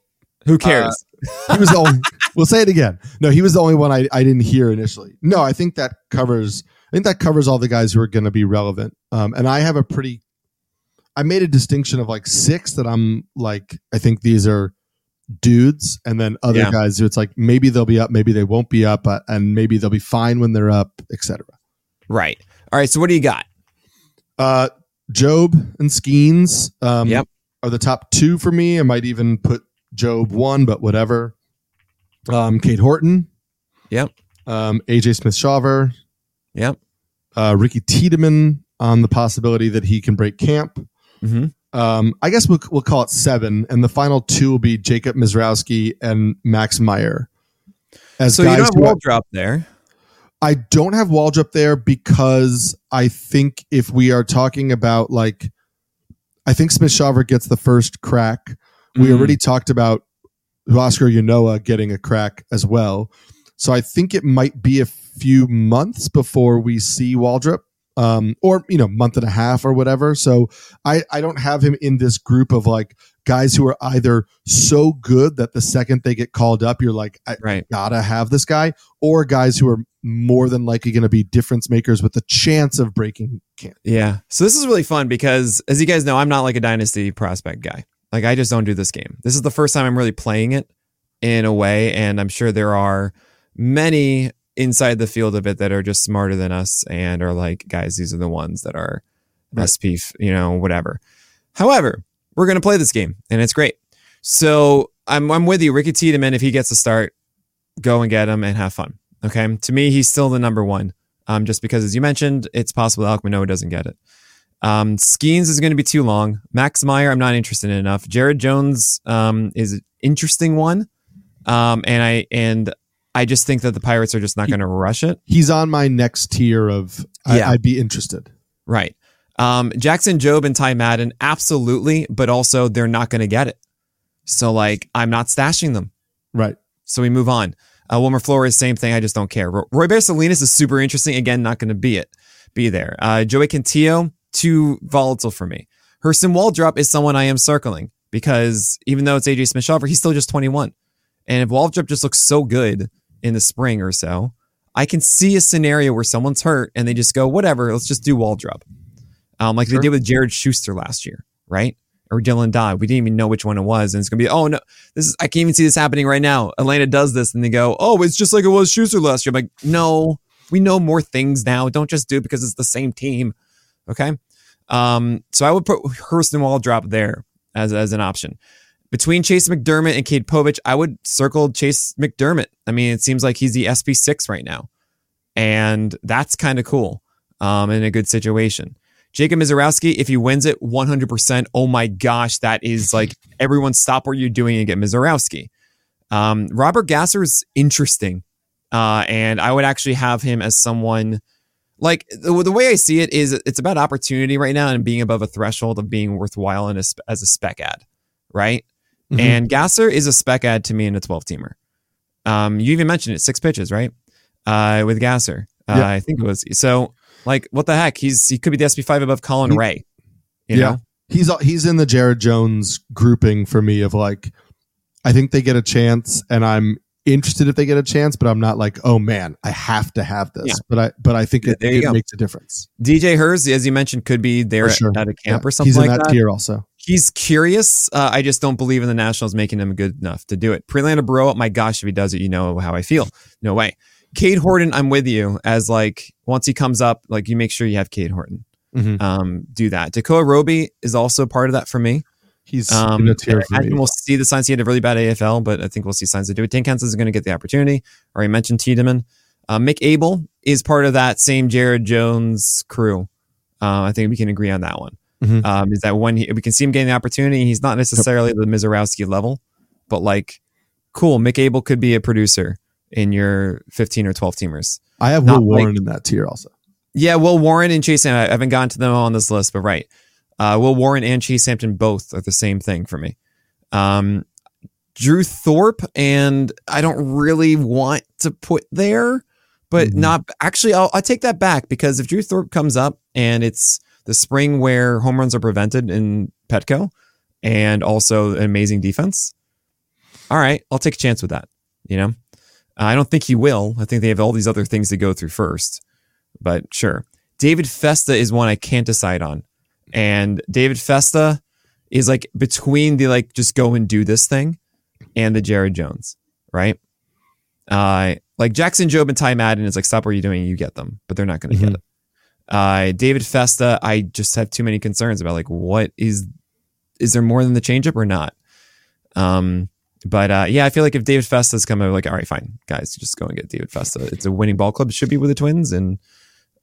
who cares? Uh, he was the only. we'll say it again. No, he was the only one I, I didn't hear initially. No, I think that covers. I think that covers all the guys who are going to be relevant. Um, and I have a pretty I made a distinction of like six that I'm like, I think these are dudes, and then other yeah. guys who it's like maybe they'll be up, maybe they won't be up, uh, and maybe they'll be fine when they're up, etc. Right. All right. So what do you got? Uh, Jobe and Skenes Um, yep. Are the top two for me. I might even put Jobe one, but whatever. Um, Cade Horton. Yep. Um, AJ Smith Shawver. Yep. Uh, Ricky Tiedemann on the possibility that he can break camp. Mm-hmm. Um, I guess we'll, we'll call it seven, and the final two will be Jacob Misiorowski and Max Meyer. As so you don't have Waldrop there. I don't have Waldrop there because I think if we are talking about like, I think Smith Shawver gets the first crack. Mm-hmm. We already talked about Huascar Ynoa getting a crack as well. So I think it might be a few months before we see Waldrop um, or you know, month and a half or whatever. So I I don't have him in this group of like guys who are either so good that the second they get called up, you're like, I right. gotta have this guy, or guys who are more than likely going to be difference makers with the chance of breaking camp. Yeah. So this is really fun because, as you guys know, I'm not like a dynasty prospect guy. Like I just don't do this game. This is the first time I'm really playing it in a way, and I'm sure there are many inside the field of it that are just smarter than us and are like, guys, these are the ones that are right. SP, you know, whatever. However, we're going to play this game and it's great. So I'm, I'm with you. Ricky Tiedemann, if he gets a start, go and get him and have fun. Okay. To me, he's still the number one. Um, just because, as you mentioned, it's possible Alek Manoah doesn't get it. Um, Skenes is going to be too long. Max Meyer, I'm not interested in enough. Jared Jones um, is an interesting one. Um, and I and I just think that the Pirates are just not going to rush it. He's on my next tier of yeah. I, would be interested. Right. Um, Jackson Jobe and Ty Madden, absolutely, but also they're not going to get it. So like I'm not stashing them. Right. So we move on. Uh, Wilmer Flores, same thing. I just don't care. Royber Salinas is super interesting. Again, not going to be it, be there. Uh, Joey Cantillo, too volatile for me. Hurston Waldrop is someone I am circling because even though it's AJ Smith Shawver, he's still just 21. And if Waldrop just looks so good in the spring or so, I can see a scenario where someone's hurt and they just go, whatever, let's just do Waldrop. Um, like sure. they did with Jared Shuster last year, right? Or Dylan Dodd. We didn't even know which one it was. And it's gonna be, oh no, this is I can't even see this happening right now. Atlanta does this and they go, Oh, it's just like it was Shuster last year. I'm like, no, we know more things now. Don't just do it because it's the same team. Okay. Um, so I would put Hurston Waldrop there as, as an option between Chayce McDermott and Cade Povich, I would circle Chayce McDermott. I mean, it seems like he's the SP6 right now. And that's kind of cool um, in a good situation. Jacob Misiorowski, if he wins it 100%, oh my gosh, that is like everyone stop what you're doing and get Misiorowski. Um, Robert Gasser is interesting. Uh, and I would actually have him as someone like the, the, way I see it is it's about opportunity right now and being above a threshold of being worthwhile in a, as a spec ad, right? Mm-hmm. And Gasser is a spec ad to me in a 12 teamer. Um, you even mentioned it, six pitches, right? Uh, with Gasser. Uh, I think it was. So, like, what the heck? He's he could be the SP five above Colin he, Rea. yeah, know? he's he's in the Jared Jones grouping for me of like, I think they get a chance, and I'm interested if they get a chance, but I'm not like, oh man, I have to have this. Yeah. But I but I think it, it makes a difference. DJ Herz, as you mentioned, could be there sure. at, a camp yeah. or something He's in like that, that tier also. He's curious. Uh, I just don't believe in the Nationals making him good enough to do it. Prelander Berroa, my gosh, if he does it, you know how I feel. No way. Cade Horton, I'm with you. As like once he comes up, like you make sure you have Cade Horton. Mm-hmm. Um, do that. Tekoah Roby is also part of that for me. He's um, in tier I think we'll see the signs. He had a really bad AFL, but I think we'll see signs to do it. Tink Hence is going to get the opportunity. Already mentioned Tiedemann. Uh, Mick Abel is part of that same Jared Jones crew. Uh, I think we can agree on that one. Mm-hmm. Um, is that when he, we can see him getting the opportunity? He's not necessarily yep. the Misiorowski level, but like, cool. Mick Abel could be a producer in your 15 or 12 teamers. I have Will Warren like, in that tier also. Yeah, Will Warren and Chase. I haven't gotten to them on this list, but right. Uh, Will Warren and Chase Hampton both are the same thing for me. Um, Drew Thorpe, and I don't really want to put there, but mm-hmm. not actually. I'll, I'll take that back because if Drew Thorpe comes up and it's the spring where home runs are prevented in Petco and also an amazing defense, all right, I'll take a chance with that. You know, I don't think he will. I think they have all these other things to go through first, but sure. David Festa is one I can't decide on. And David Festa is like between the like just go and do this thing and the Jared Jones, right? Uh like Jackson Jobe and Ty Madden is like stop what you're doing, you get them, but they're not going to mm-hmm. get it. Uh David Festa, I just have too many concerns about like what is is there more than the changeup or not? Um but uh, yeah, I feel like if David Festa's coming, like, all right, fine, guys, just go and get David Festa. It's a winning ball club. It should be with the Twins, and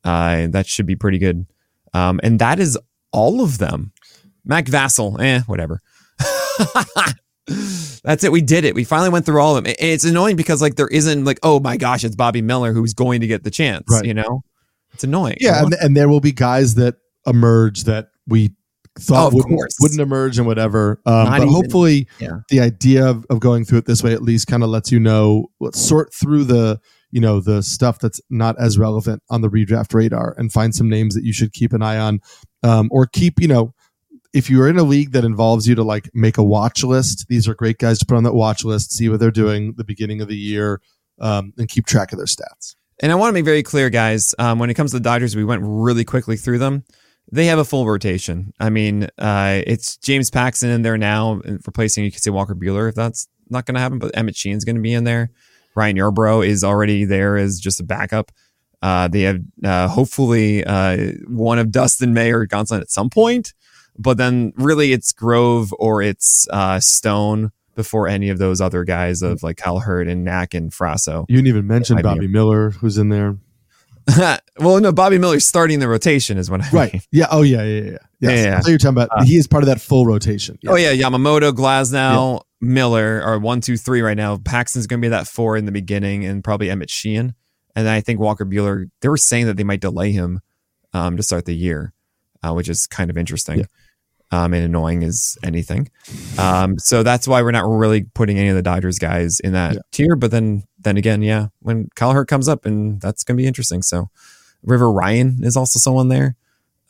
uh, that should be pretty good. Um, and that is all of them. Mac Vassell, eh, whatever. That's it. We did it. We finally went through all of them. It's annoying because like there isn't like, oh my gosh, it's Bobby Miller who's going to get the chance. Right. You know, it's annoying. Yeah, and, and, there will be guys that emerge that we thought oh, wouldn't, wouldn't, emerge and whatever. Um, but even, hopefully, yeah. the idea of, of going through it this way at least kind of lets you know, sort through the you know the stuff that's not as relevant on the redraft radar and find some names that you should keep an eye on um, or keep you know if you're in a league that involves you to like make a watch list these are great guys to put on that watch list see what they're doing the beginning of the year um, and keep track of their stats and i want to make very clear guys um, when it comes to the dodgers we went really quickly through them they have a full rotation. I mean, uh, it's James Paxton in there now, replacing you could say Walker Buehler if that's not going to happen. But Emmet Sheehan's going to be in there. Ryan Yarbrough is already there as just a backup. Uh, they have uh, hopefully uh, one of Dustin May or Gonsolin at some point, but then really it's Grove or it's uh, Stone before any of those other guys of like Hal Hurt and Knack and Frasso. You didn't even mention Bobby Miller, who's in there. well, no, Bobby Miller's starting the rotation is what I right. Mean. Yeah. Oh, yeah, yeah, yeah. Yes. Yeah, yeah. So you're talking about uh, he is part of that full rotation. Oh yeah, Yamamoto, Glasnow, yeah. Miller are one, two, three right now. Paxton's going to be that four in the beginning, and probably Emmet Sheehan, and then I think Walker Buehler. They were saying that they might delay him um, to start the year, uh, which is kind of interesting. Um, and annoying as anything. Um, so that's why we're not really putting any of the Dodgers guys in that yeah. tier. But then, then again, yeah, when Kyle Hurt comes up, and that's going to be interesting. So River Ryan is also someone there.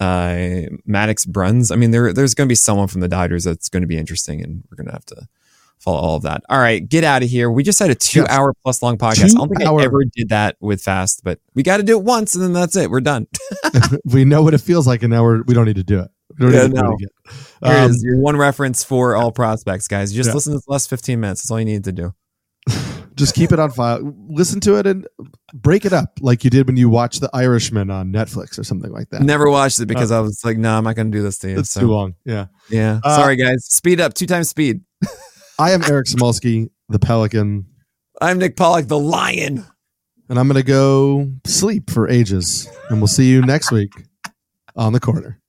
Uh, Maddox Bruns. I mean, there, there's going to be someone from the Dodgers that's going to be interesting, and we're going to have to follow all of that. All right, get out of here. We just had a two yes. hour plus long podcast. Two I don't think hour. I ever did that with Fast, but we got to do it once and then that's it. We're done. we know what it feels like, and now we're, we don't need to do it. We don't yeah, no. do it again. Um, your one reference for all prospects, guys. You just yeah. listen to the last 15 minutes. That's all you need to do. just keep it on file. Listen to it and break it up like you did when you watched The Irishman on Netflix or something like that. Never watched it because uh, I was like, no, nah, I'm not going to do this to you. It's so. too long. Yeah. Yeah. Uh, Sorry, guys. Speed up. Two times speed. I am Eric Samulski, the Pelican. I'm Nick Pollack, the Lion. And I'm going to go sleep for ages. And we'll see you next week on the corner.